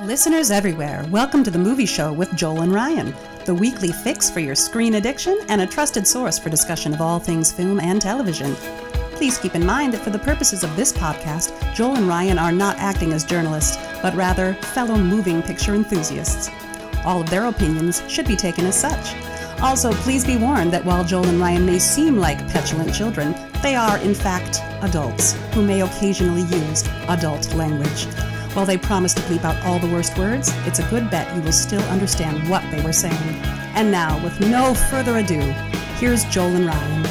Listeners everywhere, welcome to the Movie Show with Joel and Ryan, the weekly fix for your screen addiction and a trusted source for discussion of all things film and television. Please keep in mind that for the purposes of this podcast, Joel and Ryan are not acting as journalists, but rather fellow moving picture enthusiasts. All of their opinions should be taken as such. Also, please be warned that while Joel and Ryan may seem like petulant children, they are, in fact, adults who may occasionally use adult language. While they promise to bleep out all the worst words, it's a good bet you will still understand what they were saying. And now, with no further ado, here's Joel and Ryan.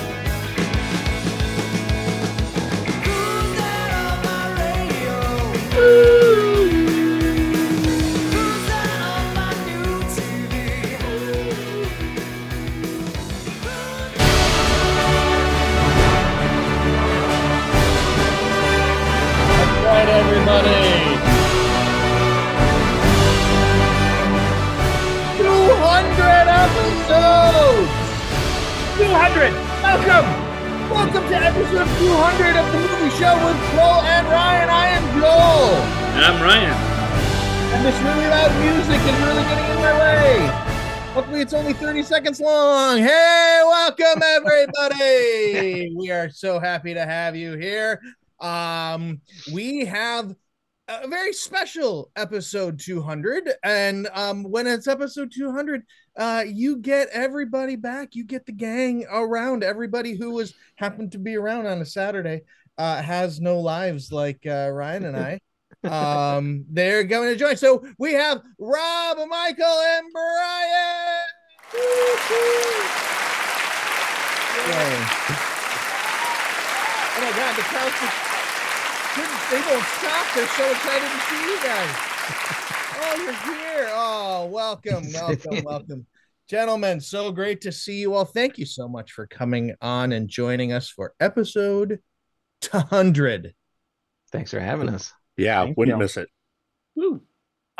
30 seconds long. Hey, welcome, everybody. we are so happy to have you here. Um, we have a very special episode 200 and um when it's episode 200 uh you get everybody back you get the gang around everybody who was happened to be around on a saturday uh has no lives like uh ryan and i um they're going to join so we have rob michael and brian. Oh my god the crowd's just couldn't- they won't stop. They're so excited to see you guys. Oh, you're here. Oh, welcome, welcome, welcome. Gentlemen, so great to see you all. Thank you so much for coming on and joining us for episode 200. Thanks for having us. Yeah, Thank wouldn't you. miss it. Woo.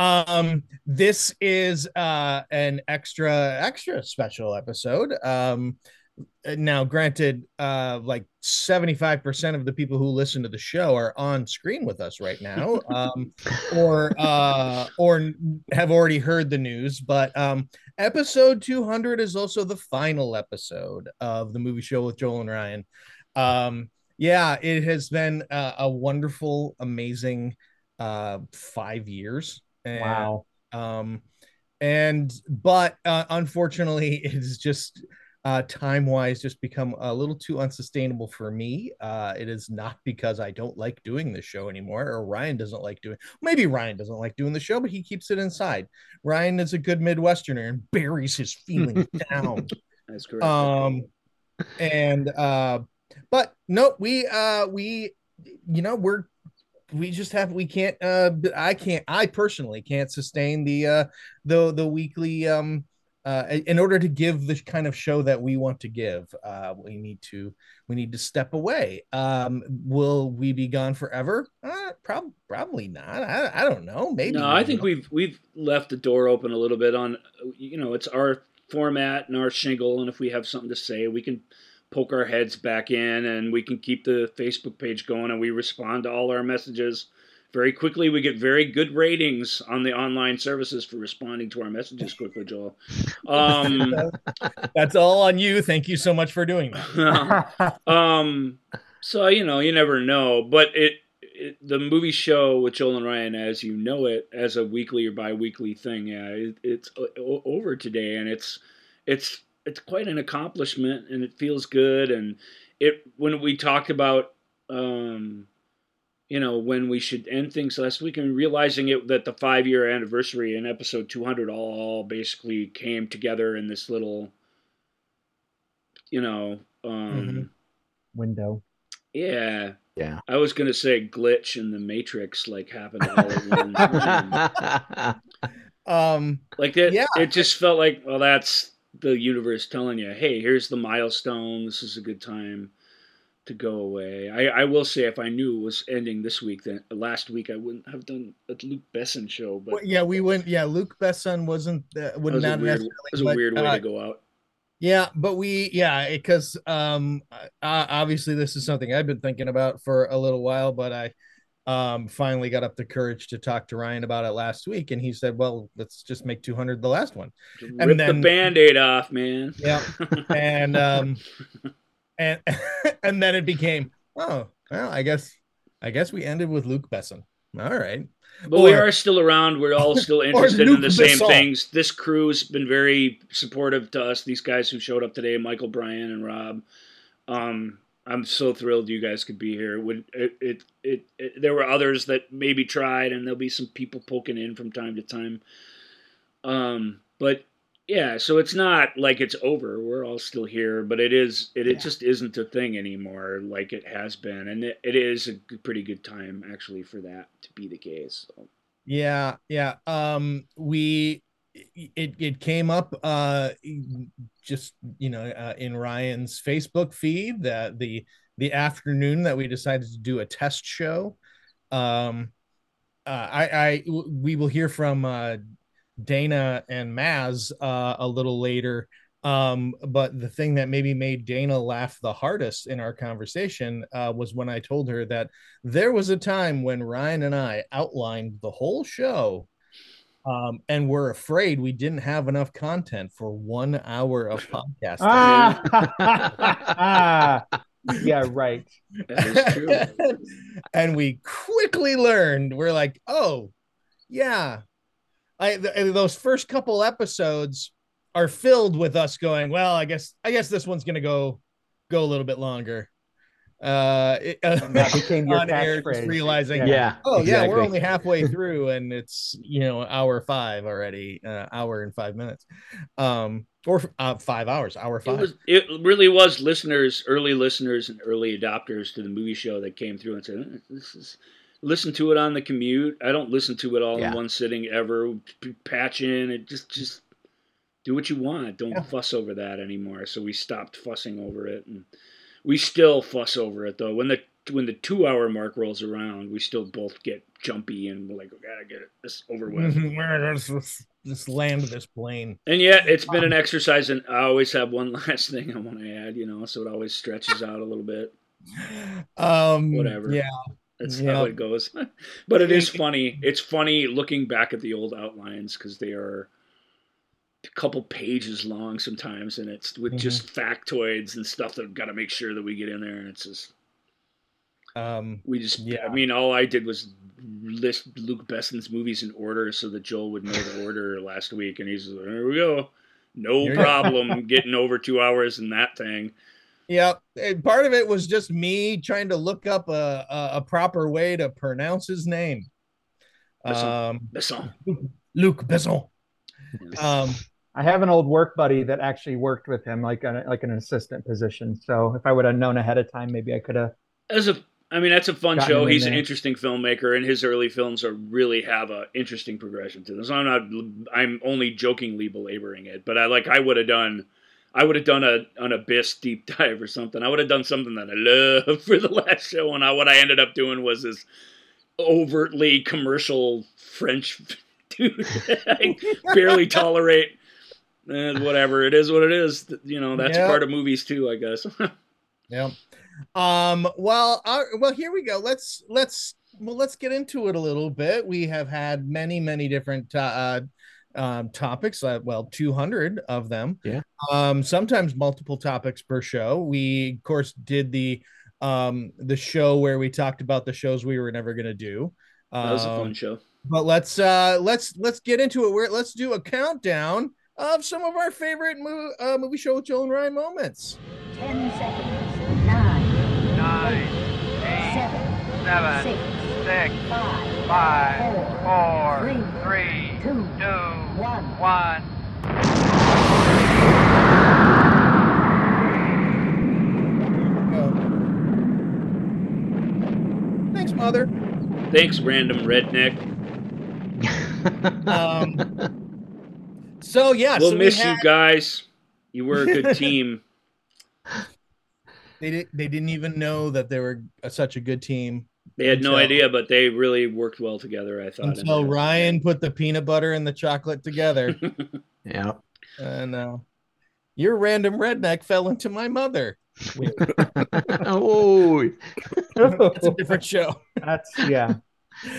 Um, this is uh an extra extra special episode. Um now granted, uh like 75% of the people who listen to the show are on screen with us right now. Um or uh or have already heard the news, but um episode 200 is also the final episode of the movie show with Joel and Ryan. Um yeah, it has been uh, a wonderful, amazing uh five years. And, Wow. um and but uh, unfortunately it is just uh time wise just become a little too unsustainable for me uh it is not because i don't like doing the show anymore or ryan doesn't like doing maybe ryan doesn't like doing the show but he keeps it inside ryan is a good midwesterner and buries his feelings down That's correct. um and uh but no we uh we you know we're we just have we can't uh i can't i personally can't sustain the uh the the weekly um uh in order to give the kind of show that we want to give uh we need to we need to step away. Um will we be gone forever? Uh prob- probably not. I, I don't know. Maybe no, I think we've we've left the door open a little bit on you know, it's our format and our shingle and if we have something to say, we can poke our heads back in and we can keep the Facebook page going and we respond to all our messages very quickly. We get very good ratings on the online services for responding to our messages quickly, Joel. Um that's all on you thank you so much for doing that um so you know you never know but it, it the movie show with joel and ryan as you know it as a weekly or bi-weekly thing yeah it, it's over today and it's it's it's quite an accomplishment and it feels good and it when we talked about um you know when we should end things last week and realizing it that the five year anniversary in episode 200 all basically came together in this little you know um Mhm. window. yeah Yeah. i was gonna say glitch in the matrix like happened all at one time um like that Yeah. it just felt like well that's the universe telling you hey here's the milestone this is a good time to go away i i will say if i knew it was ending this week then last week i wouldn't have done a luke besson show but Well, yeah, we went. Yeah, Luc Besson wasn't uh, would was not weird, necessarily. was a but, weird way uh, to go out Yeah, but we yeah because um uh, obviously this is something I've been thinking about for a little while, but I um, finally got up the courage to talk to Ryan about it last week, and he said, "Well, let's just make 200 the last one." Rip then, the band-aid off, man. Yeah, and um, and and then it became, oh, well, I guess I guess we ended with Luc Besson. All right. But or, we are still around. We're all still interested in the same Besson. things. This crew's been very supportive to us. These guys who showed up today, Michael, Brian, and Rob. Um, I'm so thrilled you guys could be here. It, it, it, it, it, there were others that maybe tried, and there'll be some people poking in from time to time. Um, but yeah, so it's not like it's over. We're all still here, but it is. It, yeah. it just isn't a thing anymore like it has been, and it, it is a pretty good time actually for that to be the case. So. Yeah, yeah. Um, we it it came up uh just you know uh, in Ryan's Facebook feed that the the afternoon that we decided to do a test show um uh, I I we will hear from uh Dana and Maz uh a little later. Um but the thing that maybe made Dana laugh the hardest in our conversation uh was when I told her that there was a time when Ryan and I outlined the whole show um, and we're afraid we didn't have enough content for one hour of podcast. ah, yeah, right. and we quickly learned we're like, oh, yeah. I th- those first couple episodes are filled with us going, well, I guess I guess this one's gonna go go a little bit longer uh, it, uh that became your catchphrase. realizing, yeah, oh exactly. yeah, we're only halfway through, and it's you know hour five already, uh, hour and five minutes, um, or uh, five hours, hour five. It, was, it really was listeners, early listeners, and early adopters to the movie show that came through and said, uh, "This is." Listen to it on the commute. I don't listen to it all yeah. in one sitting ever. Patch in it. Just, just do what you want. Don't yeah. fuss over that anymore. So we stopped fussing over it and we still fuss over it though. When the when the two hour mark rolls around, we still both get jumpy and we're like, we gotta get it this over with. just land this plane. And yet, it's been an exercise, and I always have one last thing I want to add. You know, so it always stretches out a little bit. Um, whatever. Yeah. That's yep. how it goes. but it is funny. It's funny looking back at the old outlines because they are couple pages long sometimes, and it's with mm-hmm. just factoids and stuff that I've got to make sure that we get in there, and it's just. Um, we just, yeah. I mean, all I did was list Luc Besson's movies in order so that Joel would know the order last week, and he's like, "There we go, no Here problem getting over two hours in that thing." Yep, and part of it was just me trying to look up a a, a proper way to pronounce his name. Besson. Um, Besson. Luc Besson. Um, I have an old work buddy that actually worked with him, like a, like an assistant position. So if I would have known ahead of time, maybe I could have. As a, I mean, that's a fun show. He's an interesting filmmaker, and his early films are really have a interesting progression to them. So I'm not, I'm only jokingly belaboring it, but I like I would have done. I would have done a an abyss deep dive or something. I would have done something that I love for the last show, and I, what I ended up doing was this overtly commercial French dude. I barely tolerate and whatever. It is what it is. You know that's yep. part of movies too i guess. Yeah um well uh, well here we go. Let's let's well let's get into it a little bit. We have had many many different uh um, topics uh, well 200 of them. Yeah. Um sometimes multiple topics per show. We of course did the um the show where we talked about the shows we were never going to do. Um, that was a fun um, show. but let's uh let's let's get into it. We're, let's do a countdown of some of our favorite movie, uh, movie show with Joel and Ryan moments. Ten seconds. Nine. Nine. Eight. Seven. Seven. Six. Six. Five. Five. Four. Three. Three. Two. Two. One. One. Thanks, Mother. Thanks, random redneck. um, so yeah, we'll so miss we had... you guys. You were a good team. they did, they didn't even know that they were a, such a good team. They had until, no idea, but they really worked well together. I thought until Ryan put the peanut butter and the chocolate together. yeah, and uh, Your random redneck fell into my mother. oh, That's a different show. That's yeah.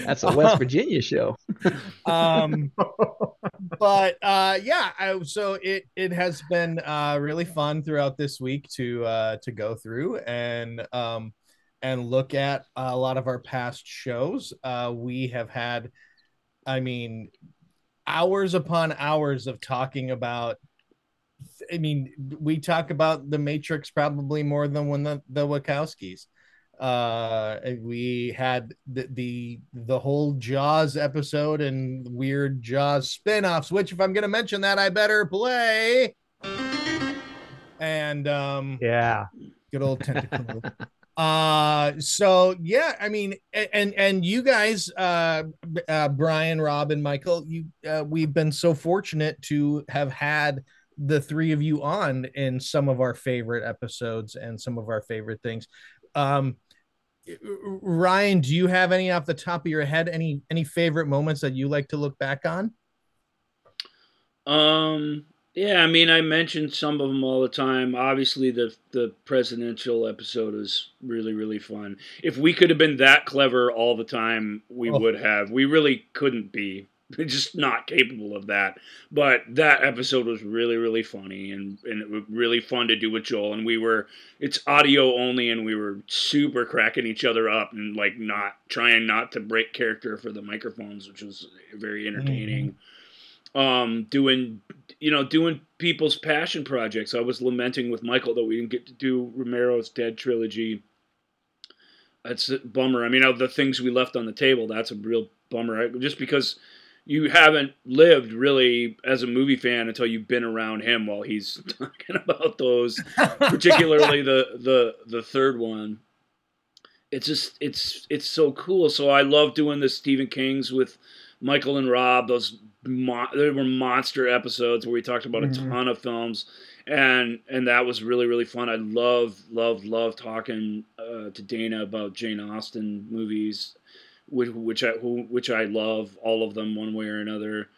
That's a West Virginia show. Um, but uh, yeah, I, so it it has been uh, really fun throughout this week to uh, to go through and um, and look at a lot of our past shows. Uh, we have had, I mean, hours upon hours of talking about. I mean, we talk about the Matrix probably more than when the the Wachowskis uh we had the, the the whole jaws episode and weird jaws spin-offs which if i'm gonna mention that i better play. And um Yeah. good old tentacle uh so yeah i mean and and you guys uh, uh brian rob and michael you uh, we've been so fortunate to have had the three of you on in some of our favorite episodes and some of our favorite things. Um ryan do you have any off the top of your head any any favorite moments that you like to look back on Um, yeah, I mean, I mentioned some of them all the time. Obviously, the the presidential episode was really really fun. If we could have been that clever all the time, we Oh. would have. We really couldn't be. Just not capable of that. But that episode was really really funny and and it was really fun to do with Joel. And we were it's audio only, and we were super cracking each other up and like not trying not to break character for the microphones, which was very entertaining. Um doing you know doing people's passion projects. I was lamenting with michael that we didn't get to do romero's dead trilogy. That's a bummer. I mean of the things we left on the table that's a real bummer. I- just because you haven't lived really as a movie fan until you've been around him while he's talking about those particularly the the the third one. It's just it's it's so cool. So i love doing the stephen kings with michael and rob those mo- there were monster episodes where we talked about Mhm. a ton of films. And and that was really really fun. I love love love talking uh, to dana about jane austen movies which which i which i love all of them one way or another.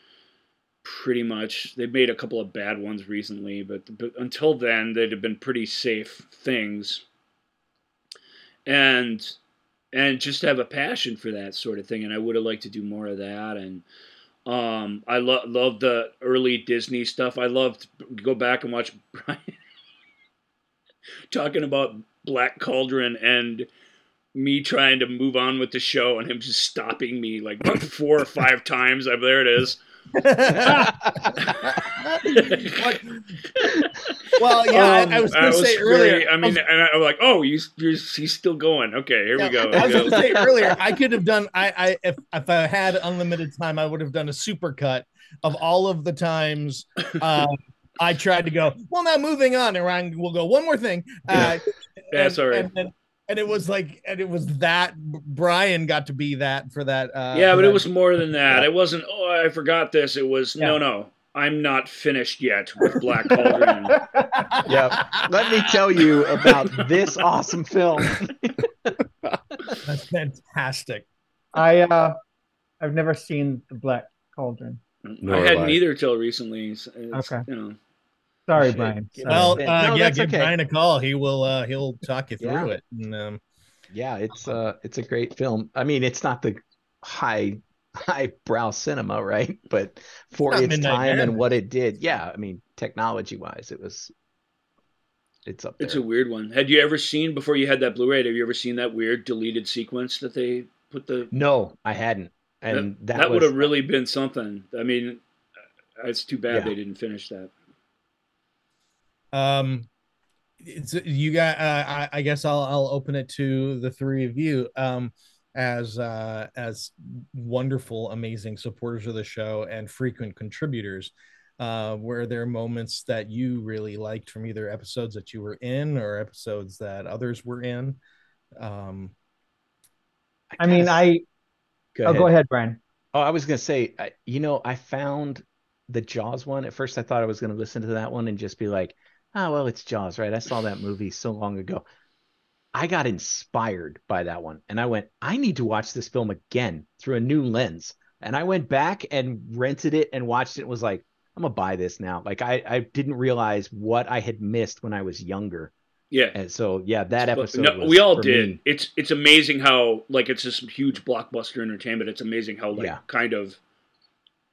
Pretty much they've made a couple of bad ones recently but, but until then they'd have been pretty safe things. And and just have a passion for that sort of thing and i would have liked to do more of that and um i lo- love the early disney stuff. I loved go back and watch brian talking about black cauldron and me trying to move on with the show and him just stopping me like four or five times I'm there it is well yeah I, I was That gonna say very- earlier I mean, and I'm like, oh, you, you're, he's still going. Okay, here we go. I was going to say earlier, I could have done. I, I if if I had unlimited time, I would have done a super cut of all of the times um, I tried to go. Well, now moving on, and Ryan will go one more thing. Uh, Yeah, and, sorry. And, and, and it was like, and it was that Brian got to be that for that. Uh, yeah, for but that- it was more than that. It wasn't. Oh, I forgot this. It was no, Yeah. no. I'm not finished yet with Black Cauldron. yeah Let me tell you about this awesome film. That's fantastic. I uh I've never seen the Black Cauldron. Nor I hadn't I. either till recently. It's- it's, Okay. You know. Sorry, Shit. Brian. Yeah. Sorry. Well, uh, No, yeah, give okay. Brian a call. He will. Uh, he'll talk you through Yeah. it. And, um, Yeah, it's uh it's a great film. I mean, it's not the high highbrow cinema, right? But for not its Midnight time and what it did, yeah, I mean, technology wise, it was it's up there. It's a weird one. Had you ever seen before you had that Blu-ray? Have you ever seen that weird deleted sequence that they put the? no, I hadn't. And that, that, would have really been something. I mean, it's too bad Yeah. they didn't finish that. Um, it's you got. Uh, I, I guess I'll I'll open it to the three of you. Um, as uh as wonderful, amazing supporters of the show and frequent contributors. Uh, were there moments that you really liked from either episodes that you were in or episodes that others were in? Um, I mean, I go oh go ahead, Brian. Oh, I was gonna say, I, you know, I found the Jaws one. At first, I thought I was gonna listen to that one and just be like, "Oh, well, it's Jaws, right?" I saw that movie so long ago. I got inspired by that one, and I went, "I need to watch this film again through a new lens." And I went back and rented it and watched it. and Was like, I'm gonna buy this now. Like I I didn't realize what I had missed when I was younger, Yeah. and so yeah, that episode. no, was, we all did. me- It's it's amazing how like it's this huge blockbuster entertainment. It's amazing how like Yeah. kind of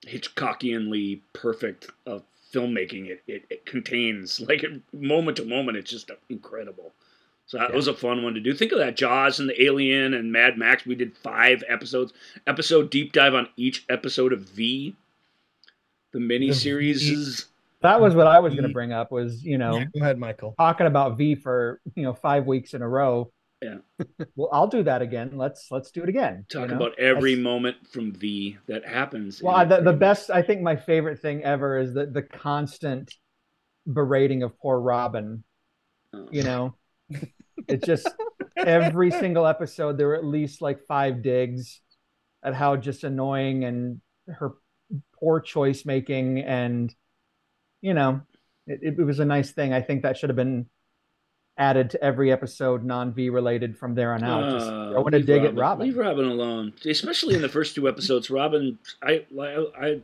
Hitchcockianly perfect of filmmaking it, it it contains. Like moment to moment, it's just incredible. So that Yeah. was a fun one to do. Think of that, Jaws and the Alien and Mad Max. We did five episodes. Episode deep dive on each episode of V. The mini series That was what I was going to bring up. Was you know Yeah, go ahead, Michael. talking about V for you know five weeks in a row. Yeah. well, I'll do that again. Let's let's do it again. you talk know? about every That's- moment from V that happens. Well, the, the best, I think my favorite thing ever is that the constant berating of poor Robin. Oh. You know, it's just every single episode there were at least like five digs at how just annoying and her poor choice making, and you know, it, it was a nice thing. I think that should have been added to every episode, non V related from there on out. Just Uh, throwing a leave dig at Robin. Leave Robin alone, especially in the first two episodes. Robin, I, I, I,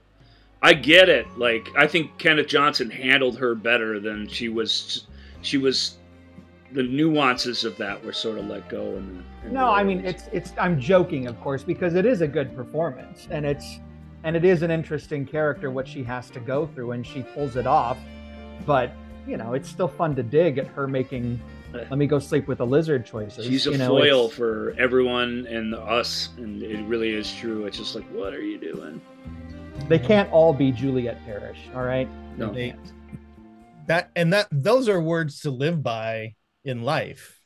I get it. Like I think Kenneth Johnson handled her better than she was. She was. The nuances of that were sort of let go. And No, I mean it's it's I'm joking, of course, because it is a good performance and it's and it is an interesting character what she has to go through and she pulls it off. But you know, it's still fun to dig at her making let me go sleep with a lizard choices. She's a you know, foil for everyone and us, and it really is true. It's just like, what are you doing? They can't all be Juliet Parrish, all right? No. They- That and that those are words to live by in life.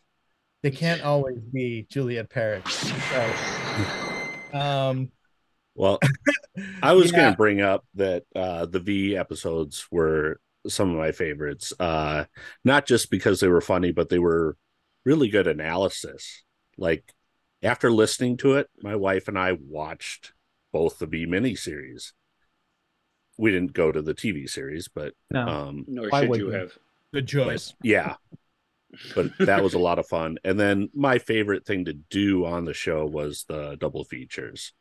They can't always be Juliet Parrish. Um, Well, I was Yeah. going to bring up that uh, the V episodes were some of my favorites, uh, not just because they were funny, but they were really good analysis. Like after listening to it, my wife and I watched both the V miniseries. We didn't go to the TV series, but No. um, Nor Why should you you? have. good choice. yeah. But that was a lot of fun. And then my favorite thing to do on the show was the double features.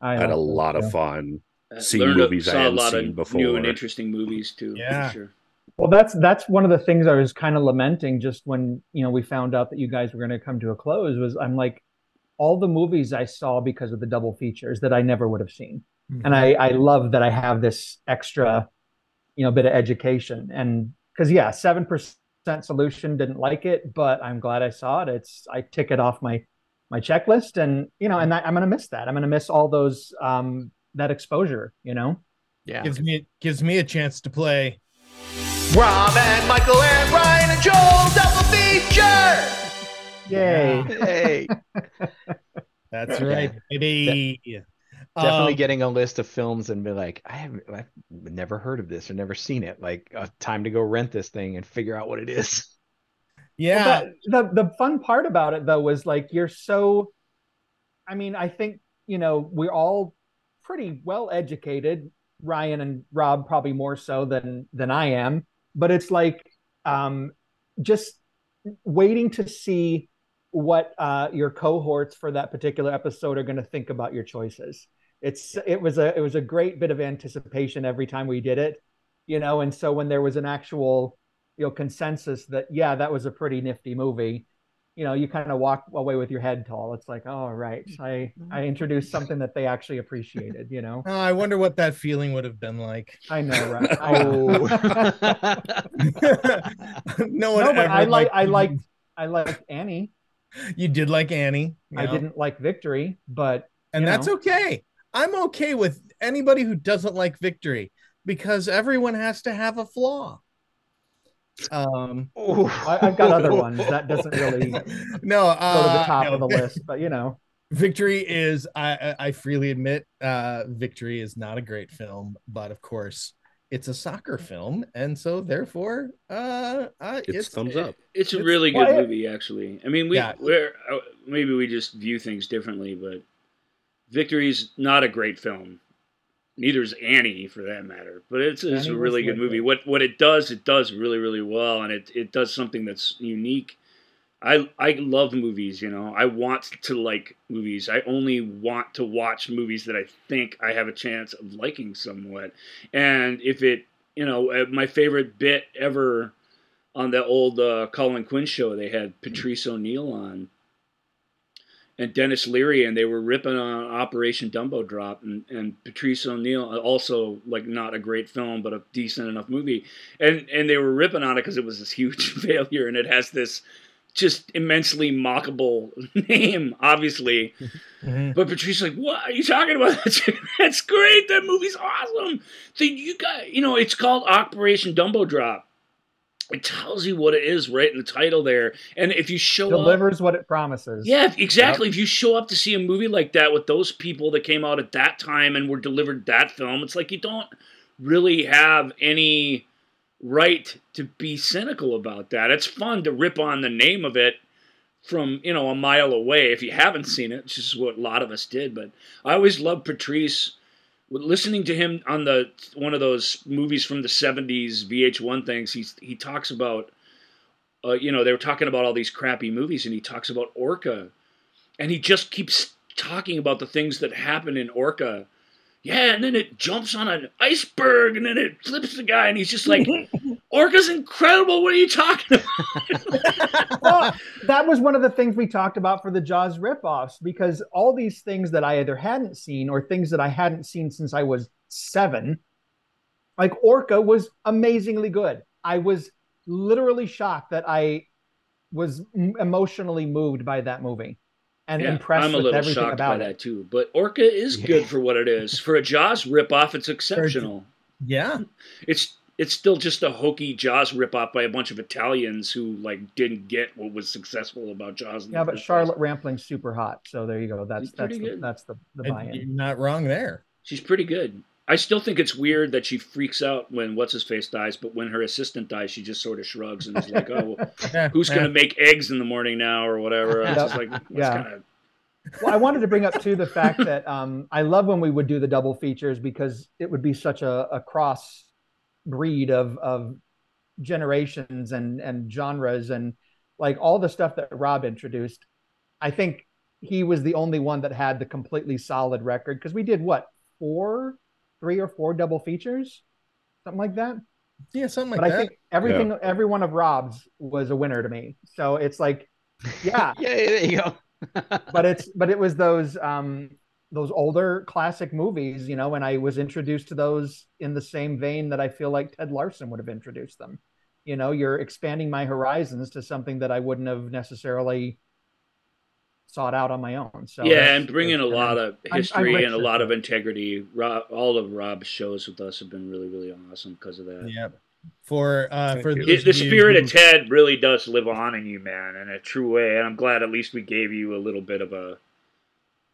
I I had a lot of fun. Uh, See learned movies I saw a hadn't lot seen of before. new and interesting movies too. Yeah. for sure. Well, that's that's one of the things I was kind of lamenting just when you know we found out that you guys were going to come to a close. Was I'm like, all the movies I saw because of the double features that I never would have seen, and I I love that I have this extra, you know, bit of education and because yeah, seven percent solution didn't like it, but I'm glad I saw it. It's I tick it off my my checklist, and you know, and I, I'm gonna miss that. I'm gonna miss all those um that exposure. You know. Yeah. gives me gives me a chance to play. Rob and Michael and Ryan and Joel double feature. Yay. Hey, That's Yeah. right, baby. definitely Um, getting a list of films and be like, I haven't, I've never heard of this or never seen it. Like, uh, time to go rent this thing and figure out what it is. yeah. Well, the the fun part about it though was like you're so I mean, I think, you know, we're all pretty well educated, Ryan and Rob probably more so than than I am, but it's like um just waiting to see what uh your cohorts for that particular episode are going to think about your choices. It's it was a it was a great bit of anticipation every time we did it, you know, and so when there was an actual you know consensus that yeah that was a pretty nifty movie you know you kind of walk away with your head tall it's like oh right mm, i mm-hmm. i introduced something that they actually appreciated you know Oh, I wonder what that feeling would have been like. i know right I Oh. no one no but ever i like i you. liked i liked annie You did like Annie. i yeah. didn't like victory but and that's know. okay. I'm okay with anybody who doesn't like victory because everyone has to have a flaw. Um, I, i've got other ones that doesn't really go no, uh, to the top no, of the list but you know Victory is I I I freely admit uh Victory is not a great film, but of course it's a soccer film, and so therefore uh, uh It's thumbs up. It's a really well, good movie, actually. I mean, we Yeah. we're uh, maybe we just view things differently, but Victory's not a great film. Neither's Annie, for that matter. But it's, it's a really good movie. What what it does, it does really really well, and it it does something that's unique I I love movies, you know. I want to like movies. I only want to watch movies that I think I have a chance of liking somewhat. And if it, you know, uh, my favorite bit ever on the old uh, Colin Quinn show, they had Patrice O'Neal on and Denis Leary, and they were ripping on Operation Dumbo Drop, and, and Patrice O'Neal, also like not a great film, but a decent enough movie, and and they were ripping on it because it was this huge failure, and it has this just immensely mockable name, obviously. Mhm. But Patrice's like, "What are you talking about? That's, that's great. That movie's awesome. So you got, you know, it's called Operation Dumbo Drop. It tells you what it is right in the title there. And if you show up, Delivers what it promises. yeah, exactly. If you show up to see a movie like that with those people that came out at that time and were delivered that film, it's like you don't really have any right to be cynical about that. It's fun to rip on the name of it from, you know, a mile away if you haven't seen it, which is what a lot of us did. But I always loved Patrice. Listening to him on the one of those movies from the '70s VH1 things, he's he talks about uh, you know, they were talking about all these crappy movies, and he talks about Orca, and he just keeps talking about the things that happen in Orca. Yeah, and then it jumps on an iceberg, and then it flips the guy, and he's just like, "Orca's incredible. What are you talking about?" well, that was one of the things we talked about for the Jaws ripoffs because all these things that I either hadn't seen or things that I hadn't seen since I was seven, like Orca was amazingly good. I was literally shocked that I was emotionally moved by that movie and Yeah, impressed I'm a with little everything shocked by about that it. too. But Orca is good for what it is. For a Jaws ripoff, it's exceptional. Yeah. It's it's still just a hokey Jaws ripoff by a bunch of Italians who like didn't get what was successful about Jaws. Yeah, but. Charlotte Rampling's super hot, so there you go. That's that's pretty the, good. that's the the buy-in. You're not wrong there. She's pretty good. I still think it's weird that she freaks out when what's his face dies, but when her assistant dies, she just sort of shrugs and is like, "Oh, well, who's going to make eggs in the morning now or whatever?" It's just like, Yeah. kind of well, I wanted to bring up too the fact that um, I love when we would do the double features because it would be such a, a cross breed of of generations and and genres and like all the stuff that Rob introduced. I think he was the only one that had the completely solid record because we did what four, three or four double features, something like that. Yeah, something like but that. I think everything, every one of Rob's was a winner to me. So it's like, yeah, Yeah, there you go. but it's but it was those um those older classic movies, you know, and I was introduced to those in the same vein that I feel like Ted Larson would have introduced them. You know, you're expanding my horizons to something that I wouldn't have necessarily sought out on my own. So yeah, and bringing a lot of I'm- I'm history and a lot of integrity. Rob, all of Rob's shows with us have been really, really awesome because of that. yeah. For uh for you. the spirit who- of Ted really does live on in you, man, in a true way. And I'm glad at least we gave you a little bit of a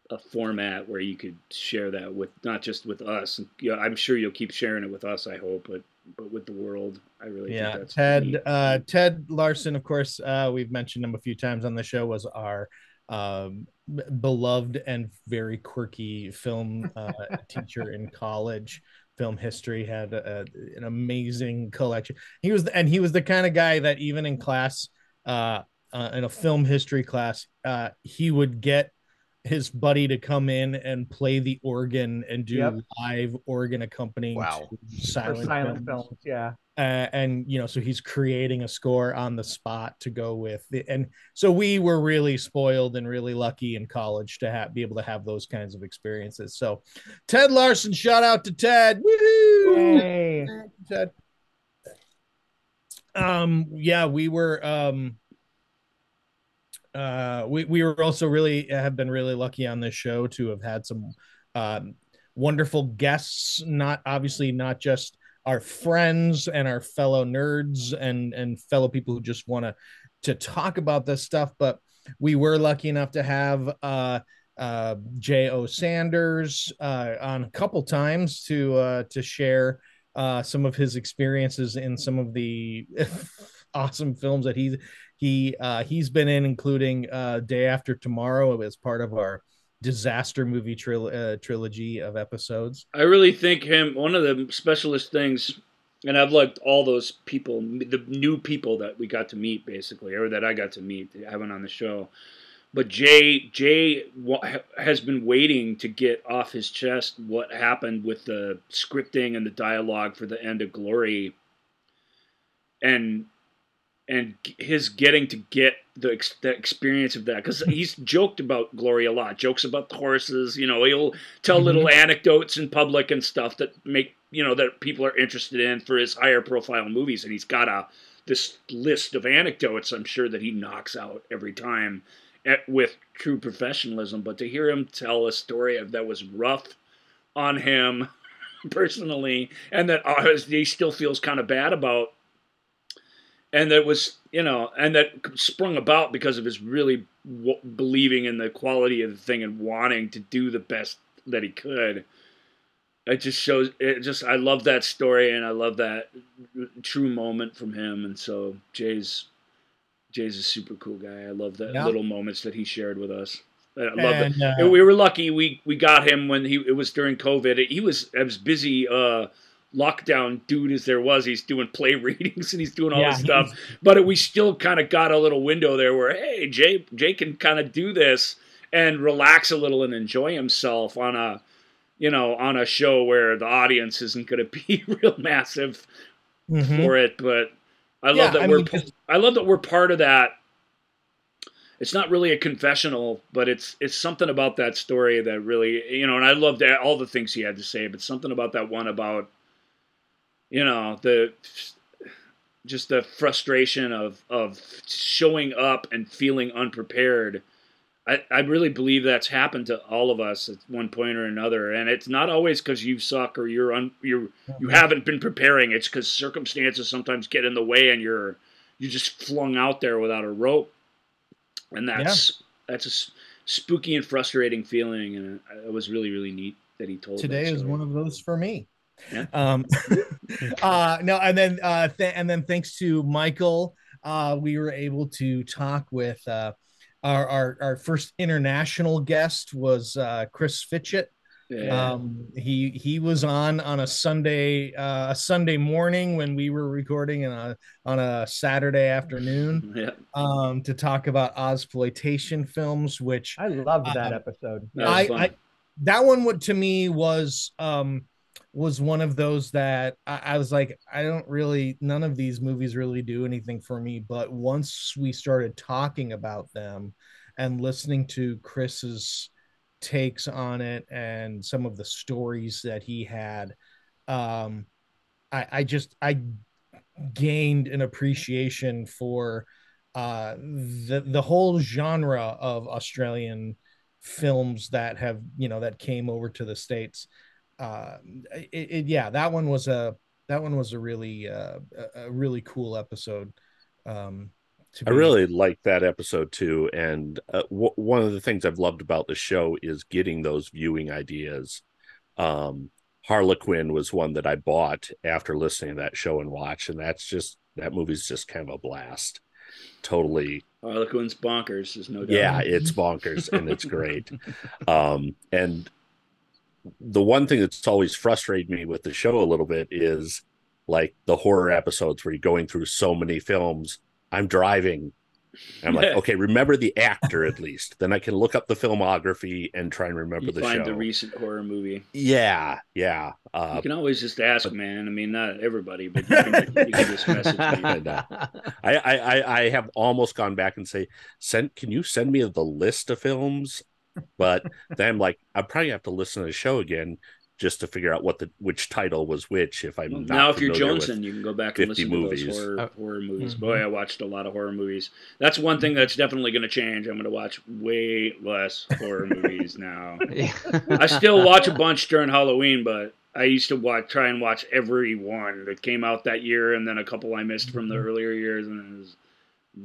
a format where you could share that with not just with us. And, yeah, I'm sure you'll keep sharing it with us. I hope, but but with the world, I really yeah think that's ted uh ted larson of course uh we've mentioned him a few times on the show was our um beloved and very quirky film uh teacher in college film history had a, an amazing collection he was and he was the kind of guy that even in class uh, uh in a film history class uh he would get his buddy to come in and play the organ and do Yep. live organ accompanying Wow. for silent, silent films films. Yeah. uh, and you know so he's creating a score on the spot to go with the, and so we were really spoiled and really lucky in college to have be able to have those kinds of experiences so ted larson shout out to ted Woohoo! Yay. ted um yeah we were um uh we, we were also really have been really lucky on this show to have had some um wonderful guests not obviously not just our friends and our fellow nerds and and fellow people who just want to to talk about this stuff but we were lucky enough to have uh uh Jay O. Sanders uh on a couple times to uh to share uh some of his experiences in some of the awesome films that he's he uh he's been in including uh day after tomorrow as part of our disaster movie tril- uh, trilogy of episodes I really think him one of the specialist things and I've liked all those people, the new people that we got to meet, basically, or that I got to meet, having on the show. But Jay Jay has been waiting to get off his chest what happened with the scripting and the dialogue for the end of Glory, and and his getting to get the, the experience of that because he's joked about Glory a lot, jokes about the horses. You know, he'll tell mm-hmm. little anecdotes in public and stuff that make you know that people are interested in for his higher profile movies, and he's got a this list of anecdotes. I'm sure that he knocks out every time at, with true professionalism. But to hear him tell a story of that was rough on him personally, and that uh, he still feels kind of bad about and that was you know and that sprung about because of his really w- believing in the quality of the thing and wanting to do the best that he could it just shows it just i love that story and i love that true moment from him and so jay's jay's a super cool guy i love that yeah. little moments that he shared with us I love and, it. Uh, we were lucky. We we got him when he it was during COVID. He was I was busy uh, lockdown dude as there was. He's doing play readings and he's doing all yeah, this stuff. But we still kind of got a little window there where hey, Jay Jay can kind of do this and relax a little and enjoy himself on a you know on a show where the audience isn't going to be real massive mm-hmm. for it. But I love yeah, that I we're mean, I love that we're part of that. It's not really a confessional, but it's it's something about that story that really you know. And I loved all the things he had to say, but something about that one about you know the just the frustration of of showing up and feeling unprepared. I, I really believe that's happened to all of us at one point or another, and it's not always because you suck or you're un, you're you haven't been preparing. It's because circumstances sometimes get in the way, and you're you just flung out there without a rope, and that's yeah. that's a spooky and frustrating feeling, and it was really really neat that he told. Today is one of those for me. Yeah. Um, uh, no, and then uh, th- and then thanks to Michael, uh, we were able to talk with uh, our, our our first international guest was uh, Chris Fitchett. Yeah. Um, he he was on on a Sunday uh, a Sunday morning when we were recording on on a Saturday afternoon yeah. um, to talk about Ozploitation films, which I loved that episode. That I, I that one would to me was um was one of those that I, I, was like, I don't really, none of these movies really do anything for me. But once we started talking about them and listening to Chris's takes on it and some of the stories that he had, um, I, I just, I gained an appreciation for uh, the, the whole genre of Australian films that have, you know, that came over to the States uh, it, it, yeah, that one was a that one was a really uh, a really cool episode. Um, I really liked that episode too, and uh, w- one of the things I've loved about the show is getting those viewing ideas. Um, Harlequin was one that I bought after listening to that show and watch, and that's just that movie's just kind of a blast. Totally Harlequin's bonkers, is no doubt. Yeah, it's bonkers and it's great. Um, and the one thing that's always frustrated me with the show a little bit is like the horror episodes where you're going through so many films. I'm driving. I'm like, okay, remember the actor at least. Then I can look up the filmography and try and remember you the find show. the recent horror movie. Yeah, yeah. Uh, you can always just ask, but, man. I mean, not everybody, but you can, you can just message me. And, uh, I, I, I have almost gone back and say, send. Can you send me the list of films? But then I'm like, I probably have to listen to the show again just to figure out what the which title was which. If I'm well, now, if you're Johnson, you can go back and listen movies. to those horror, oh. horror movies. Mm-hmm. Boy, I watched a lot of horror movies. That's one thing that's definitely going to change. I'm going to watch way less horror movies now. I still watch a bunch during Halloween, but I used to watch, try and watch every one that came out that year, and then a couple I missed from the mm-hmm. earlier years, and it was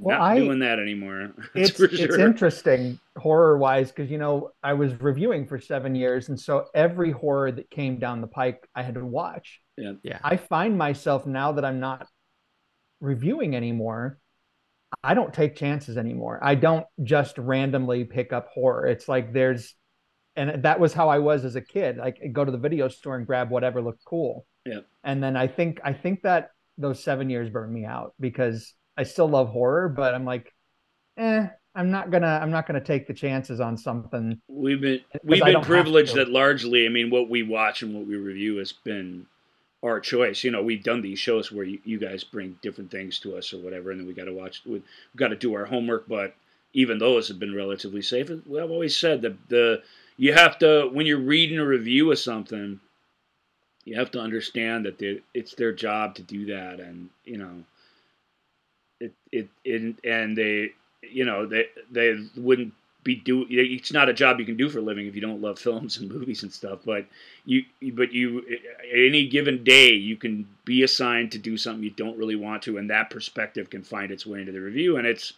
well, not I, doing that anymore. it's sure. it's interesting horror wise because you know I was reviewing for seven years, and so every horror that came down the pike, I had to watch. Yeah, yeah. I find myself now that I'm not reviewing anymore. I don't take chances anymore. I don't just randomly pick up horror. It's like there's, and that was how I was as a kid. Like go to the video store and grab whatever looked cool. Yeah. And then I think I think that those seven years burned me out because I still love horror, but I'm like, eh, I'm not gonna I'm not gonna take the chances on something. We've been we've been privileged that largely, I mean, what we watch and what we review has been our choice. You know, we've done these shows where you, you guys bring different things to us or whatever, and then we got to watch. We've got to do our homework, but even those have been relatively safe. Well, I've always said that the you have to when you're reading a review of something, you have to understand that they, it's their job to do that, and you know, it it, it and they you know they they wouldn't be do it's not a job you can do for a living if you don't love films and movies and stuff but you but you any given day you can be assigned to do something you don't really want to and that perspective can find its way into the review and it's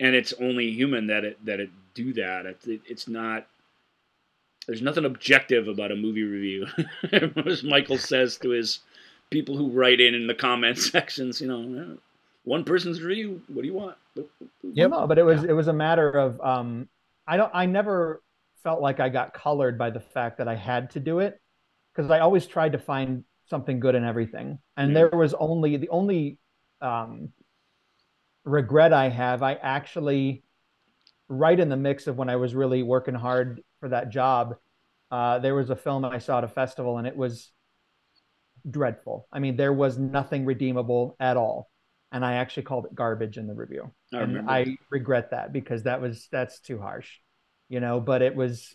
and it's only human that it that it do that. It, it, it's not there's nothing objective about a movie review as michael says to his people who write in in the comment sections you know one person's review what do you want Yep. No, but it was it was a matter of um I don't I never felt like I got colored by the fact that I had to do it because I always tried to find something good in everything. And Yeah. there was only the only um regret I have I actually right in the mix of when I was really working hard for that job uh there was a film I saw at a festival and it was dreadful. I mean there was nothing redeemable at all and I actually called it garbage in the review. I and remember. I regret that because that was that's too harsh, you know. But it was,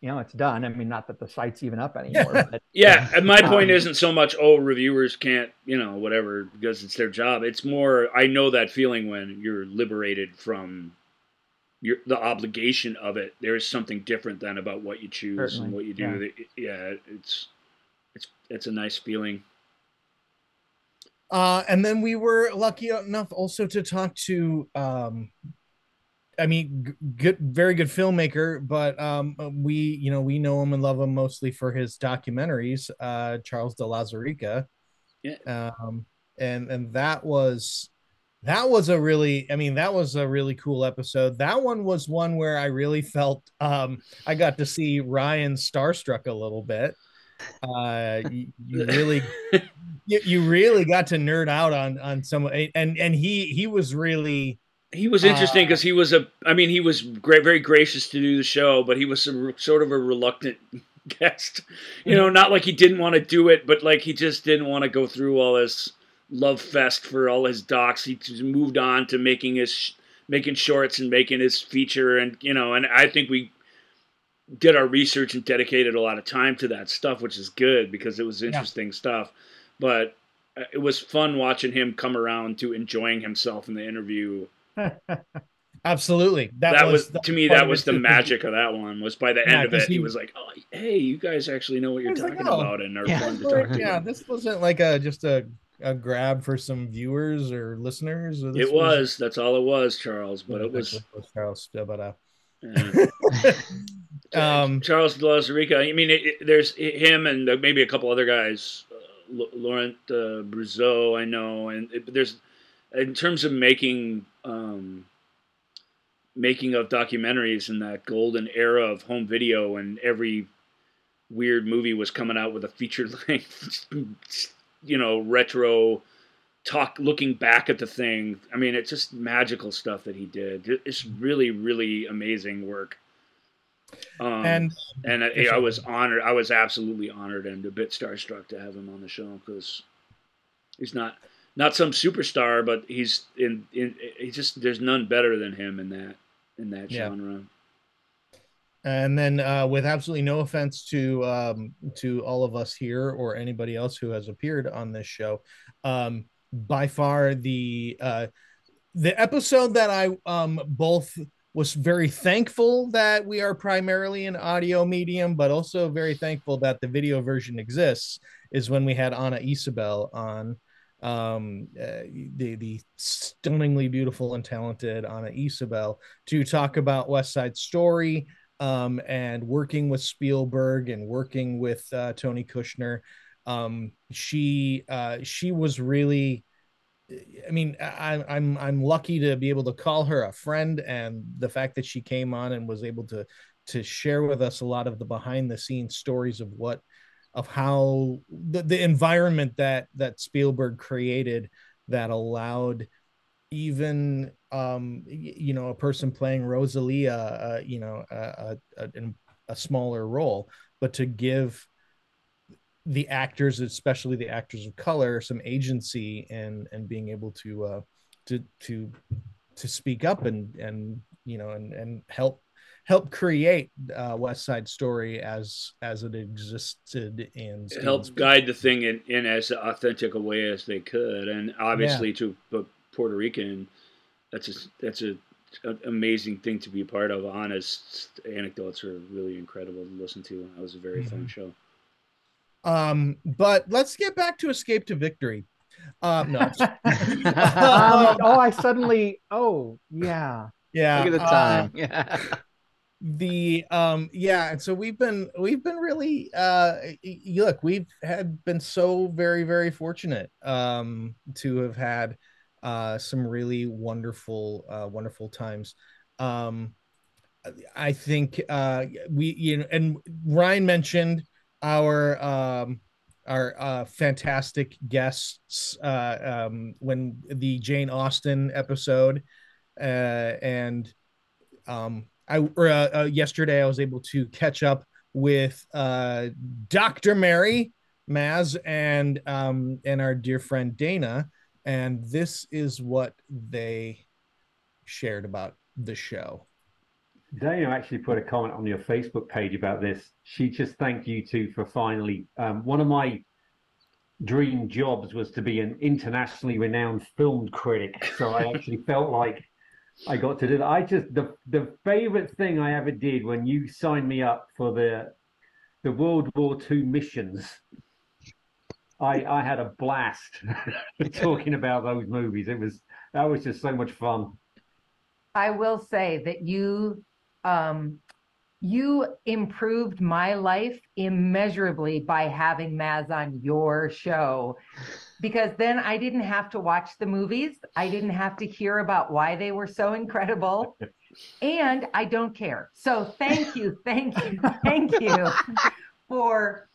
you know, it's done. I mean, not that the site's even up anymore. but Yeah, and my point Um, isn't so much oh reviewers can't you know whatever because it's their job. It's more I know that feeling when you're liberated from your the obligation of it. There is something different than about what you choose and what you do. yeah. Yeah, it's it's it's a nice feeling. Uh, and then we were lucky enough also to talk to, um, I mean, good, very good filmmaker, but um, we, you know, we know him and love him mostly for his documentaries, uh, Charles de Lauzirika. Yeah. Um, and and that was that was a really, I mean, that was a really cool episode. That one was one where I really felt um, I got to see Ryan starstruck a little bit. Uh, you, you really you, you really got to nerd out on on some and and he he was really He was interesting Uh, because he was a. I mean, he was great, very gracious to do the show, but he was some sort of a reluctant guest. You know, not like he didn't want to do it, but like he just didn't want to go through all this love fest for all his docs. He just moved on to making his making shorts and making his feature, and you know, and I think we did our research and dedicated a lot of time to that stuff, which is good because it was interesting stuff. But uh, it was fun watching him come around to enjoying himself in the interview absolutely that, that, was, the to me that was the too. magic of that one was by the Yeah, end of 'cause it he, he- was like oh hey you guys actually know what you're He's like, talking "Oh, about and are yeah. fun to talk to yeah this wasn't like a just a a grab for some viewers or listeners or this it was that's all it was charles but it was Charles, but um charles de Lauzirika. i mean it, it- there's him and uh, maybe a couple other guys L- laurent uh, i know and it, there's in terms of making um making of documentaries in that golden era of home video and every weird movie was coming out with a feature length you know retro talk looking back at the thing. I mean it's just magical stuff that he did. It's really really amazing work um, and and I, I was honored i was absolutely honored and a bit starstruck to have him on the show because he's not not some superstar but he's in in he's just there's none better than him in that in that Yeah. genre and then uh with absolutely no offense to um to all of us here or anybody else who has appeared on this show um by far the uh the episode that i um both was very thankful that we are primarily an audio medium but also very thankful that the video version exists is when we had Ana Isabelle on um uh, the the stunningly beautiful and talented Ana Isabelle to talk about west side story um, and working with Spielberg and working with uh, Tony Kushner. Um, she uh, she was really. I mean, I, I'm I'm lucky to be able to call her a friend, and the fact that she came on and was able to to share with us a lot of the behind the scenes stories of what of how the, the environment that that Spielberg created that allowed even um you know a person playing Rosalia uh, you know a, a, a, a smaller role but to give the actors especially the actors of color some agency and and being able to uh to to to speak up and and you know and and help help create uh, West Side Story as as it existed and it helped guide the thing in, in as authentic a way as they could, and obviously yeah. to a Puerto Rican, that's a that's a an amazing thing to be a part of. Honest anecdotes are really incredible to listen to. That was a very mm-hmm. fun show. Um, but let's get back to Escape to Victory. Um, no. um, oh, I suddenly. Oh, yeah. Yeah. Look at the uh, time. Uh, yeah. The um yeah, and so we've been we've been really uh look, we've had been so very very fortunate um to have had uh some really wonderful uh wonderful times. Um I think uh we you know and Ryan mentioned our um our uh, fantastic guests uh, um, when the Jane Austen episode, uh, and um, I or, uh, uh, yesterday I was able to catch up with uh, Dr. Mary Maz and um, and our dear friend Dana, and this is what they shared about the show. Dana actually put a comment on your Facebook page about this. She just thanked you two for finally. Um, one of my dream jobs was to be an internationally renowned film critic, so I actually felt like I got to do that. I just the the favorite thing I ever did when you signed me up for the the World War II missions. I I had a blast talking about those movies. It was that was just so much fun. I will say that you um, you improved my life immeasurably by having Maz on your show because then I didn't have to watch the movies. I didn't have to hear about why they were so incredible. and I don't care. So thank you, thank you, thank you for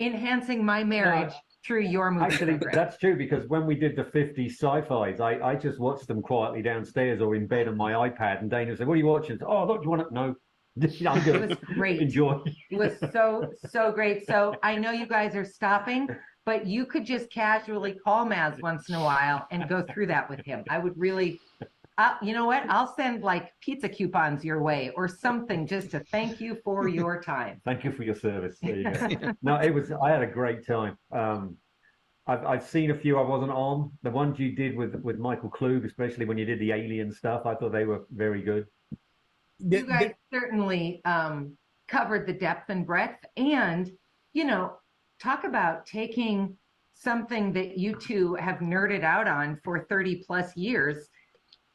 enhancing my marriage. Through your movie. Actually, program. that's true because when we did the 50 sci-fis, I, I just watched them quietly downstairs or in bed on my iPad. And Dana said, "What are you watching?" Said, oh, look, do you want to know? I'm good. It was great. Enjoy. It was so so great. So I know you guys are stopping, but you could just casually call Maz once in a while and go through that with him. I would really. Uh, you know what? I'll send like pizza coupons your way or something just to thank you for your time. thank you for your service. You no, it was. I had a great time. Um, I've I've seen a few I wasn't on. The ones you did with with Michael Klug, especially when you did the alien stuff, I thought they were very good you guys certainly um, covered the depth and breadth and you know talk about taking something that you two have nerded out on for 30 plus years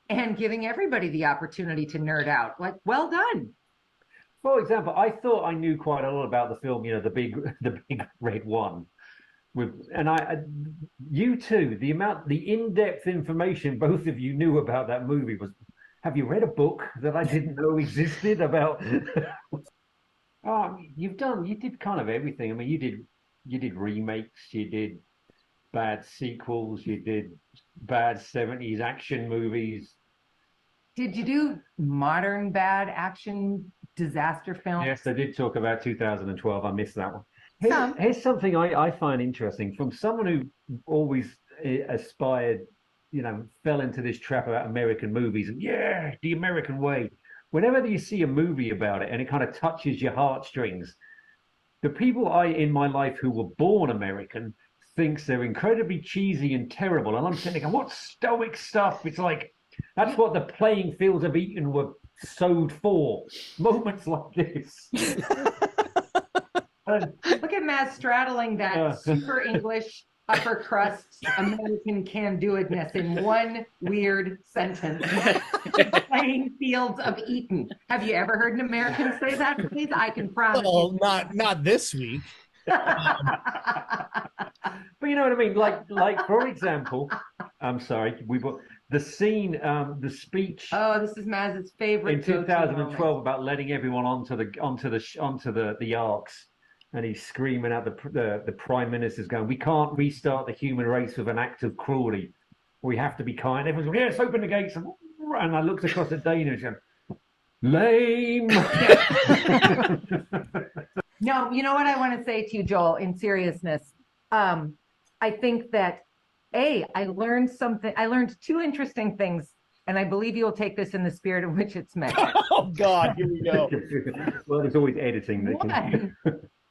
and giving everybody the opportunity to nerd out like well done for example i thought i knew quite a lot about the film you know the big the big red one with and I, you too, the amount the in-depth information both of you knew about that movie was have you read a book that I didn't know existed about? oh, you've done, you did kind of everything. I mean, you did, you did remakes, you did bad sequels, you did bad 70s action movies. Did you do modern bad action disaster films? Yes, I did talk about 2012. I missed that one. Here's, here's something I, I find interesting from someone who always eh, aspired you know, fell into this trap about American movies and yeah, the American way. Whenever you see a movie about it and it kind of touches your heartstrings, the people I in my life who were born American thinks they're incredibly cheesy and terrible. And I'm thinking, what stoic stuff? It's like that's what the playing fields of Eton were sowed for. Moments like this. Look at Matt straddling that super English upper crust American can do itness in one weird sentence. Playing fields of Eton. Have you ever heard an American say that? Please, I can promise. Well, you. not not this week. but you know what I mean? Like, like for example, I'm sorry, we were the scene, um, the speech. Oh, this is Maz's favorite. In 2012, about letting everyone onto the onto the onto the the arks and he's screaming at the, the the prime minister's going, "We can't restart the human race with an act of cruelty. We have to be kind." Everyone's going, "Yes, open the gates." And I looked across at Dana and she going, "Lame." No, you know what I want to say to you, Joel, in seriousness. Um, I think that A, I learned something, I learned two interesting things, and I believe you'll take this in the spirit in which it's meant. oh God, here we go. well, there's always editing. They can...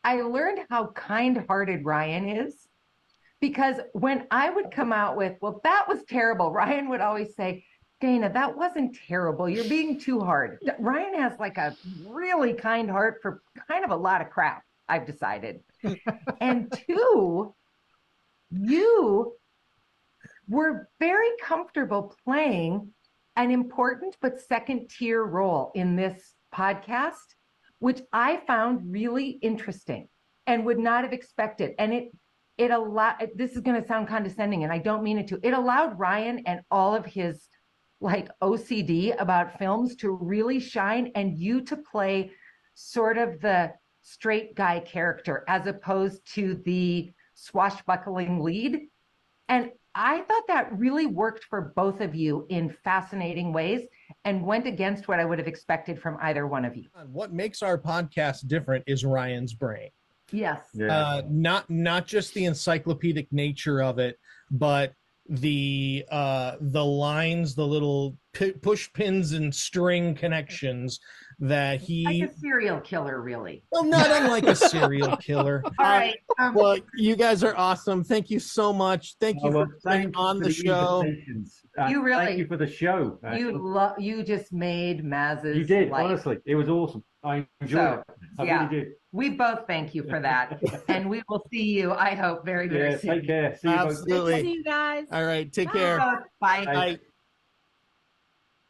I learned how kind-hearted Ryan is because when I would come out with, well, that was terrible, Ryan would always say, Dana, that wasn't terrible. You're being too hard. Ryan has like a really kind heart for kind of a lot of crap, I've decided. and two, you were very comfortable playing an important but second tier role in this podcast, which I found really interesting and would not have expected. And it it allowed this is going to sound condescending and I don't mean it to. It allowed Ryan and all of his like OCD about films to really shine and you to play sort of the straight guy character as opposed to the swashbuckling lead. And I thought that really worked for both of you in fascinating ways and went against what I would have expected from either one of you. What makes our podcast different is Ryan's brain. Yes. Uh, not not just the encyclopedic nature of it, but the uh the lines the little p- push pins and string connections that he like a serial killer really well not unlike a serial killer all right um, well you guys are awesome thank you so much thank you well, for being on for the show. Uh, You really- thank you for the show. uh, you love you just made maz's you did life. honestly. It was awesome. I enjoyed So, it. I yeah. really did. we both thank you for that and we will see you i hope very very Yeah, soon take care. See you absolutely See you guys. all right take care bye Bye.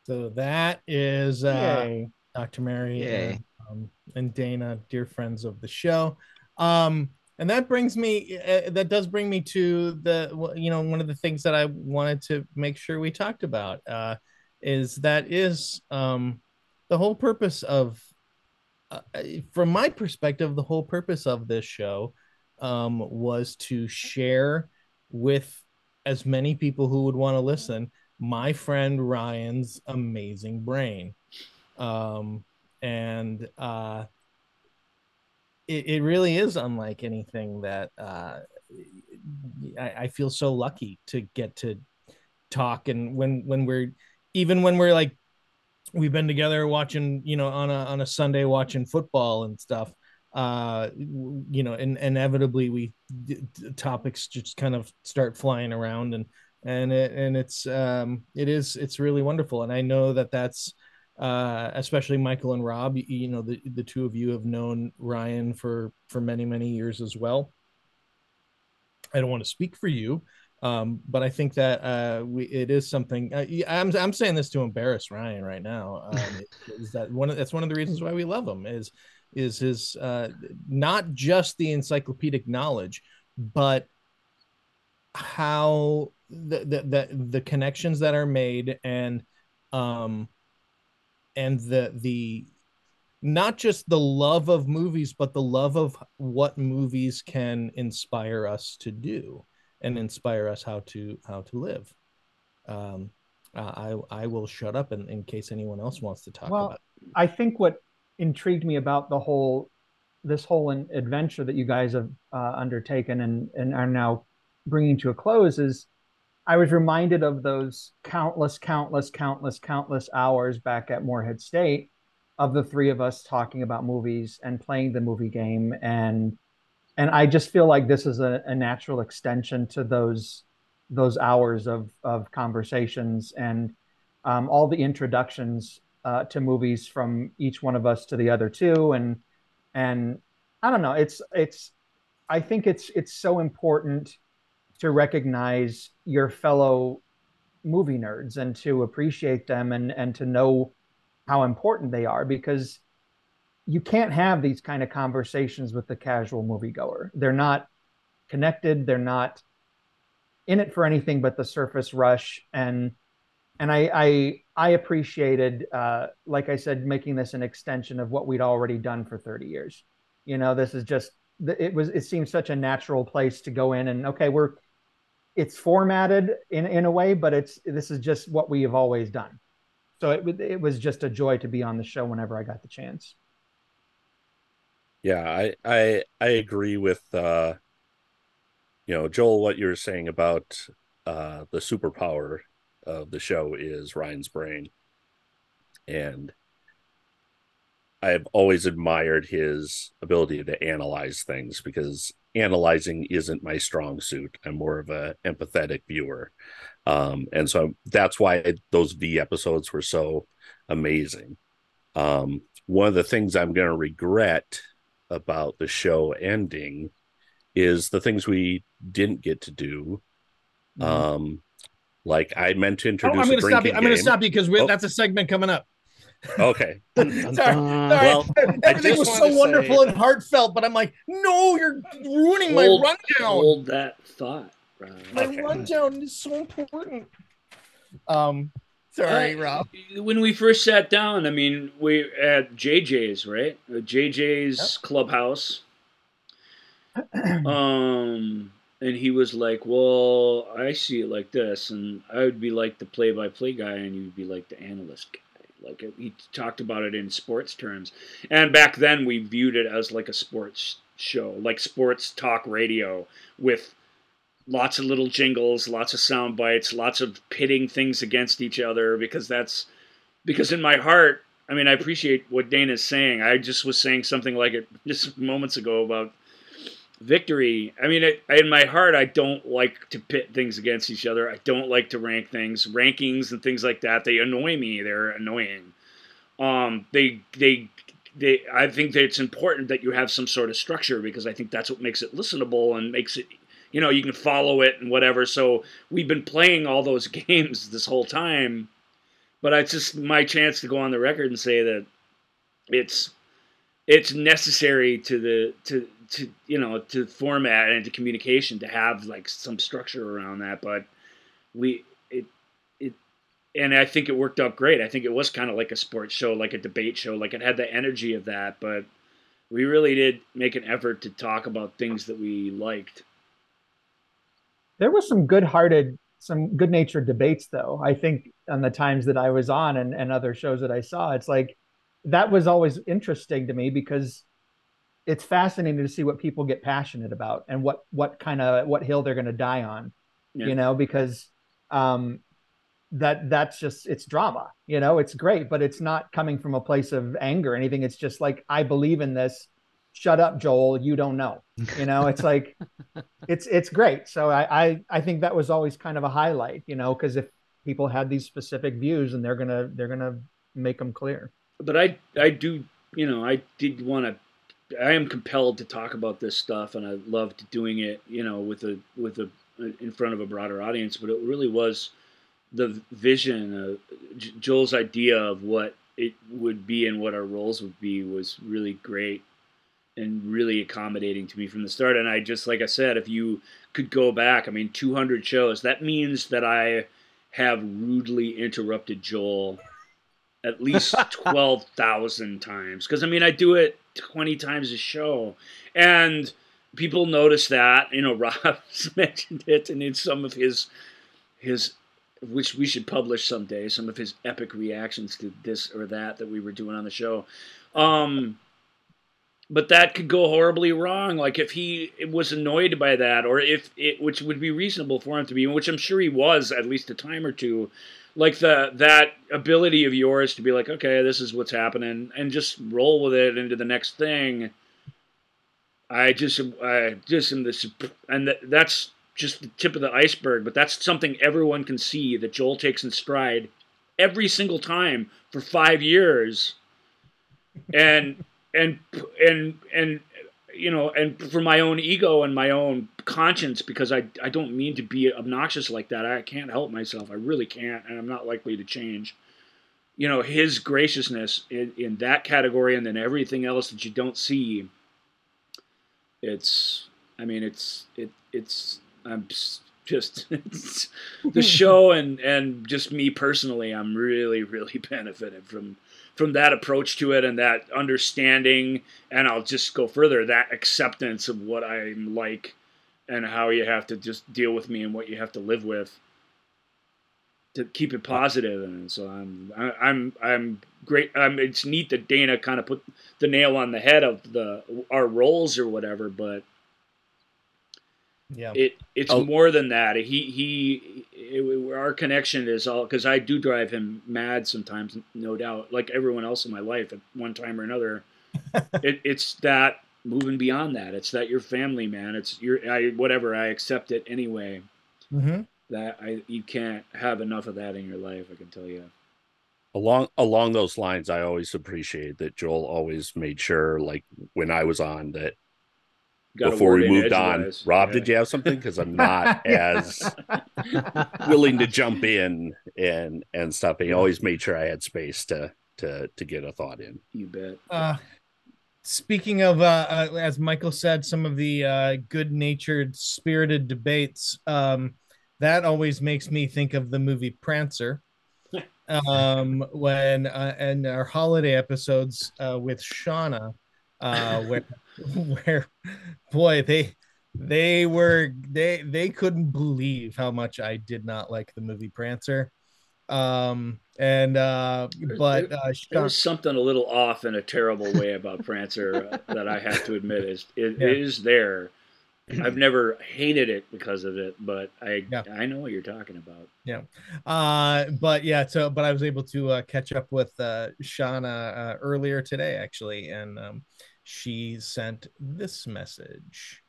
so that is uh Yay. Dr mary and, um, and dana dear friends of the show. Um and that brings me uh, that does bring me to the you know one of the things that i wanted to make sure we talked about uh is that is um the whole purpose of uh, from my perspective the whole purpose of this show um was to share with as many people who would want to listen my friend ryan's amazing brain um and uh it, it really is unlike anything that uh I, I feel so lucky to get to talk and when when we're even when we're like we've been together watching you know on a on a sunday watching football and stuff uh you know and inevitably we topics just kind of start flying around and and it and it's um it is it's really wonderful. And i know that that's uh especially michael and rob you, you know the the two of you have known ryan for for many many years as well. I don't want to speak for you um but i think that uh we it is something uh, i'm i'm saying this to embarrass ryan right now um is that one of that's one of the reasons why we love him is is his uh not just the encyclopedic knowledge but how the the the, the connections that are made and um and the the not just the love of movies but the love of what movies can inspire us to do and inspire us how to how to live. Um uh, i i will shut up in, in case anyone else wants to talk Well, about I think what intrigued me about the whole this whole adventure that you guys have uh, undertaken and and are now bringing to a close is I was reminded of those countless, countless, countless, countless hours back at Moorhead State of the three of us talking about movies and playing the movie game. And and I just feel like this is a, a natural extension to those those hours of of conversations and um, all the introductions uh, to movies from each one of us to the other two. And and I don't know. It's it's I think it's it's so important to recognize your fellow movie nerds and to appreciate them and and to know how important they are because you can't have these kind of conversations with the casual moviegoer. They're not connected, they're not in it for anything but the surface rush and and I I I appreciated uh like I said making this an extension of what we'd already done for 30 years. You know, this is just it was it seemed such a natural place to go in and okay, we're it's formatted in in a way, but it's this is just what we have always done. So it it was just a joy to be on the show whenever I got the chance. Yeah, I I I agree with uh you know, Joel what you were saying about uh the superpower of the show is Ryan's brain. And I've always admired his ability to analyze things because analyzing isn't my strong suit. I'm more of a empathetic viewer. Um, and so that's why those V episodes were so amazing. Um, one of the things I'm going to regret about the show ending is the things we didn't get to do. Mm-hmm. Um, like I meant to introduce. Oh, I'm going to stop you. I'm going to stop you because oh. that's a segment coming up. Okay. sorry, sorry. Well, Everything was so wonderful say... and heartfelt, but I'm like, no, you're ruining hold, my rundown. Hold that thought. My okay. rundown is so important. Um, sorry, uh, Rob. When we first sat down, I mean, we at JJ's, right? JJ's yep. clubhouse. um, and he was like, "Well, I see it like this," and I would be like the play-by-play guy, and you'd be like the analyst guy. Like he talked about it in sports terms, and back then we viewed it as like a sports show, like sports talk radio with lots of little jingles, lots of sound bites, lots of pitting things against each other because that's because in my heart, I mean, I appreciate what Dana's saying. I just was saying something like it just moments ago about victory. I mean, it, in my heart, I don't like to pit things against each other. I don't like to rank things, rankings and things like that. They annoy me. They're annoying. Um, they they they. I think that it's important that you have some sort of structure because I think that's what makes it listenable and makes it. You know, you can follow it and whatever. So we've been playing all those games this whole time, but it's just my chance to go on the record and say that it's it's necessary to the to to you know to format and to communication to have like some structure around that but we it it and i think it worked out great. I think it was kind of like a sports show like a debate show like it had the energy of that but we really did make an effort to talk about things that we liked. There was some good-hearted some good-natured debates though i think on the times that i was on and, and other shows that i saw. It's like that was always interesting to me because it's fascinating to see what people get passionate about and what what kind of what hill they're going to die on yeah. you know because um that that's just it's drama you know it's great but it's not coming from a place of anger or anything. It's just like i believe in this. Shut up joel. You don't know you know? It's like it's it's great. So I, I i think that was always kind of a highlight you know because if people had these specific views and they're gonna they're gonna make them clear. But i i do you know i did want to I am compelled to talk about this stuff, and I loved doing it, you know, with a with a in front of a broader audience. But it really was the vision, uh, Joel's idea of what it would be and what our roles would be was really great and really accommodating to me from the start. And I just, like I said, if you could go back, I mean, 200 shows, that means that I have rudely interrupted Joel at least 12,000 times. Because, I mean, I do it 20 times a show. And people notice that. You know, Rob's mentioned it, and in some of his his which we should publish someday, some of his epic reactions to this or that that we were doing on the show. Um, but that could go horribly wrong. Like if he was annoyed by that, or if it, which would be reasonable for him to be, which I'm sure he was at least a time or two like the that ability of yours to be like, okay, this is what's happening, and just roll with it into the next thing. I just, I just this, and that, that's just the tip of the iceberg. But that's something everyone can see that Joel takes in stride every single time for five years, and and and and you know, and for my own ego and my own conscience, because I, I don't mean to be obnoxious like that. I can't help myself. I really can't, and I'm not likely to change. You know, his graciousness in, in that category, and then everything else that you don't see. It's, I mean, it's it it's I'm just it's, the show and and just me personally. I'm really really benefited from from that approach to it and that understanding, and I'll just go further that acceptance of what I'm like and how you have to just deal with me and what you have to live with to keep it positive. And so i'm i'm i'm great. Um, it's neat that dana kind of put the nail on the head of the our roles or whatever but Yeah. it it's Oh. more than that he he it, our connection is all because i do drive him mad sometimes no doubt like everyone else in my life at one time or another it, it's that moving beyond that it's that you're family man it's your i whatever i accept it anyway hmm that I you can't have enough of that in your life. I can tell you. along along those lines i always appreciate that joel always made sure like when i was on that Got a before word we in moved on edgewise. rob Yeah. did you have something because i'm not as willing to jump in and and stuff he always made sure i had space to to to get a thought in You bet. Uh, speaking of, uh, uh, as Michael said, some of the uh, good-natured, spirited debates. Um, that always makes me think of the movie Prancer. um, when uh, and our holiday episodes uh, with Shauna, uh, where where boy they they were they they couldn't believe how much I did not like the movie Prancer. Um, and uh, but uh, There was something a little off in a terrible way about Prancer uh, that I have to admit is it Yeah. is there. I've never hated it because of it, but I Yeah. I know what you're talking about. Yeah. Uh, but yeah, so but I was able to uh, catch up with uh, Shauna uh, earlier today, actually, and um, she sent this message.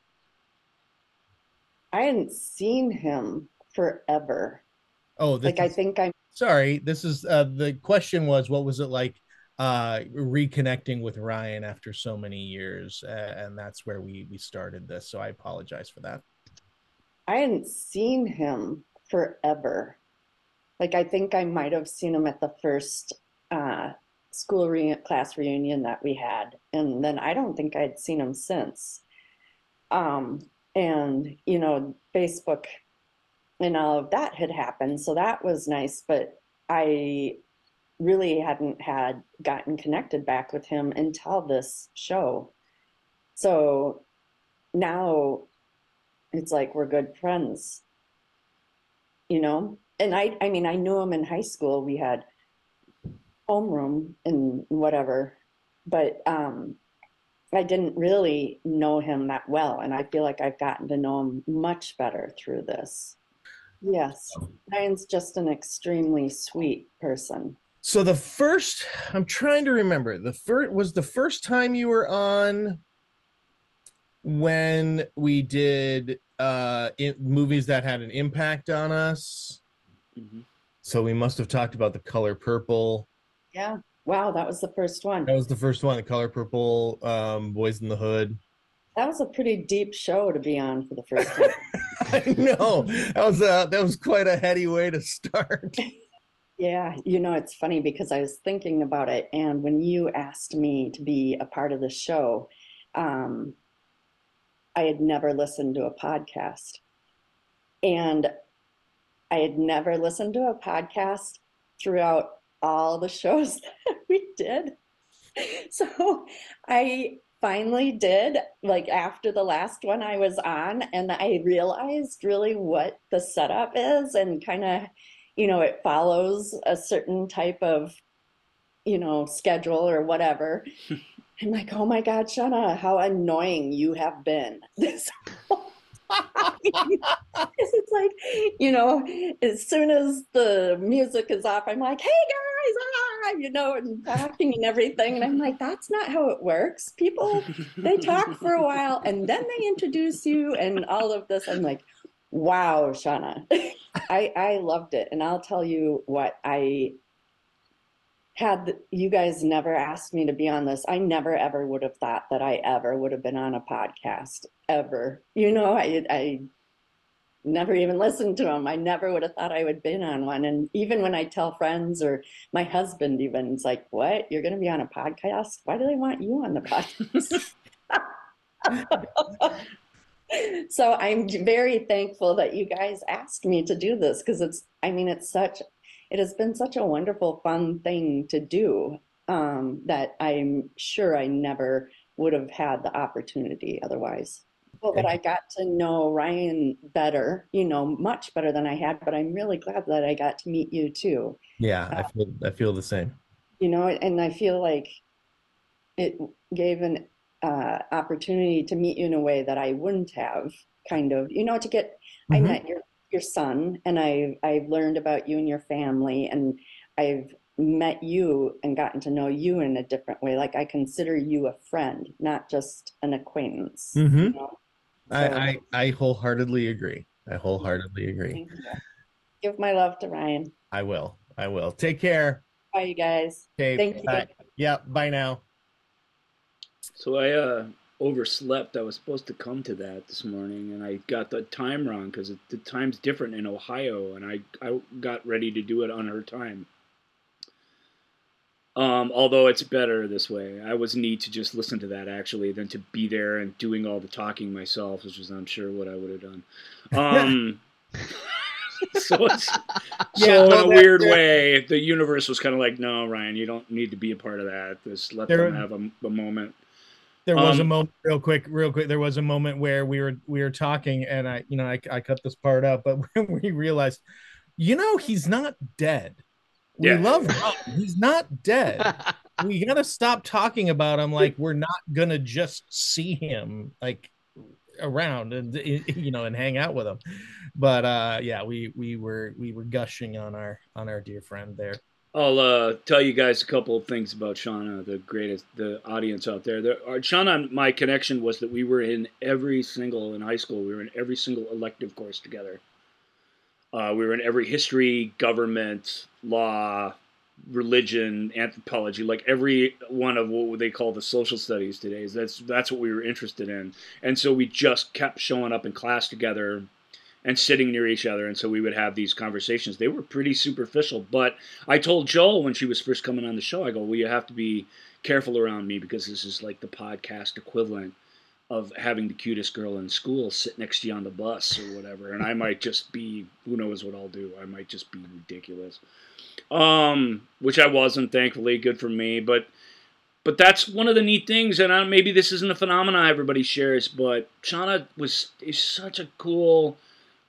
I hadn't seen him forever. Oh, this Like I think I'm sorry. This is uh, the question was, what was it like uh, reconnecting with Ryan after so many years? Uh, and that's where we we started this. So I apologize for that. I hadn't seen him forever. Like I think I might have seen him at the first uh, school re- class reunion that we had, and then I don't think I'd seen him since. Um, and you know, Facebook and all of that had happened, so that was nice. But I really hadn't had gotten connected back with him until this show. So now it's like we're good friends you know and i i mean i knew him in high school we had homeroom and whatever but um i didn't really know him that well and i feel like i've gotten to know him much better through this yes ryan's just an extremely sweet person So the first, I'm trying to remember. The first was the first time you were on when we did uh in, movies that had an impact on us. Mhm. So we must have talked about the color purple. Yeah wow that was the first one That was the first one, the color purple, um, Boyz n the Hood. that was a pretty deep show to be on for the first time I know that was uh, that was quite a heady way to start. Yeah, you know, it's funny because I was thinking about it, and when you asked me to be a part of the show, um, I had never listened to a podcast. And I had never listened to a podcast throughout all the shows that we did. So I finally did, like after the last one I was on, and I realized really what the setup is and kind of you know, it follows a certain type of, you know, schedule or whatever. I'm like, oh my God, Shauna, how annoying you have been. This whole time." It's like, you know, as soon as the music is off, I'm like, hey guys, ah, you know, and talking and everything. And I'm like, that's not how it works. People, they talk for a while and then they introduce you and all of this. I'm like, wow, Shauna. I I loved it, and I'll tell you what I had you guys never asked me to be on this. I never ever would have thought that I ever would have been on a podcast ever. You know, I I never even listened to them. I never would have thought I would have been on one. And even when I tell friends or my husband, even it's like, "What? You're going to be on a podcast? Why do they want you on the podcast?" so I'm very thankful that you guys asked me to do this because it's I mean it's such it has been such a wonderful fun thing to do um, that I'm sure I never would have had the opportunity otherwise. Well, but I got to know Ryan better, you know, much better than I had, but I'm really glad that I got to meet you too. Yeah, I feel I feel the same. You know, and I feel like it gave an uh, opportunity to meet you in a way that I wouldn't have kind of, you know, to get I Mhm. met your your son and I I've learned about you and your family and I've met you and gotten to know you in a different way. Like I consider you a friend, not just an acquaintance. you Mhm. know? I, So- I I wholeheartedly agree. I wholeheartedly agree. Thank you. Give my love to Ryan. I will. I will. Take care. Bye, you guys. Okay. Thank you. Yeah. Bye now. So I uh, overslept. I was supposed to come to that this morning, and I got the time wrong because the time's different in Ohio, and I I got ready to do it on her time. Um, although it's better this way. I was neat to just listen to that actually than to be there and doing all the talking myself, which is I'm sure what I would have done. Um, so it's so Yeah, in a weird way, the universe was kind of like, no, Ryan, you don't need to be a part of that. Just let There- them have a, a moment. There was a Um, moment, real quick, real quick. There was a moment where we were we were talking, and I, you know, I, I cut this part out but when we realized, you know, he's not dead. We Yeah. love Rob. He's not dead. we gotta stop talking about him like we're not gonna just see him like around and you know and hang out with him. But uh yeah, we we were we were gushing on our on our dear friend there. I'll uh, tell you guys a couple of things about Shauna, the greatest, the audience out there. there our, Shauna my connection was that we were in every single, in high school, we were in every single elective course together. Uh, we were in every history, government, law, religion, anthropology, like every one of what they call the social studies today. That's that's what we were interested in, and so we just kept showing up in class together and sitting near each other. And so we would have these conversations. They were pretty superficial. But I told Joel when she was first coming on the show, I go, well, you have to be careful around me because this is like the podcast equivalent of having the cutest girl in school sit next to you on the bus or whatever. And I might just be, who knows what I'll do. I might just be ridiculous. Um, which I wasn't, thankfully, good for me. But but that's one of the neat things, and I, maybe this isn't a phenomenon everybody shares, but Shauna was is such a cool,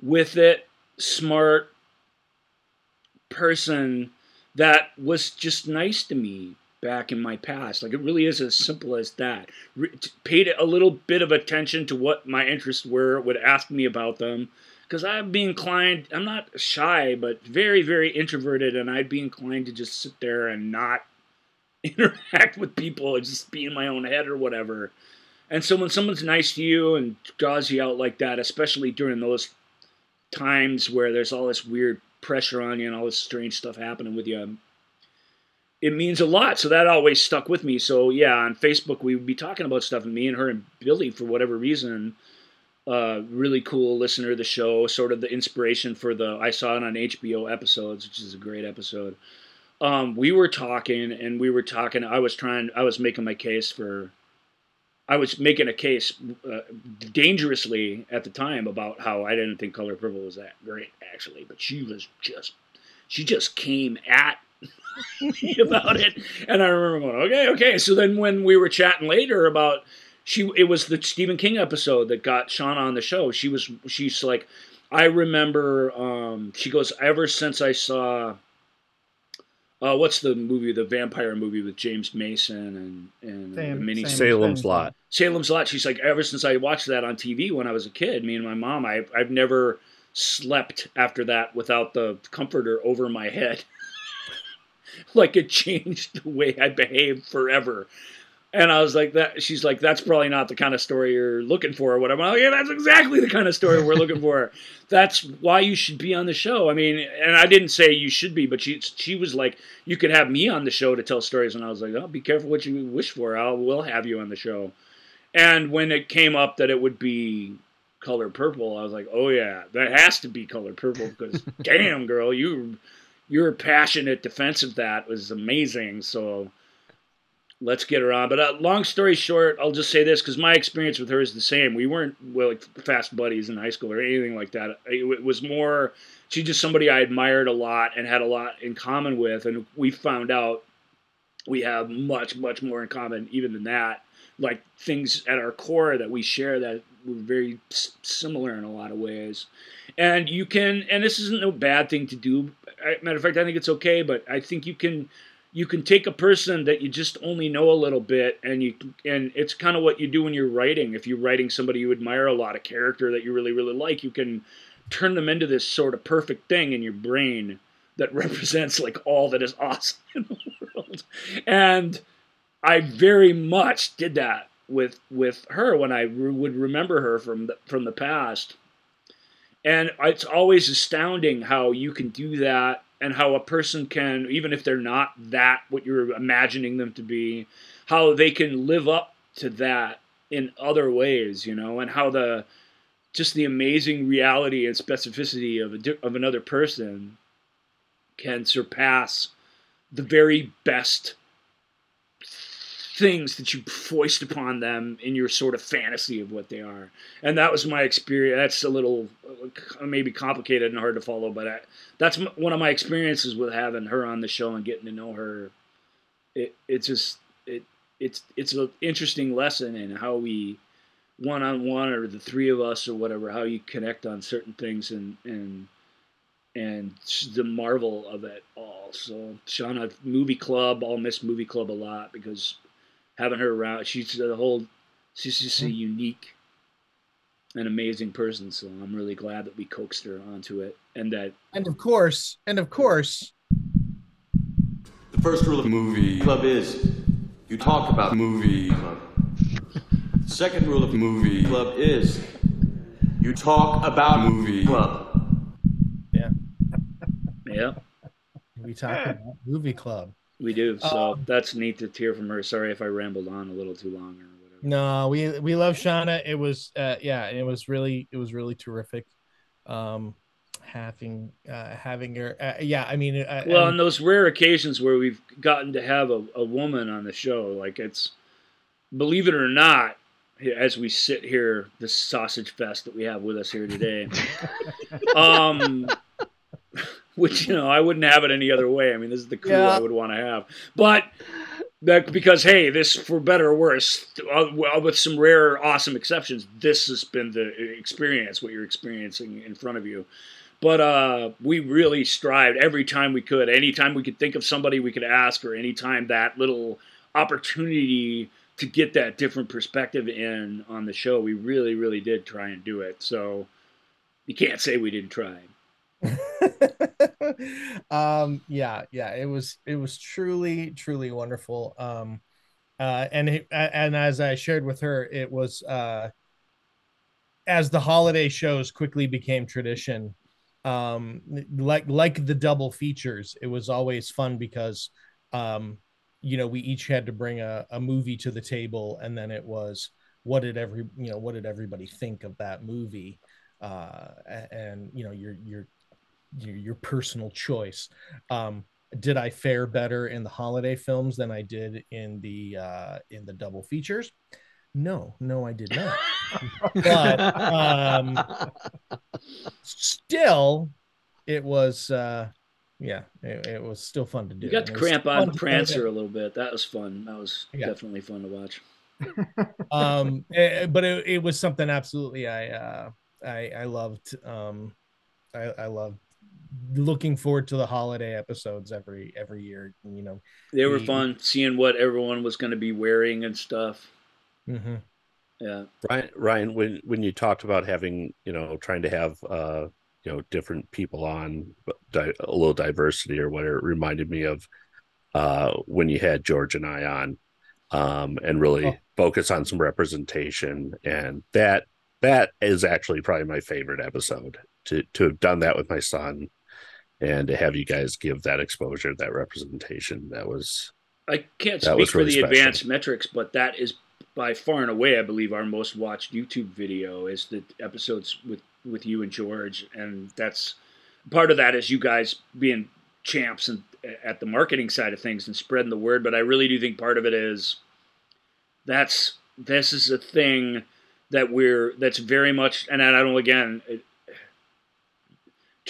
with it, smart person that was just nice to me back in my past. Like it really is as simple as that. Re- paid a little bit of attention to what my interests were, would ask me about them. Because I'd be inclined, I'm not shy, but very, very introverted, and I'd be inclined to just sit there and not interact with people and just be in my own head or whatever. And so when someone's nice to you and draws you out like that, especially during those times where there's all this weird pressure on you and all this strange stuff happening with you, it means a lot. So that always stuck with me. So yeah, on Facebook we would be talking about stuff, and me and her and Billy, for whatever reason, uh, really cool listener of the show, sort of the inspiration for the I saw it on HBO episodes, which is a great episode. Um, we were talking, and we were talking. I was trying. I was making my case for. I was making a case uh, dangerously at the time about how I didn't think Color Purple was that great, actually, but she was just, she just came at me about it, and I remember going, okay, okay. So then when we were chatting later about she, it was the Stephen King episode that got Shauna on the show. She was, she's like, I remember. Um, she goes, ever since I saw. Uh, what's the movie, the vampire movie with James Mason and and Same- the mini Salem's Lot. Salem's Lot. She's like, ever since I watched that on TV when I was a kid, me and my mom, I, I've never slept after that without the comforter over my head. like it changed the way I behaved forever. And I was like, that. She's like, that's probably not the kind of story you're looking for, or whatever. I'm like, yeah, that's exactly the kind of story we're looking for. That's why you should be on the show. I mean, and I didn't say you should be, but she she was like, you could have me on the show to tell stories, and I was like, oh, be careful what you wish for. I will have you on the show. And when it came up that it would be color purple, I was like, oh yeah, that has to be color purple because damn girl, you your passionate defense of that was amazing. So let's get her on. But uh, long story short, I'll just say this because my experience with her is the same. We weren't well, like fast buddies in high school or anything like that. It, it was more she's just somebody I admired a lot and had a lot in common with, and we found out we have much much more in common even than that. Like things at our core that we share that we're very similar in a lot of ways. And you can, and this isn't no bad thing to do. Matter of fact, I think it's okay. But I think you can you can take a person that you just only know a little bit and you and it's kind of what you do when you're writing. If you're writing somebody you admire a lot a character that you really really like you can turn them into this sort of perfect thing in your brain that represents like all that is awesome in the world. And i very much did that with with her when i re- would remember her from the from the past. And it's always astounding how you can do that and how a person can, even if they're not that what you're imagining them to be, how they can live up to that in other ways, you know, and how the just the amazing reality and specificity of a, of another person can surpass the very best things that you foist upon them in your sort of fantasy of what they are. And that was my experience. That's a little uh, maybe complicated and hard to follow, but I, that's one of my experiences with having her on the show and getting to know her. It it's just it it's it's an interesting lesson in how we one on one or the three of us or whatever how you connect on certain things and and and the marvel of it all. So Shauna, movie club, I'll miss movie club a lot because having her around, she's the whole, she's just a mm-hmm. unique and amazing person. So I'm really glad that we coaxed her onto it and that. And of course, and of course, The first rule of movie club is you talk about movie club. Second rule of movie club is you talk about movie club. Yeah, yeah. we talk about movie club. We do. So Um, that's neat to hear from her. Sorry if I rambled on a little too long or whatever. No, we we love Shauna. It was uh yeah, it was really it was really terrific. Um having uh having her uh, yeah, I mean uh, Well, on those rare occasions where we've gotten to have a, a woman on the show, like it's, believe it or not, as we sit here, this sausage fest that we have with us here today, um, which you know I wouldn't have it any other way. I mean, this is the crew Yeah. I would want to have, but that because hey, this for better or worse, uh, well, with some rare, awesome exceptions, this has been the experience what you're experiencing in front of you. But uh, we really strived every time we could. Anytime we could think of somebody we could ask, or anytime that little opportunity to get that different perspective in on the show, we really, really did try and do it. So you can't say we didn't try. um yeah yeah it was it was truly truly wonderful. Um uh and it, and as i shared with her it was uh as the holiday shows quickly became tradition um like like the double features it was always fun because um you know we each had to bring a, a movie to the table and then it was what did every you know what did everybody think of that movie? Uh and you know your your your, your personal choice. Um, did I fare better in the holiday films than I did in the uh, in the double features? No, no, I did not. but um, still, it was uh, yeah, it, it was still fun to do. You got to cramp on to do it. Prancer a little bit. That was fun. That was Yeah. definitely fun to watch. um eh, but it, it was something absolutely i uh i i loved um i i loved looking forward to the holiday episodes every every year you know They were we- fun seeing what everyone was going to be wearing and stuff. Mhm. Yeah. Ryan, Ryan, when when you talked about having, you know, trying to have, uh, you know, different people on, di- a little diversity or whatever, it reminded me of uh, when you had George and I on, um, and really Oh. focus on some representation, and that that is actually probably my favorite episode to to have done that with my son, and to have you guys give that exposure, that representation. That was I can't speak for really the special. advanced metrics, but that is by far and away, I believe, our most watched YouTube video is the episodes with with you and George, and that's part of that is you guys being champs and at the marketing side of things and spreading the word. But I really do think part of it is that's this is a thing that we're that's very much and I don't again.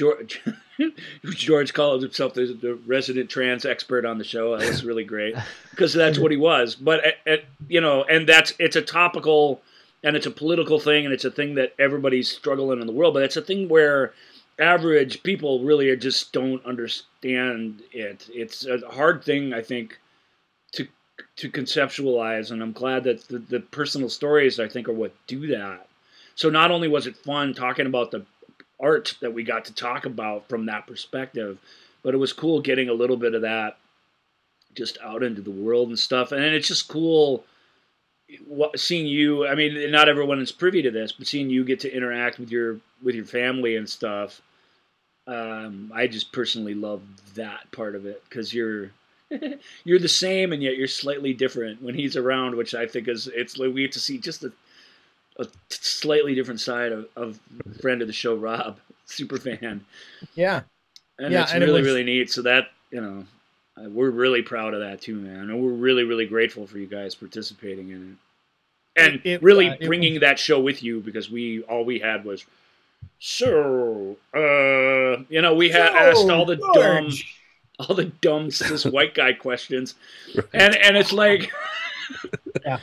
George George called himself the, the, resident trans expert on the show. That was really great because that's what he was. But at, at, you know, and that's it's a topical and it's a political thing and it's a thing that everybody's struggling in the world. But it's a thing where average people really just don't understand it. It's a hard thing, I think, to to conceptualize, and I'm glad that the, the personal stories I think are what do that. So not only was it fun talking about the art that we got to talk about from that perspective. But it was cool getting a little bit of that just out into the world and stuff. And it's just cool seeing you. I mean, not everyone is privy to this, but seeing you get to interact with your with your family and stuff. Um, I just personally love that part of it because you're you're the same and yet you're slightly different when he's around, which I think is it's like we get to see just a a slightly different side of, of friend of the show, Rob, super fan. Yeah, and yeah, it's and really it was, really neat. So that you know, we're really proud of that too, man, and we're really really grateful for you guys participating in it, and it, really uh, bringing was, that show with you because we all we had was. So, uh, you know, we had so, asked all the George. dumb, all the dumb cis white guy questions, and and it's like, yeah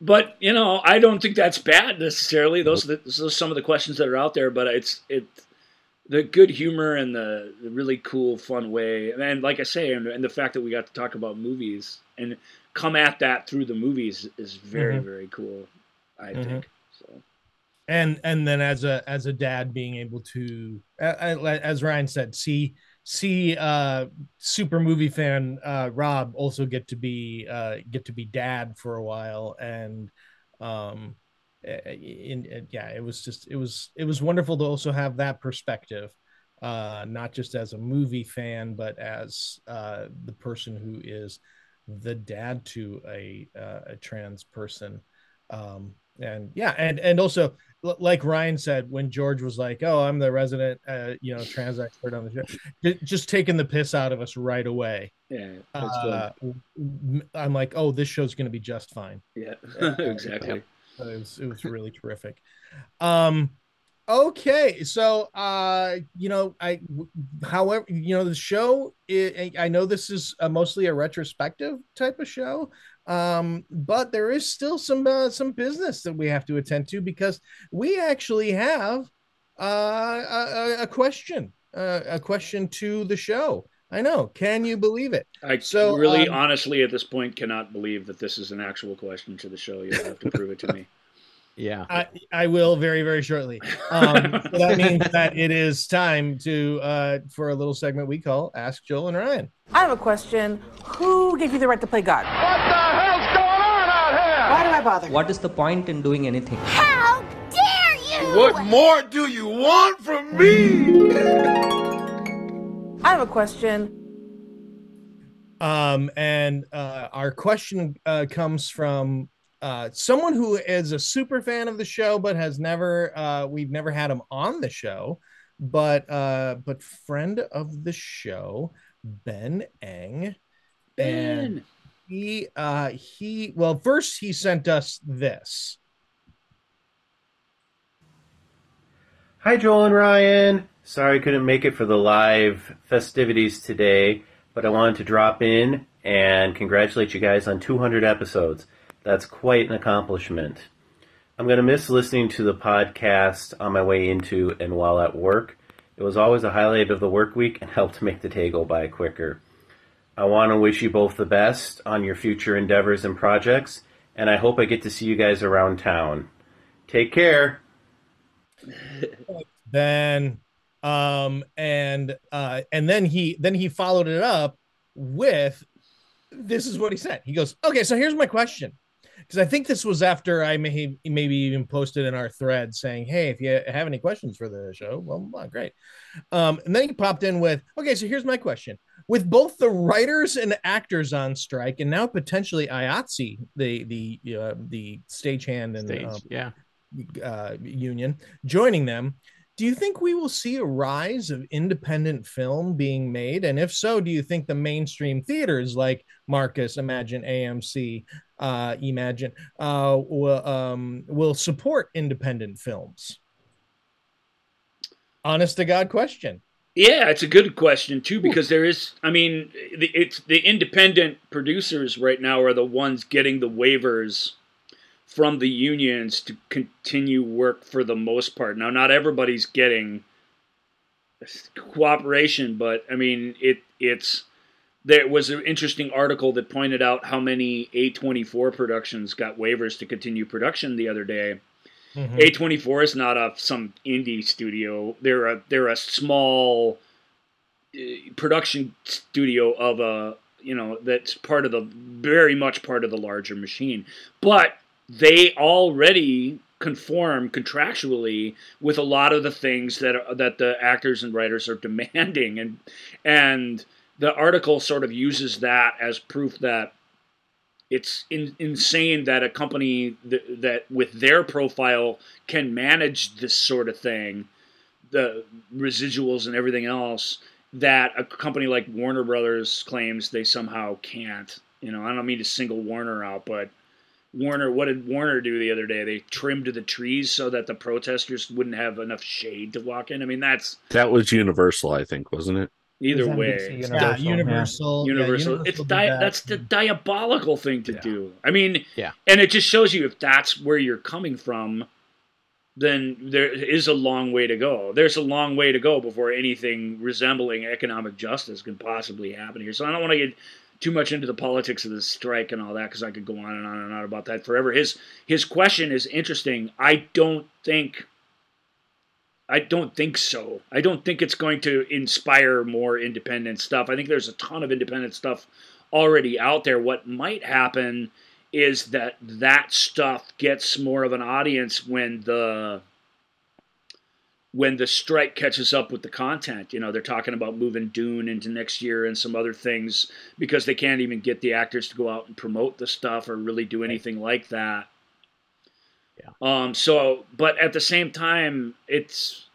but you know, I don't think that's bad necessarily. Those are, the, those are some of the questions that are out there, but it's it the good humor and the, the really cool, fun way, and like I say, and, and, the fact that we got to talk about movies and come at that through the movies is very Mhm. very cool. I Mhm. think. So and and then as a as a dad being able to as ryan said see see uh super movie fan uh rob also get to be uh get to be dad for a while. And um in, in yeah it was just it was it was wonderful to also have that perspective uh not just as a movie fan but as uh the person who is the dad to a uh, a trans person. Um and yeah and and also like ryan said when george was like oh i'm the resident uh, you know trans expert on the show just taking the piss out of us right away. Yeah, uh, i'm like oh this show's going to be just fine. Yeah, Uh, exactly. it was, it was really terrific. Um okay so uh you know I, however you know the show i i know this is a mostly a retrospective type of show um but there is still some uh, some business that we have to attend to because we actually have uh a, a question uh, a question to the show i know can you believe it I So, really, um, honestly, at this point, cannot believe that this is an actual question to the show. You'll have to prove it to me. Yeah. I, I will very very shortly. Um, so that means that it is time to uh, for a little segment we call Ask Joel and Ryan. I have a question. Who gave you the right to play God? What the hell's going on out here? Why do I bother? What is the point in doing anything? How dare you? What more do you want from me? I have a question. Um, and uh, our question uh, comes from uh, someone who is a super fan of the show, but has never uh, we've never had him on the show, but uh, but friend of the show, Ben Eng, and Ben. he uh, he well first he sent us this. Hi, Joel and Ryan. Sorry I couldn't make it for the live festivities today, but I wanted to drop in and congratulate you guys on 200 episodes. That's quite an accomplishment. I'm going to miss listening to the podcast on my way into and while at work. It was always a highlight of the work week and helped make the day go by quicker. I want to wish you both the best on your future endeavors and projects, and I hope I get to see you guys around town. Take care. then um and uh and then he then he followed it up with this is what he said he goes okay so here's my question because i think this was after i may maybe even posted in our thread saying hey if you have any questions for the show well great. Um and then he popped in with okay so here's my question. With both the writers and actors on strike and now potentially IATSE, the the uh, the stagehand and Stage, um, yeah. uh, union joining them do you think we will see a rise of independent film being made? And if so do you think the mainstream theaters like marcus Emagine amc uh, Emagine uh, will, um, will support independent films honest to god question Yeah, it's a good question too because there is. I mean, the, it's the independent producers right now are the ones getting the waivers from the unions to continue work for the most part. Now, not everybody's getting cooperation, but I mean, it it's there was an interesting article that pointed out how many A24 productions got waivers to continue production the other day. Mhm. A24 is not a some indie studio. They're a they're a small uh, production studio of a you know that's part of the very much part of the larger machine. But they already conform contractually with a lot of the things that that the actors and writers are demanding and and the article sort of uses that as proof that it's in, insane that a company that, that with their profile can manage this sort of thing the residuals and everything else that a company like Warner Brothers claims they somehow can't. You know I don't mean to single Warner out but Warner what did Warner do the other day? They trimmed the trees so that the protesters wouldn't have enough shade to walk in? I mean that's That was Universal, I think, wasn't it? Either way Universal, yeah. Universal. yeah, universal. Universal it's di- that. that's the diabolical thing to do. I mean, Yeah. and it just shows you if that's where you're coming from, then there is a long way to go. There's a long way to go before anything resembling economic justice can possibly happen here. So I don't want to get too much into the politics of the strike and all that because I could go on and on and on about that forever. His his question is interesting. I don't think I don't think so. I don't think it's going to inspire more independent stuff. I think there's a ton of independent stuff already out there. What might happen is that that stuff gets more of an audience when the when the strike catches up with the content. You know, they're talking about moving Dune into next year and some other things because they can't even get the actors to go out and promote the stuff or really do anything like that. Um, so, but at the same time, it's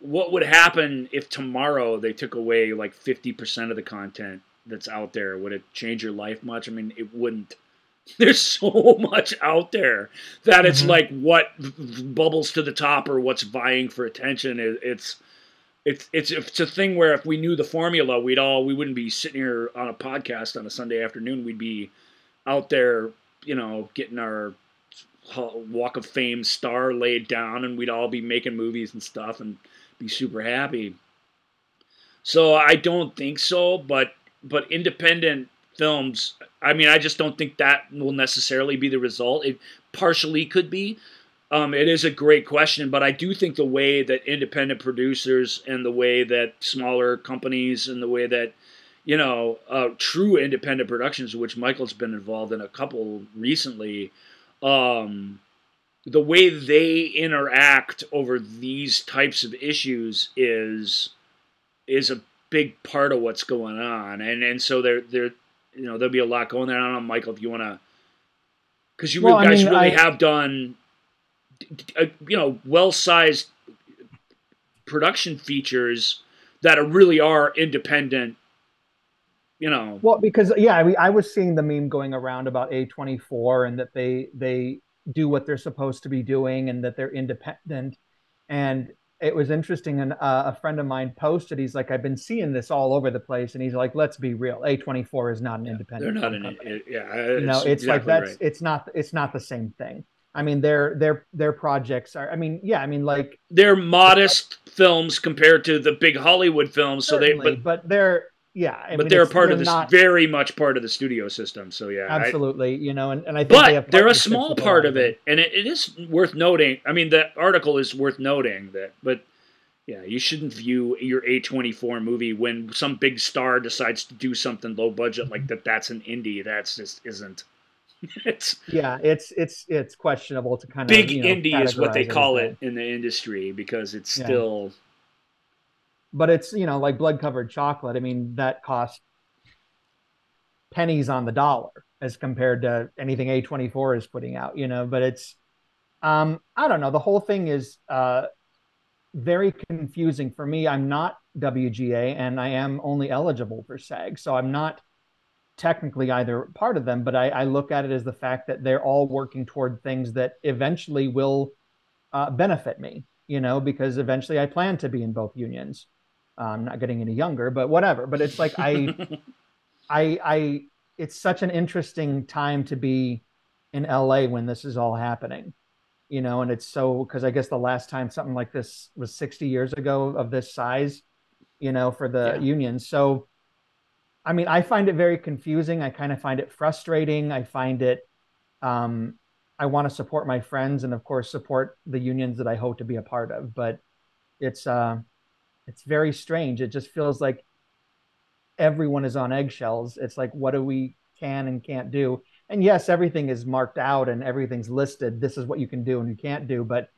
what would happen if tomorrow they took away like 50% of the content that's out there? Would it change your life much? I mean, it wouldn't. There's so much out there that it's Mhm. like what bubbles to the top or what's vying for attention. It, it's it's it's it's a thing where if we knew the formula, we'd all we wouldn't be sitting here on a podcast on a Sunday afternoon. We'd be out there, you know, getting our Walk of Fame star laid down, and we'd all be making movies and stuff and be super happy. So I don't think so, but but independent films, I mean, I just don't think that will necessarily be the result. It partially could be. Um, it is a great question, but I do think the way that independent producers and the way that smaller companies and the way that you know uh, true independent productions, which Michael's been involved in a couple recently, um, the way they interact over these types of issues is is a big part of what's going on, and and so there there you know there'll be a lot going there. I don't know, Michael, if you want to, because you Well, I guys mean, really I- have done, uh, you know, well sized production features that are, really are independent. You know, Well, because yeah, I, mean, I was seeing the meme going around about A24 and that they they do what they're supposed to be doing and that they're independent. And it was interesting. And uh, a friend of mine posted, he's like, I've been seeing this all over the place. And he's like, let's be real. A24 is not an they're independent. not film an company. yeah. you know, it's like that's right. it's not it's not the same thing. I mean, their their their projects are. I mean, yeah, I mean, like they're modest films compared to the big Hollywood films. So they, but but they're yeah, I but mean, they're a part of this, not- very much part of the studio system. So yeah, I- absolutely, you know, and, and I think but they they're a small part of it, and it, it is worth noting. I mean, the article is worth noting that, but yeah, you shouldn't view your A24 movie when some big star decides to do something low budget like that. That's an indie. That's just isn't. it's Yeah, it's it's it's questionable to kind big of you know, Big indie is what they call it in the industry because it's Yeah. still but it's you know like blood covered chocolate i mean that cost pennies on the dollar as compared to anything a24 is putting out you know but it's um i don't know. The whole thing is uh very confusing for me. I'm not wga and i am only eligible for sag so i'm not technically either part of them but i, I look at it as the fact that they're all working toward things that eventually will uh, benefit me you know because eventually i plan to be in both unions I'm not getting any younger, but whatever. But it's like I, I, I. It's such an interesting time to be in LA when this is all happening, you know. And it's so because I guess the last time something like this was 60 years ago of this size, you know, for the Yeah. union. So, I mean, I find it very confusing. I kind of find it frustrating. I find it. Um, I want to support my friends and, of course, support the unions that I hope to be a part of. But it's uh, it's very strange. It just feels like everyone is on eggshells. It's like, what do we can and can't do? And yes, everything is marked out and everything's listed. This is what you can do and you can't do. But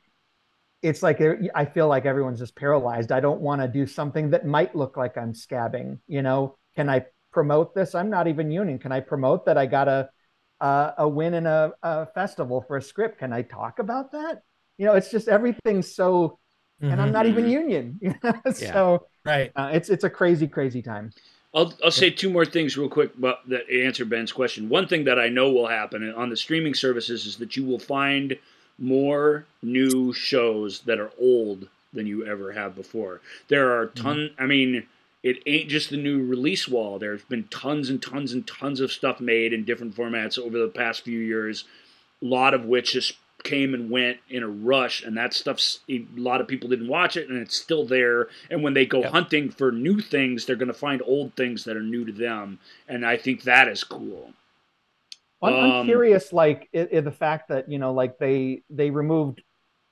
it's like I feel like everyone's just paralyzed. I don't want to do something that might look like I'm scabbing. You know, can I promote this? I'm not even union. Can I promote that I got a a, a win in a, a festival for a script? Can I talk about that? You know, it's just everything's so, and I'm mm-hmm. not even mm-hmm. union. You know? so right, uh, it's it's a crazy, crazy time. I'll I'll say two more things real quick about that answer Ben's question. One thing that I know will happen on the streaming services is that you will find more new shows that are old than you ever have before. There are mm-hmm. ton. I mean, it ain't just the new release wall. There's been tons and tons and tons of stuff made in different formats over the past few years. A lot of which just came and went in a rush, and that stuff's a lot of people didn't watch it, and it's still there. And when they go hunting for new things, they're going to find old things that are new to them, and I think that is cool. I'm, I'm Um, curious, like i i the fact that you know, like they they removed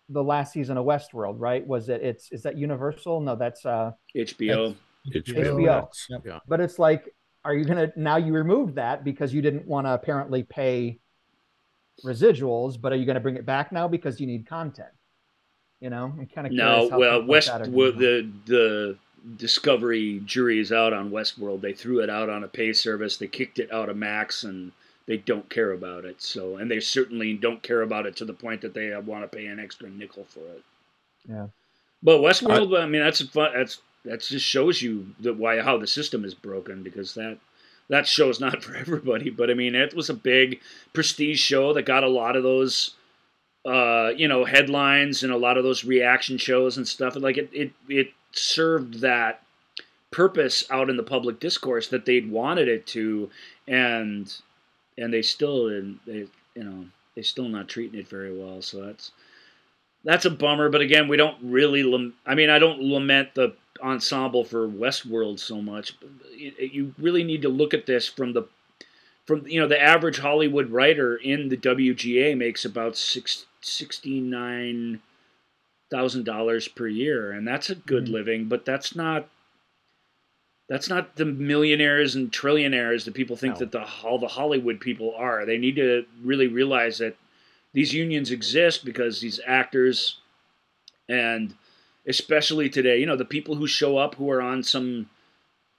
the last season of Westworld, right? Was it? It's is that Universal? No, that's uh HBO. HBO. Yeah. But it's like, are you gonna now you removed that because you didn't want to apparently pay residuals, but are you gonna bring it back now because you need content? You know, I'm kind of No, well, West well, the the Discovery jury is out on Westworld. They threw it out on a pay service. They kicked it out of Max, and they don't care about it. So, and they certainly don't care about it to the point that they want to pay an extra nickel for it. Yeah. But Westworld, I mean, that's a fun. That's that just shows you that why how the system is broken because that that show's not for everybody. But I mean, it was a big prestige show that got a lot of those, uh, you know, headlines and a lot of those reaction shows and stuff. And Like it, it, it served that purpose out in the public discourse that they'd wanted it to, and and they still they you know they still not treating it very well. So that's that's a bummer. But again, we don't really. I mean, I don't lament the ensemble for Westworld so much. You really need to look at this from the from you know the average Hollywood writer in the WGA makes about six sixty nine thousand dollars per year, and that's a good mm-hmm. living. But that's not that's not the millionaires and trillionaires that people think that the all the Hollywood people are. They need to really realize that these unions exist because these actors and especially today, you know, the people who show up who are on some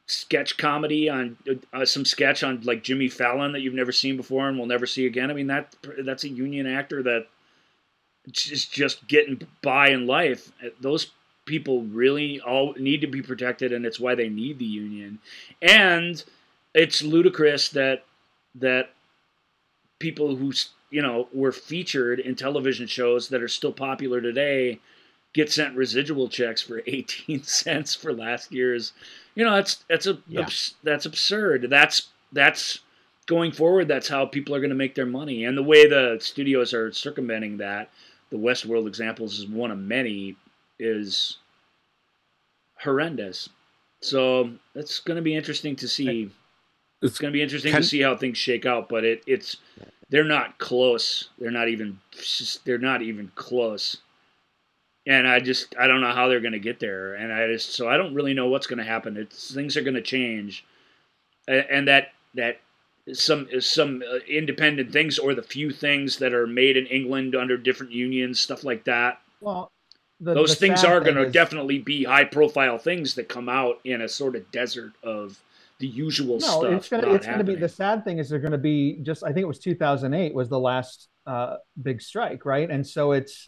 sketch comedy on uh, some sketch on like Jimmy Fallon that you've never seen before and will never see again. I mean that that's a union actor that is just getting by in life. Those people really all need to be protected, and it's why they need the union. And it's ludicrous that that people who you know were featured in television shows that are still popular today get sent residual checks for 18 cents for last year's you know that's that's a Yeah. abs- that's absurd. That's that's going forward that's how people are going to make their money. And the way the studios are circumventing that the westworld examples is one of many is horrendous. So it's going to be interesting to see. It's going to be interesting to see how things shake out but it it's they're not close. They're not even they're not even close and I just I don't know how they're going to get there, and I just so I don't really know what's going to happen. It's things are going to change, A- and that that some some uh, independent things or the few things that are made in England under different unions, stuff like that. Well, the- Those the things are going to is- definitely be high profile things that come out in a sort of desert of the usual no, stuff. it's gonna not it's gonna be the sad thing is they're gonna be just I think it was 2008 was the last uh, big strike, right? And so it's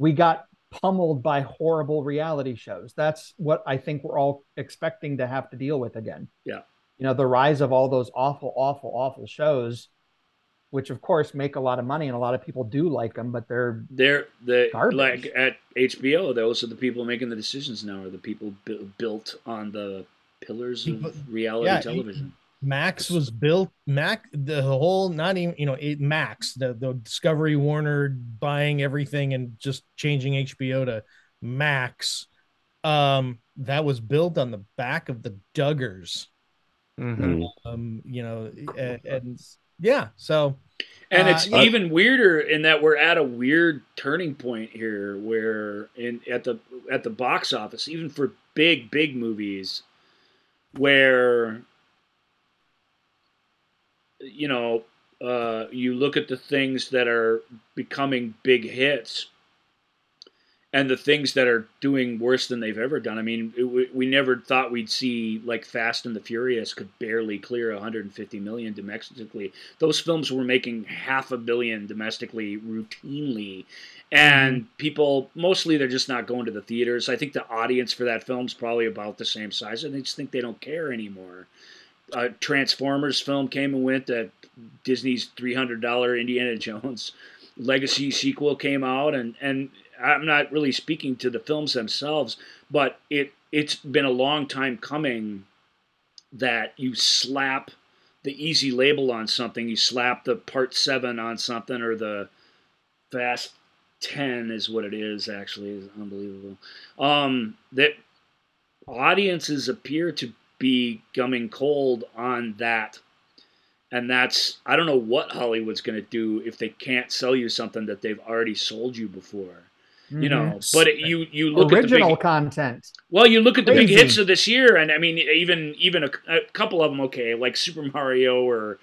we got pummeled by horrible reality shows. That's what I think we're all expecting to have to deal with again. Yeah. You know, the rise of all those awful, awful, awful shows. which of course make a lot of money and a lot of people do like them, but they're They're the Garbage. like at HBO. Those are the people making the decisions now. Are the people bu- built on the pillars of reality Yeah, television? Max was built. Mac the whole not even you know it, Max the the Discovery Warner buying everything and just changing HBO to Max. Um, that was built on the back of the Duggars. Mhm. Um, you know, and, and yeah, so And uh, it's yeah. even weirder in that we're at a weird turning point here, where in at the at the box office, even for big big movies, where you know uh, you look at the things that are becoming big hits, and the things that are doing worse than they've ever done. I mean, it, we, we never thought we'd see like Fast and the Furious could barely clear 150 million domestically. Those films were making half a billion domestically routinely. And people, mostly, they're just not going to the theaters. I think the audience for that film's probably about the same size, and they just think they don't care anymore. A Transformers film came and went. That Disney's $300 Indiana Jones Legacy sequel came out, and and I'm not really speaking to the films themselves, but it it's been a long time coming that you slap the easy label on something, you slap the part seven on something, or the fast ten is what it is. Actually, is unbelievable. Um, that audiences appear to be coming cold on that and that's I don't know what Hollywood's going to do if they can't sell you something that they've already sold you before. You know, Mhm. but it, you you look original at the big, content. well, you look at the big hits of this year, and I mean, even even a, a couple of them, okay, like Super Mario or